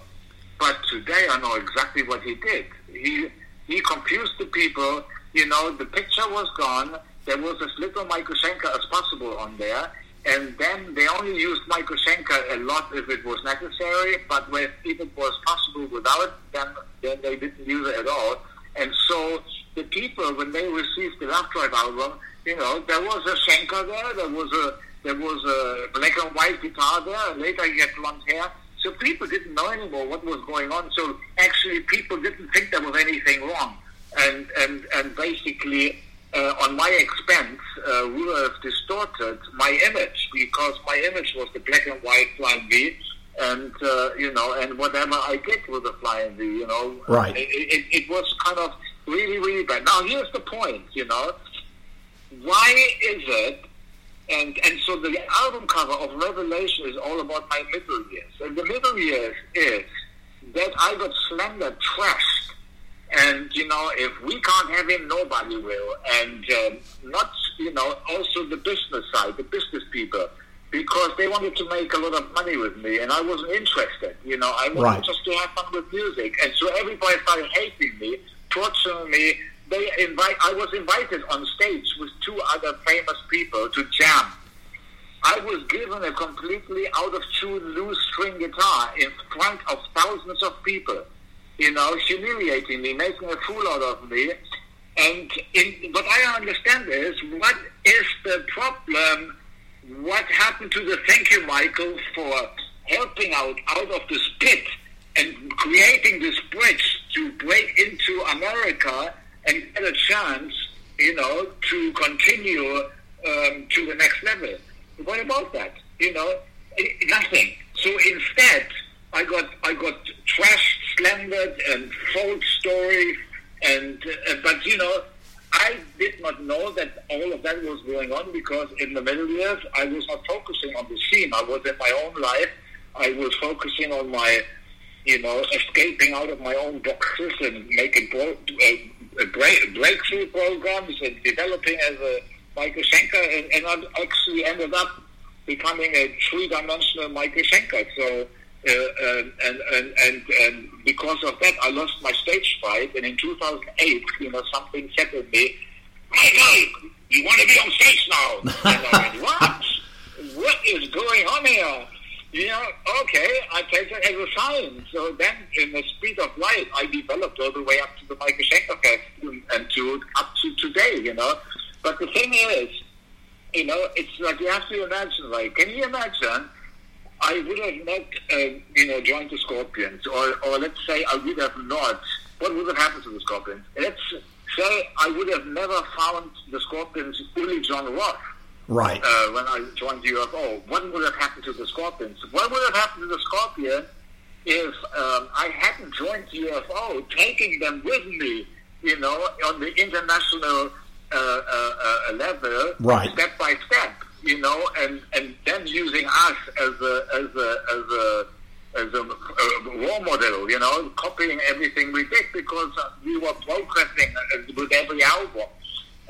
But today I know exactly what he did. He he confused the people. You know, the picture was gone. There was as little Schenker as possible on there. And then they only used Schenker a lot if it was necessary, but when, if it was possible without, them, then they didn't use it at all. And so the people, when they received the Love Drive album, you know, there was a Schenker there, there was a there was a black and white guitar there, later he had blonde hair. So people didn't know anymore what was going on. So actually, people didn't think there was anything wrong, and and and basically, uh, on my expense, uh, Rudolf distorted my image because my image was the black and white flying V, and uh, you know, and whatever I did with the flying V, you know, Right. It, it, it was kind of really really bad. Now here's the point, you know, why is it? And and so the album cover of Revelation is all about my middle years, and the middle years is that I got slandered, trashed, and you know, if we can't have him, nobody will. And um, not, you know, also the business side, the business people, because they wanted to make a lot of money with me, and I wasn't interested. You know, I wanted Right. just to have fun with music, and so everybody started hating me, torturing me. They invite. I was invited on stage with two other famous people to jam. I was given a completely out of tune loose string guitar in front of thousands of people, you know, humiliating me, making a fool out of me. And in, what I understand is what is the problem? What happened to the thank you, Michael, for helping out out of this pit and creating this bridge to break into America and get a chance, you know, to continue um, to the next level. What about that? You know, nothing. So instead, I got I got trashed, slandered, and false stories, and uh, but you know, I did not know that all of that was going on because in the middle years I was not focusing on the scene. I was in my own life. I was focusing on my, you know, escaping out of my own boxes and making uh, break, breakthrough programs and developing as a Michael Schenker, and, and actually ended up becoming a three-dimensional Michael Schenker. So, uh, um, and, and, and, and because of that, I lost my stage fright. And in 2008, you know, something said to me, Michael, you want to be on stage now? and I went, what? What is going on here? You know, okay, I take it as a sign. So then, in the speed of light, I developed all the way up to the Michael Schenker Fest and, to up to today, you know. But the thing is, you know, it's like you have to imagine, like, can you imagine I would have not, uh, you know, joined the Scorpions, or, or let's say I would have not, what would have happened to the Scorpions? Let's say I would have never found the Scorpions Uli John Roth Right. uh, when I joined the UFO. What would have happened to the Scorpions? What would have happened to the Scorpion if um, I hadn't joined UFO, taking them with me, you know, on the international uh, uh, uh, level, Right. step by step, you know, and, and then using us as a as a as a as a, role model, you know, copying everything we did because we were progressing with every album.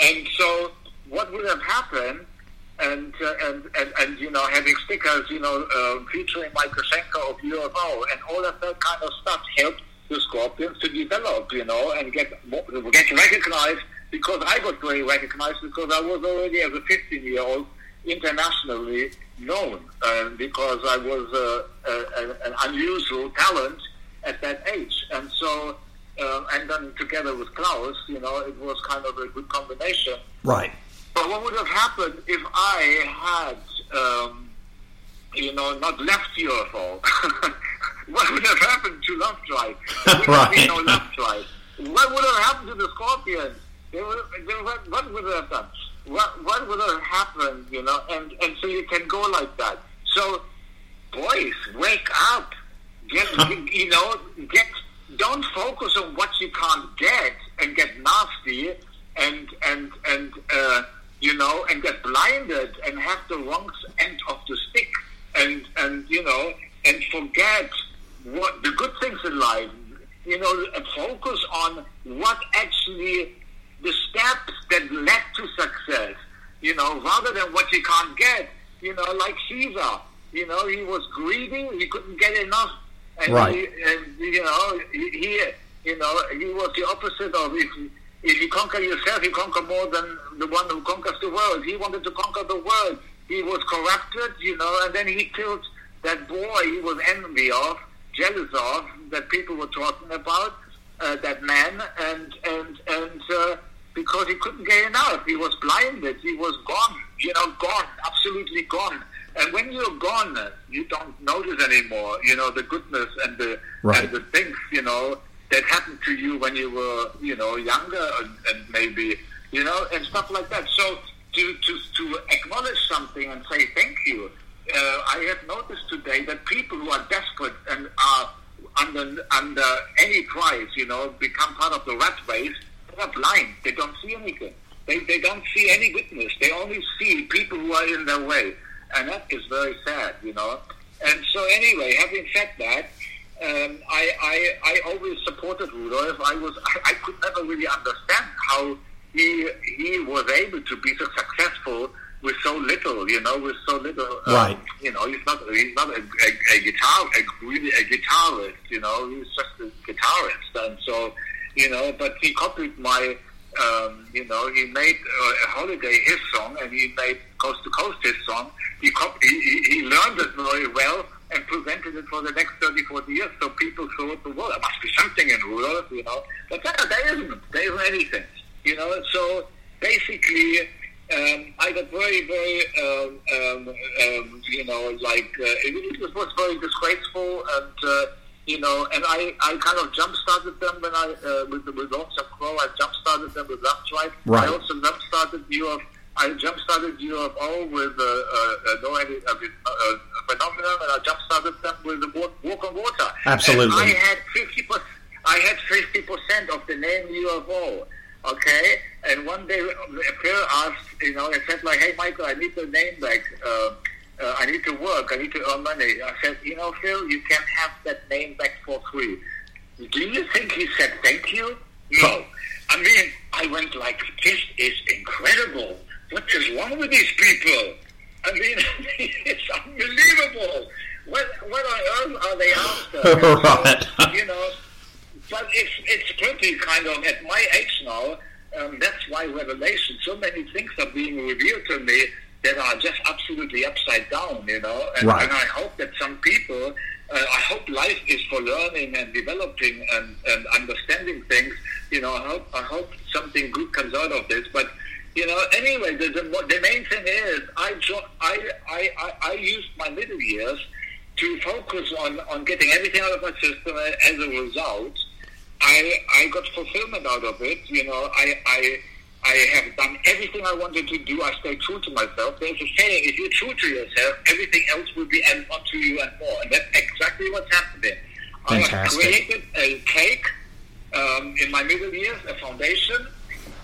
And so, what would have happened? And, uh, and and and you know having stickers you know uh, featuring Schenker of UFO and all of that kind of stuff helped the Scorpions to develop you know and get get recognized because I got very recognized because I was already as a 15 year old internationally known uh, because I was uh, a, an unusual talent at that age and so um, and then together with Klaus you know it was kind of a good combination Right. But what would have happened if I had, um, you know, not left UFO? what would have happened to Love Drive? There would have been no Love Drive. What would have happened to the Scorpions? They would, they would, what would have done? What, what would have happened, you know? And, and so you can go like that. So, boys, wake up. Get, you know, get, don't focus on what you can't get and get nasty and, and, and, uh, you know, and get blinded and have the wrong end of the stick and, and, you know, and forget what the good things in life, you know, and focus on what actually the steps that led to success, you know, rather than what you can't get, you know, like Caesar, you know, he was greedy, he couldn't get enough, and, Right. he, and you know, he, he, you know, he was the opposite of if if you conquer yourself, you conquer more than the one who conquers the world. He wanted to conquer the world. He was corrupted, you know, and then he killed that boy he was envy of, jealous of, that people were talking about, uh, that man, and and and uh, because he couldn't get enough, he was blinded, he was gone, you know, gone, absolutely gone. And when you're gone, you don't notice anymore, you know, the goodness and the Right. and the things, you know, that happened to you when you were, you know, younger and, and maybe, you know, and stuff like that. So to to to acknowledge something and say thank you. Uh, I have noticed today that people who are desperate and are under under any price, you know, become part of the rat race. They are blind. They don't see anything. They they don't see any goodness. They only see people who are in their way, and that is very sad, you know. And so anyway, having said that, um, I, I I always supported Rudolf. I was I, I could never really understand how he he was able to be so successful with so little, you know, with so little. uh, Right. You know, he's not he's not a, a, a guitar a really a guitarist. You know, he's just a guitarist, and so you know. But he copied my. Um, you know, he made uh, a holiday his song, and he made Coast to Coast his song. He, cop- he, he he learned it very well and presented it for the next 30, 40 years. So people throughout the world, there must be something in Rudolf, you know. But there, there isn't. There isn't anything, you know. So basically, um, I got very, very, um, um, um, you know, like uh, it, it was very disgraceful, and uh, you know, and I, I kind of jump started them when I uh, with the with Lonesome Crow. I jump started them with Left Right. Right. I also jump started UF. I jump started UFO with uh, uh, no uh, with, uh, uh, phenomenon, and I jump started them with the walk, walk on water. Absolutely. And I had fifty percent. I had fifty percent of the name UFO. Okay, and one day Phil asked, you know, he said like, "Hey, Michael, I need the name back. Uh, uh, I need to work. I need to earn money." I said, "You know, Phil, you can have that name back for free." Do you think he said thank you? No. I mean, I went like, "This is incredible. What is wrong with these people?" I mean, it's unbelievable. What what on earth are they after? Right. So, you know, but it's it's pretty kind of at my age now. Um, that's why Revelation. So many things are being revealed to me that are just absolutely upside down. You know, and, Right. and I hope that some people. Uh, I hope life is for learning and developing and, and understanding things. You know, I hope I hope something good comes out of this. But you know, anyway, the the, the main thing is I jo- I, I I I used my middle years to focus on, on getting everything out of my system. As a result, I I got fulfillment out of it. You know, I I I have done everything I wanted to do. I stayed true to myself. There's a saying: if you're true to yourself, everything else will be added onto you and more. And that's exactly what's happening. I have Fantastic. created a cake um, in my middle years, a foundation.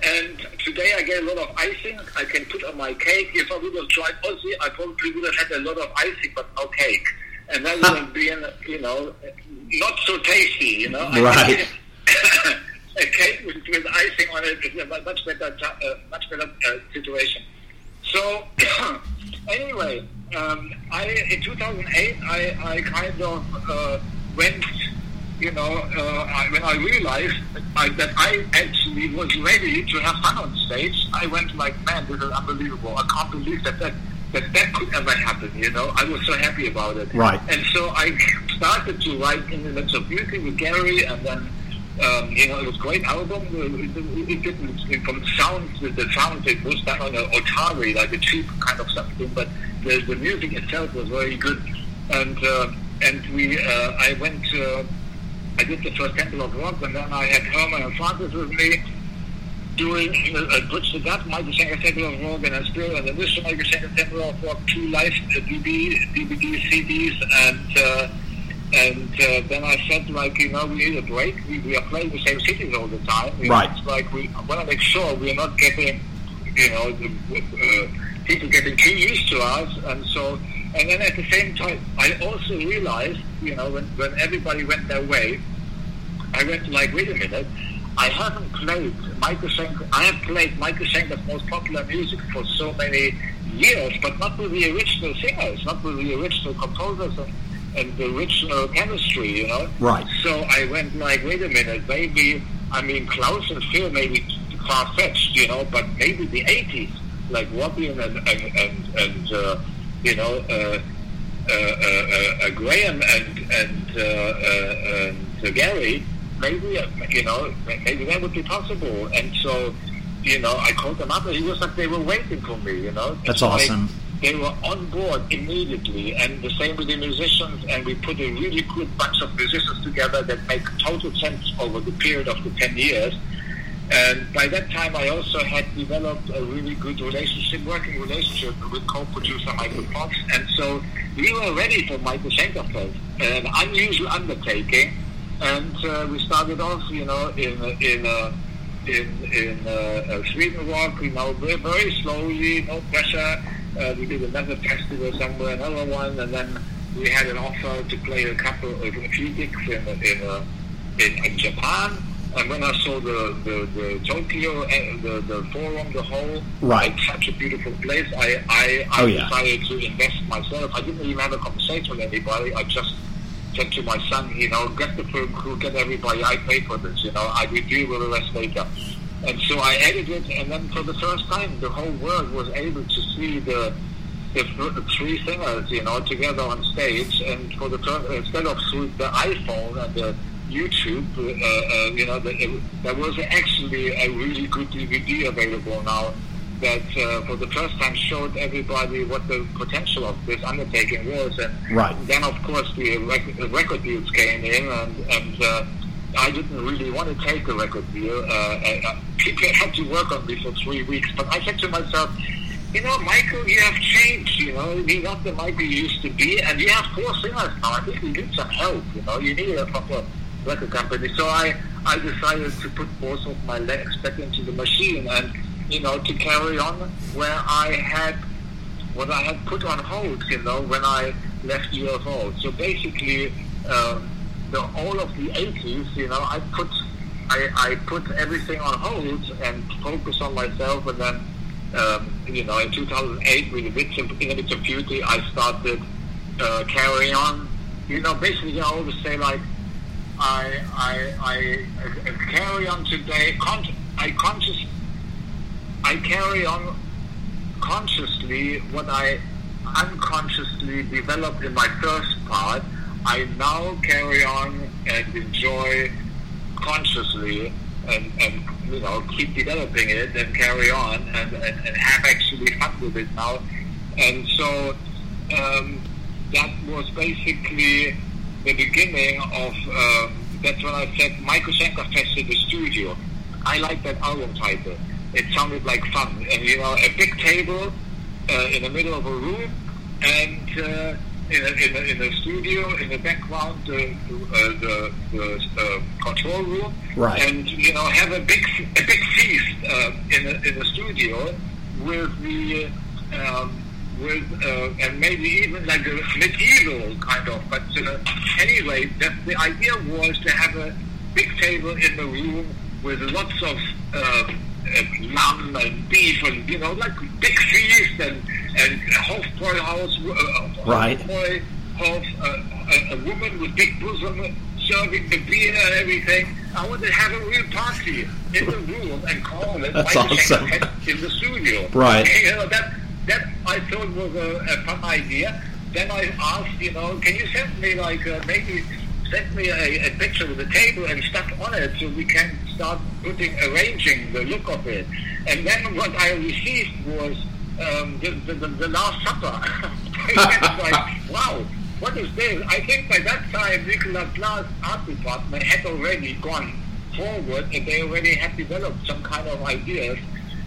And today I get a lot of icing I can put on my cake. If I would have tried Aussie, I probably would have had a lot of icing but no cake. and that would have been, you know, not so tasty, you know. Right. a cake with, with icing on it is a much better, uh, much better uh, situation. So, anyway, um, I in 2008, I, I kind of uh, went, you know, uh, I, when I realized I, that I actually was ready to have fun on stage, I went like, man, this is unbelievable. I can't believe that that. That that could ever happen, you know. I was so happy about it. Right. And so I started to write in the midst of beauty with Gary, and then um, you know, it was a great album. It, it, it didn't from sound the, the sound it was done on an Otari, like a cheap kind of something, but the, the music itself was very good. And uh, and we uh, I went uh, I did the first Temple of Rock, and then I had Herman and Francis with me doing the Gap, Michael Schenker Temple of Rock, and I still this Michael Schenker Temple of Rock, two live uh, DVD, DVD CDs, and. Uh, and uh, then I said, like, you know, we need a break. We, we are playing the same cities all the time. You know, Right. It's like we want to make sure we're not getting, you know, the, uh, people getting too used to us. And so, and then at the same time, I also realized, you know, when, when everybody went their way, I went like, wait a minute. I haven't played Michael Schenker. I have played Michael Schenker's most popular music for so many years, but not with the original singers, not with the original composers and, and the original chemistry, you know. Right. So I went like, wait a minute, maybe I mean Klaus and Phil may be far fetched, you know, but maybe the '80s, like Robin and and and, and uh, you know. Uh, uh, uh, uh, Graham and and uh, uh, and uh, Gary, maybe uh, you know maybe that would be possible. And so, you know, I called them up, and it was like they were waiting for me. You know, That's awesome. They were on board immediately, and the same with the musicians. And we put a really good bunch of musicians together that make total sense over the period of the ten years. And by that time, I also had developed a really good relationship, working relationship with co-producer Michael Voss. And so we were ready for Michael Schenker Fest, an unusual undertaking. And uh, we started off, you know, in in uh, in in uh, uh, Sweden Rock, you know, very, slowly, no pressure. Uh, we did another festival somewhere, another one, and then we had an offer to play a couple of a few gigs in in, uh, in, in Japan. And when I saw the the, the Tokyo, uh, the the forum, the whole, Right. like such a beautiful place, I I, I Oh, yeah. decided to invest myself. I didn't even have a conversation with anybody. I just said to my son, you know, get the film crew, get everybody. I pay for this. You know, I will deal with the rest later. And so I edited, and then for the first time, the whole world was able to see the the three singers, you know, together on stage. And for the first, instead of through the iPhone and the YouTube, uh, uh, you know, the, there was actually a really good DVD available now that uh, for the first time showed everybody what the potential of this undertaking was. And Right. then, of course, the, rec- the record deals came in, and, and uh, I didn't really want to take a record deal. Uh, uh, people had to work on me for three weeks, but I said to myself, you know, Michael, you have changed. You know, you're not the Michael you used to be, and you have four singers now. I think you need some help. You know, you need a proper record company. So I, I decided to put both of my legs back into the machine, and you know, to carry on where I had what I had put on hold. You know, when I left UFO. So basically, um, the all of the 80s, you know, I put I, I put everything on hold and focus on myself, and then um, you know, in 2008 with the Midst of, in the Midst of Beauty, I started uh, carrying on. You know, basically, I always say like, I I I carry on today. Con- I conscious. I carry on consciously what I unconsciously developed in my first part. I now carry on and enjoy consciously and, and you know keep developing it and carry on and, and, and have actually fun with it now. And so um, that was basically the beginning of. Um, that's when I said Michael Schenker Fest in the studio. I like that album title. It sounded like fun, and you know, a big table uh, in the middle of a room, and uh, in, a, in, a, in a studio in the background, uh, uh, the, the uh, control room, Right. and you know, have a big a big feast uh, in the in the studio with the um, with, uh, and maybe even like a medieval kind of. But uh, anyway, that the idea was to have a big table in the room with lots of uh, uh, lamb and beef and you know like big feast and and Hofbräuhaus, uh, Right. Hofbräu, Hof, uh, a, a woman with big bosom serving the beer and everything. I wanted to have a real party in the room and call it That's awesome. In the studio. Right. You know, that that I thought was a, a fun idea. Then I asked, you know, can you send me like uh, maybe send me a, a picture with a table and stuff on it so we can start putting arranging the look of it. And then what I received was um, the, the, the, the Last Supper. it's like, wow, what is this? I think by that time Nuclear Blast art department had already gone forward and they already had developed some kind of ideas.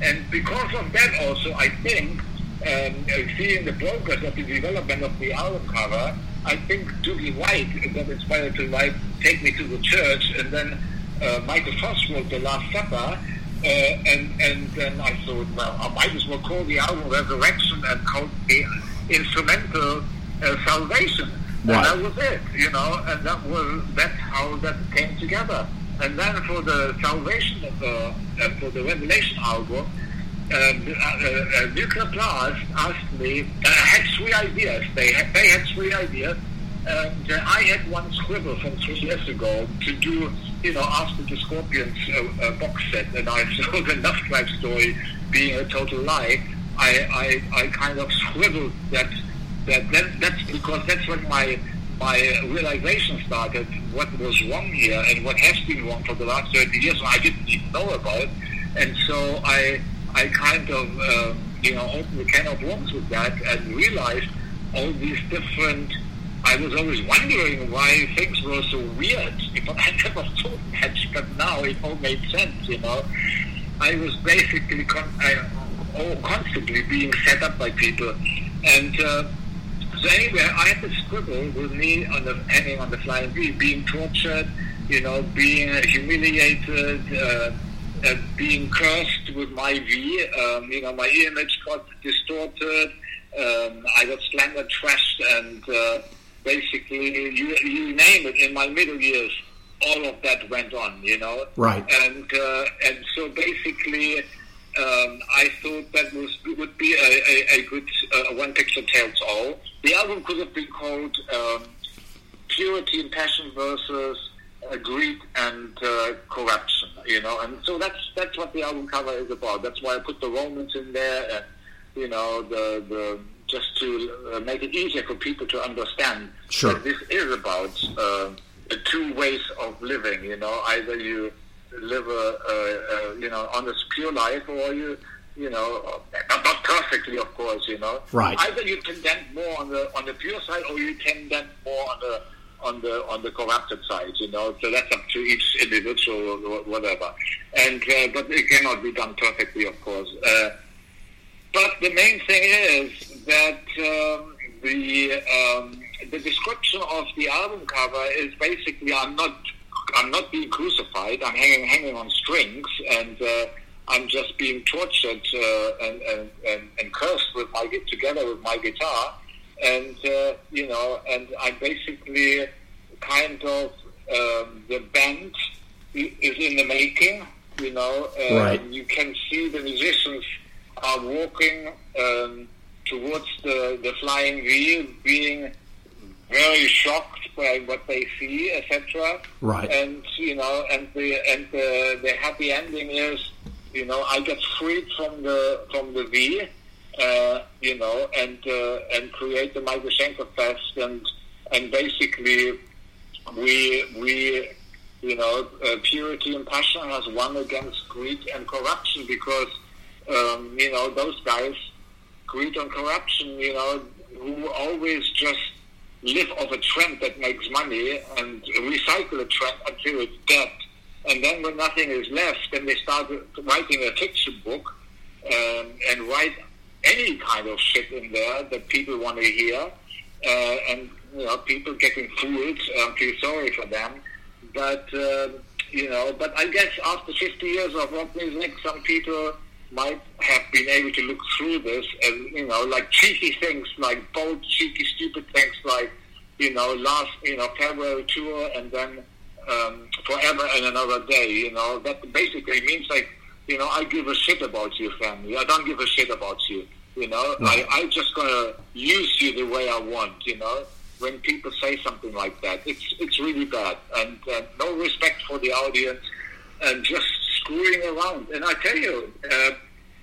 And because of that also, I think, um, seeing the progress of the development of the album cover, I think Doogie White got inspired to write Take Me to the Church, and then uh, Michael Voss wrote The Last Supper, uh, and, and then I thought, well, I might as well call the album Resurrection and call the instrumental uh, Salvation. Right. And that was it, you know, and that was, that's how that came together. And then for the Salvation, uh, for the Revelation album, um, uh, uh, Nuclear Blast asked me, uh, had three ideas. They had, they had three ideas. And uh, I had one scribble from three years ago to do, you know, after the Scorpions uh, uh, box set, and I saw the Love story being a total lie. I, I, I kind of scribbled that, that, that that's because that's when my my realization started what was wrong here and what has been wrong for the last 30 years and I didn't even know about. And so I I kind of, um, you know, opened the can of worms with that and realized all these different. I was always wondering why things were so weird. You I never thought that, but now it all made sense. You know, I was basically con- I, constantly being set up by people, and uh, so anyway, I had the scribble with me on the hanging on the flying V, being tortured, you know, being humiliated. Uh, uh, being cursed with my V, um, you know, my image got distorted. Um, I got slandered, trashed, and uh, basically, you, you name it. In my middle years, all of that went on, you know. Right. And uh, and so basically, um, I thought that was would be a, a, a good uh, one picture tells all. The album could have been called um, Purity and Passion versus Greed and uh, Corruption, you know. And so that's that's what the album cover is about. That's why I put the Romans in there, and you know, the the just to uh, make it easier for people to understand Sure. that this is about uh, two ways of living. You know, either you live a, a, a you know honest pure life, or you you know not perfectly, of course. You know, Right. Either you tend more on the on the pure side, or you tend more on the on the on the corrupted side. You know, so that's up to each individual, or whatever. And uh, but it cannot be done perfectly, of course. Uh, but the main thing is that um, the um, the description of the album cover is basically I'm not I'm not being crucified. I'm hanging hanging on strings, and uh, I'm just being tortured uh, and, and, and and cursed with my together with my guitar, and uh, you know, and I basically kind of um, the band is in the making. You know, uh, Right. you can see the musicians are walking um, towards the, the flying V, being very shocked by what they see, etc. Right. And you know, and the and the, the happy ending is, you know, I get freed from the from the V, uh, you know, and uh, and create the Michael Schenker Fest, and and basically we we you know uh, purity and passion has won against greed and corruption because um, you know those guys greed and corruption you know who always just live off a trend that makes money and recycle a trend until it's dead. And then when nothing is left then they start writing a fiction book um, and write any kind of shit in there that people want to hear uh, and you know people getting fooled. Um, feel sorry for them, but um you know, but I guess after 50 years of rock music, some people might have been able to look through this and you know like cheeky things like bold cheeky stupid things like you know last you know February tour and then um, forever and another day you know. That basically means like you know I give a shit about your family. I don't give a shit about you you know. I I just gonna use you the way I want you know when people say something like that it's it's really bad and uh, no respect for the audience and just screwing around. And I tell you, uh,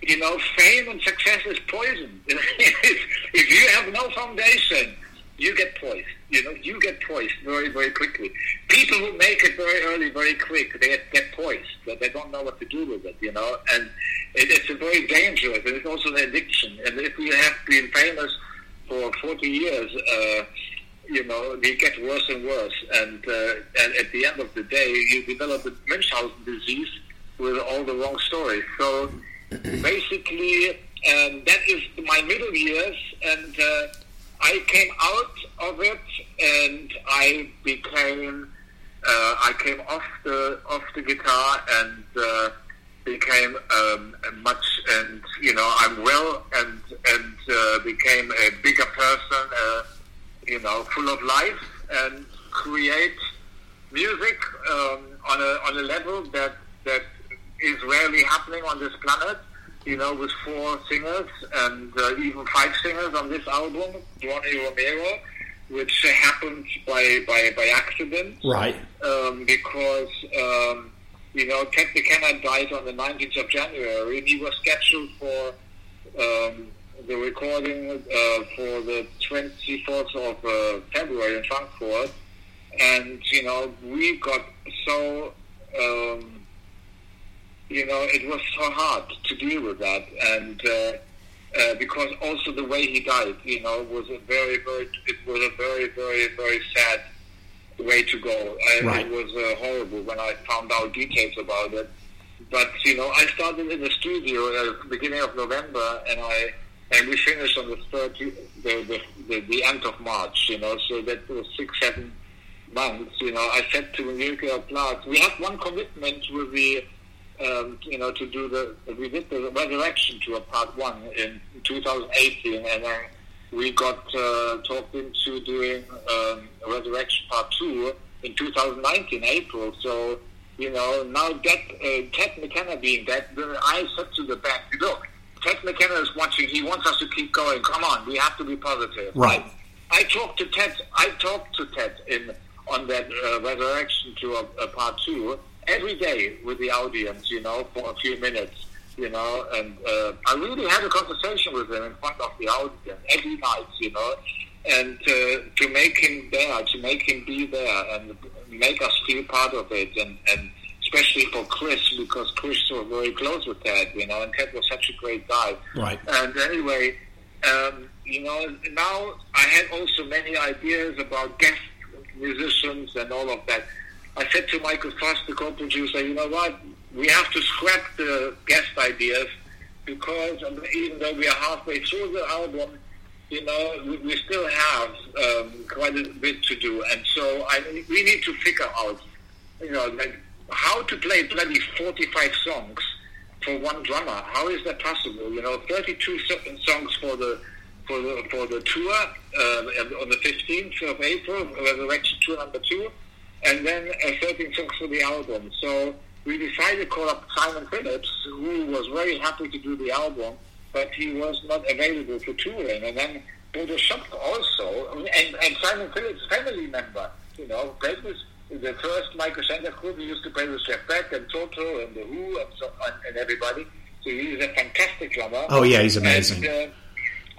you know, fame and success is poison. if you have no foundation, you get poised. You know, you get poised very, very quickly. People who make it very early, very quick, they get, get poised. But they don't know what to do with it. You know, and it, it's a very dangerous. And it's also an addiction. And if you have been famous for 40 years. Uh, you know, they get worse and worse. And uh, and at the end of the day, you develop the Munchausen disease with all the wrong stories. So basically, um, that is my middle years, and uh, I came out of it, and I became uh, I came off the off the guitar and. Uh, became um, much and you know I'm well and and uh, became a bigger person uh, you know, full of life and create music um, on a on a level that that is rarely happening on this planet. You know, with four singers and uh, even five singers on this album, Ronnie Romero, which happened by by by accident Right. um, because um, you know Ted McKenna died on the 19th of January. He was scheduled for um, the recording uh, for the 24th of uh, February in Frankfurt, and you know we got so um, you know it was so hard to deal with that, and uh, uh, because also the way he died, you know, was a very very it was a very very very sad way to go. And Right. It was uh, horrible when I found out details about it. But you know, I started in the studio at the beginning of November, and I and we finished on the thirty, the the, the, the end of March. You know, so that was six seven months. You know, I said to Nuclear Blast, we have one commitment with the. Um, you know, to do the we did the resurrection tour part one in 2018, and then we got uh, talked into doing um, resurrection part two in 2019 April. So you know now that uh, Ted McKenna being dead, I said to the band, look, Ted McKenna is watching. He wants us to keep going. Come on, we have to be positive. Right. I talked to Ted. I talked to Ted in on that uh, resurrection tour uh, part two every day with the audience. You know, for a few minutes. You know, and uh, I really had a conversation with him in front of the audience every night. You know, and uh, to make him there, to make him be there, and make us feel part of it, and and especially for Chris because Chris was very close with Ted. You know, and Ted was such a great guy. Right. And anyway, um, you know, now I had also many ideas about guest musicians and all of that. I said to Michael Voss, the co-producer, you know what, we have to scrap the guest ideas because um, even though we are halfway through the album, you know, we, still have um, quite a bit to do. And so I, we need to figure out, you know, like how to play bloody 45 songs for one drummer. How is that possible? You know, 32 songs for the for the for the tour uh, on the 15th of April, Resurrection Tour number two, and then uh, 13 songs for the album. So we decided to call up Simon Phillips, who was very happy to do the album, but he was not available for touring. And then Bodo Schopf also, and, and Simon Phillips' family member, you know, played with the first Michael Schenker crew. He used to play with Jeff Beck and Toto and The Who and, so, and, and everybody. So he's a fantastic drummer. Oh, yeah, he's amazing. And, uh,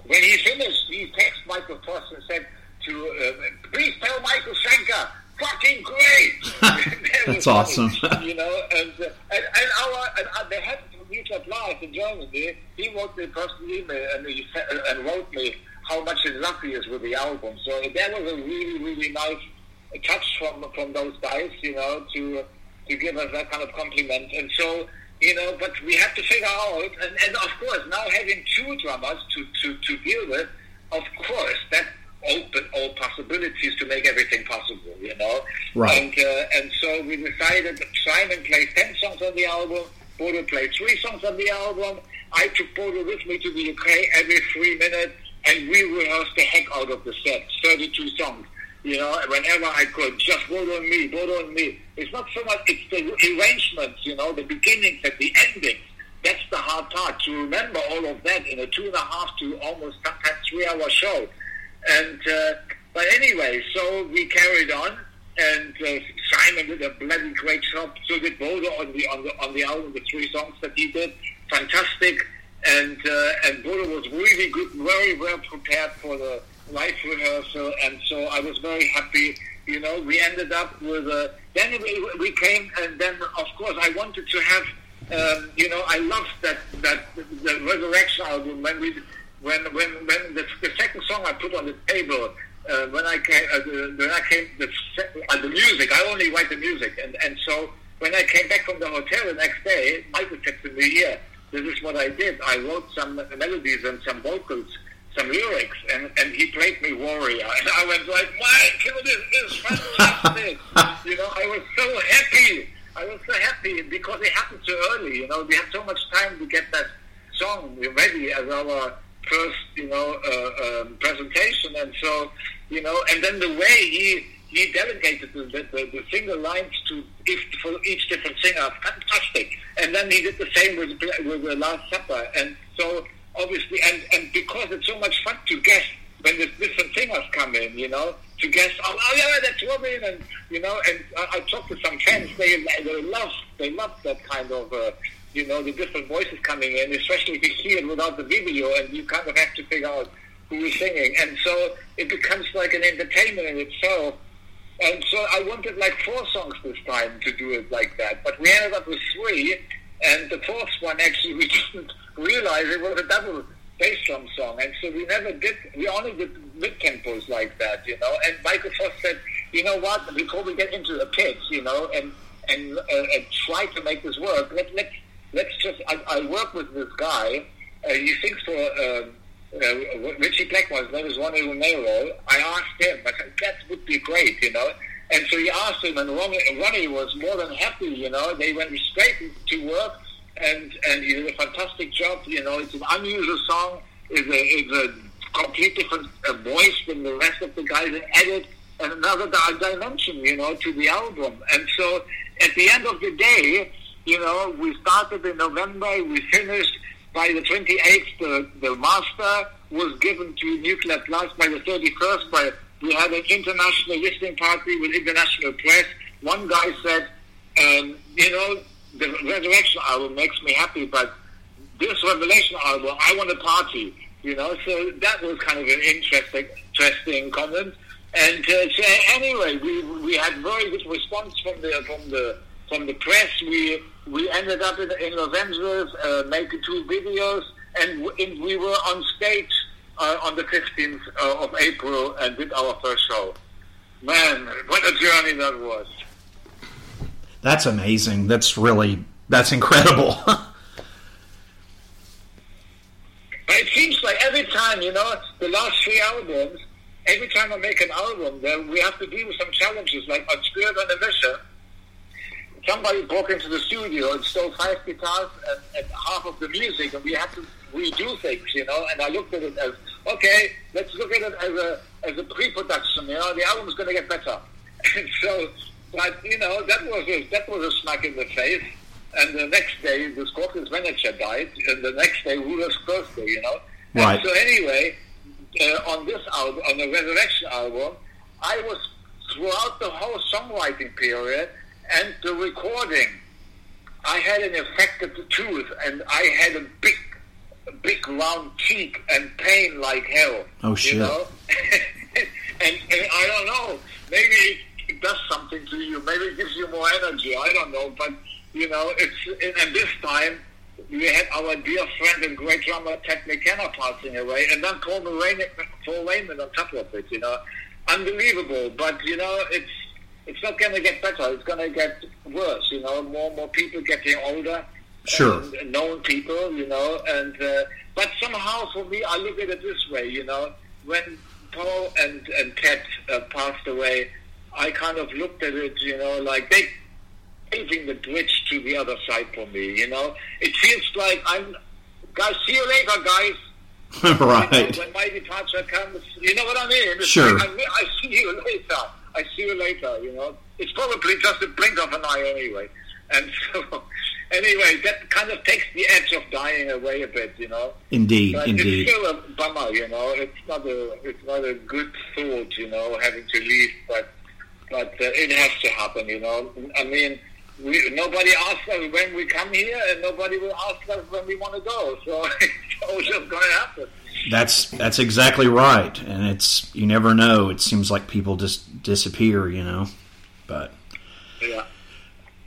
when he finished, he texted Michael Voss and said to, uh, please tell Michael Schenker, fucking great. That's awesome. funny, you know, and, uh, and, and our, and uh, the head of Mutual Life in Germany, he wrote me personal email and, he, and wrote me how much in love he is with the album. So that was a really, really nice touch from from those guys, you know, to to give us that kind of compliment. And so, you know, but we have to figure out, and, and of course, now having two drummers to, to, to deal with, of course, that opened all possibilities to make everything possible, you know. Right. And uh, and so we decided that Simon plays ten songs on the album, Bodo played three songs on the album. I took Bodo with me to the UK every three minutes, and we rehearsed the heck out of the set, 32 songs. You know, whenever I could, just Bodo and me, Bodo and me. It's not so much, it's the arrangements, you know, the beginnings and the endings. That's the hard part, to remember all of that in a two and a half to almost sometimes three hour show. And, uh, but anyway, so we carried on, and uh, Simon did a bloody great job. So did Bodo on the on the on the album, the three songs that he did, fantastic. And uh, and Bodo was really good, very well prepared for the live rehearsal, and so I was very happy. You know, we ended up with a. Then we, we came, and then of course I wanted to have. Um, you know, I loved that that the Resurrection album when we when when when the, the second song I put on the table uh, when I came uh, the- when I came the, uh, the music I only write the music. And and so when I came back from the hotel the next day Michael said to me yeah this is what I did. I wrote some melodies and some vocals some lyrics and and he played me Warrior. And I went like Michael this is fantastic. You know I was so happy. I was so happy because it happened so early. You know we had so much time to get that song ready as our first, you know, uh, um, presentation, and so, you know, and then the way he he delegated the, the, the, single lines to each, for each different singer, fantastic. And then he did the same with with the Last Supper, and so obviously, and and because it's so much fun to guess when the different singers come in, you know, to guess, oh, oh yeah, that's Robin, and you know, and I, I talked to some fans, they they love they love that kind of. Uh, you know, the different voices coming in, especially if you see it without the video and you kind of have to figure out who is singing. And so it becomes like an entertainment in itself. And so I wanted like four songs this time to do it like that. But we ended up with three. And the fourth one, actually, we didn't realize it was a double bass drum song. And so we never did, we only did mid tempos like that, you know. And Michael Voss said, you know what, before we get into the pits, you know, and and, uh, and try to make this work, let, let's let's just. I, I work with this guy. Uh, he sings for uh, uh, Ritchie Blackmore's name is Ronnie Romero. I asked him. I said that would be great, you know. And so he asked him, and Ronnie, Ronnie was more than happy. You know, they went straight to work, and and he did a fantastic job. You know, it's an unusual song. It's a it's a complete different uh, voice than the rest of the guys and another di- dimension, you know, to the album. And so at the end of the day, you know, we started in November, we finished by the 28th. The, the master was given to Nuclear Blast by the 31st. By we had an international listening party with international press. One guy said, um, you know, the Resurrection album makes me happy, but this Revelation album, I want a party. You know, so that was kind of an interesting, interesting comment. And uh, so anyway, we we had very good response from the from the from the press. We we ended up in, in Los Angeles uh, making two videos, and, w- and we were on stage uh, on the 15th uh, of April and did our first show. Man, what a journey that was! That's amazing. That's really that's incredible. But it seems like every time, you know, the last three albums, every time I make an album, then we have to deal with some challenges. Like on Spirit on a Mission, somebody broke into the studio and stole five guitars and, and half of the music, and we had to redo things, you know. And I looked at it as, okay, let's look at it as a as a pre-production. You know, the album's going to get better. And so, but you know, that was a, that was a smack in the face. And the next day, the Scorpions manager died, and the next day, Ruler's birthday, you know. Right. And so anyway, uh, on this album, on the Resurrection album, I was throughout the whole songwriting period and the recording. I had an affected tooth, and I had a big, big round cheek and pain like hell. Oh, shit. You know, and, and I don't know. Maybe it, it does something to you. Maybe it gives you more energy. I don't know, but you know, it's and this time we had our dear friend and great drummer Ted McKenna passing away, and then Paul Raymond, Paul Raymond on top of it. You know, unbelievable. But you know, it's it's not going to get better. It's going to get worse. You know, more and more people getting older. Sure. And known people, you know, and uh, but somehow for me, I look at it this way. You know, when Paul and and Ted uh, passed away, I kind of looked at it, you know, like they paving the bridge to the other side for me. You know, it feels like I'm. Guys, see you later, guys. right. When my departure comes, you know what I mean? It's Sure. like, I, I see you later. I see you later. You know, it's probably just a blink of an eye anyway. And so, anyway, that kind of takes the edge of dying away a bit. You know. Indeed, But indeed. It's still a bummer, you know. It's not a it's not a good thought, you know, having to leave, but but uh, it has to happen, you know. I mean, we, nobody asks us when we come here, and nobody will ask us when we want to go. So it's all just going to happen. That's that's exactly right, and it's you never know. It seems like people just disappear, you know. But Yeah.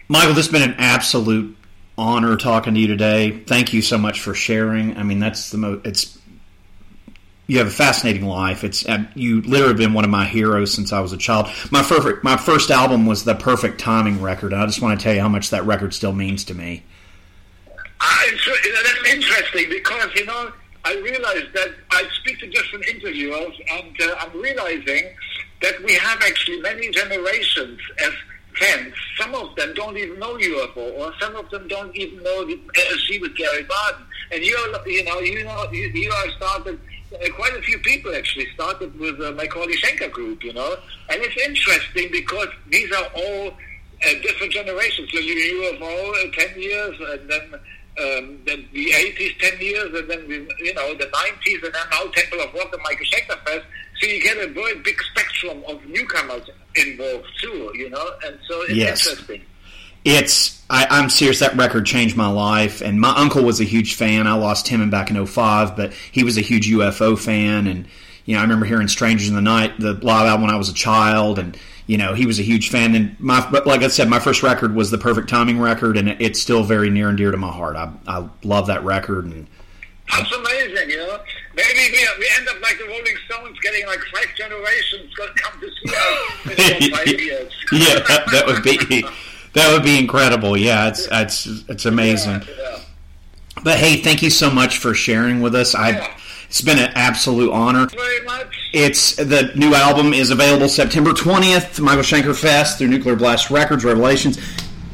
Michael, this has been an absolute honor talking to you today. Thank you so much for sharing. I mean, that's the most. It's you have a fascinating life. It's you literally been one of my heroes since I was a child. My first my first album was the Perfect Timing record, and I just want to tell you how much that record still means to me. Ah, it's, that's interesting because you know I realized that I speak to different interviewers, and uh, I'm realizing that we have actually many generations as fans. Some of them don't even know UFO, or some of them don't even know the MSG with Gary Barden. And you're, you know, you know, you, you are started. Uh, quite a few people actually started with uh, McAuley Schenker group, you know, and it's interesting because these are all uh, different generations. So you UFO uh, ten years, and then um, then the 80s 10 years, and then, the, you know, the 90s, and then now Temple of Rock and Michael Schenker Fest. So you get a very big spectrum of newcomers involved, too, you know, and so it's Yes. interesting. It's I, I'm serious. That record changed my life, and my uncle was a huge fan. I lost him back in 05, but he was a huge UFO fan, and you know I remember hearing "Strangers in the Night," the live album when I was a child, and you know he was a huge fan. And my but like I said, my first record was the Perfect Timing record, and it's still very near and dear to my heart. I I love that record, and That's amazing, you know. Maybe we, we end up like the Rolling Stones, getting like five generations going to come to see us in five years. yeah, that, that would be that would be incredible. Yeah, it's it's it's amazing. But hey, thank you so much for sharing with us. I it's been an absolute honor. Very much. It's the new album is available September twentieth. Michael Schenker Fest through Nuclear Blast Records Revelations.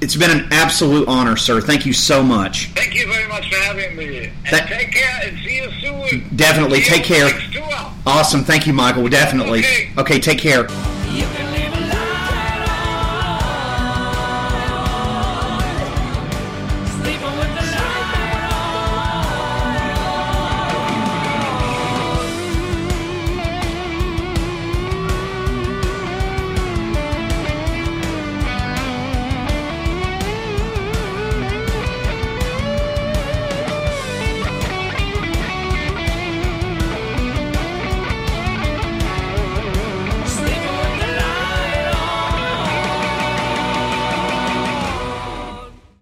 It's been an absolute honor, sir. Thank you so much. Thank you very much for having me. And That- take care and see you soon. Definitely See you take care. next tour. Awesome. Thank you, Michael. Definitely. Okay. Okay, take care. You can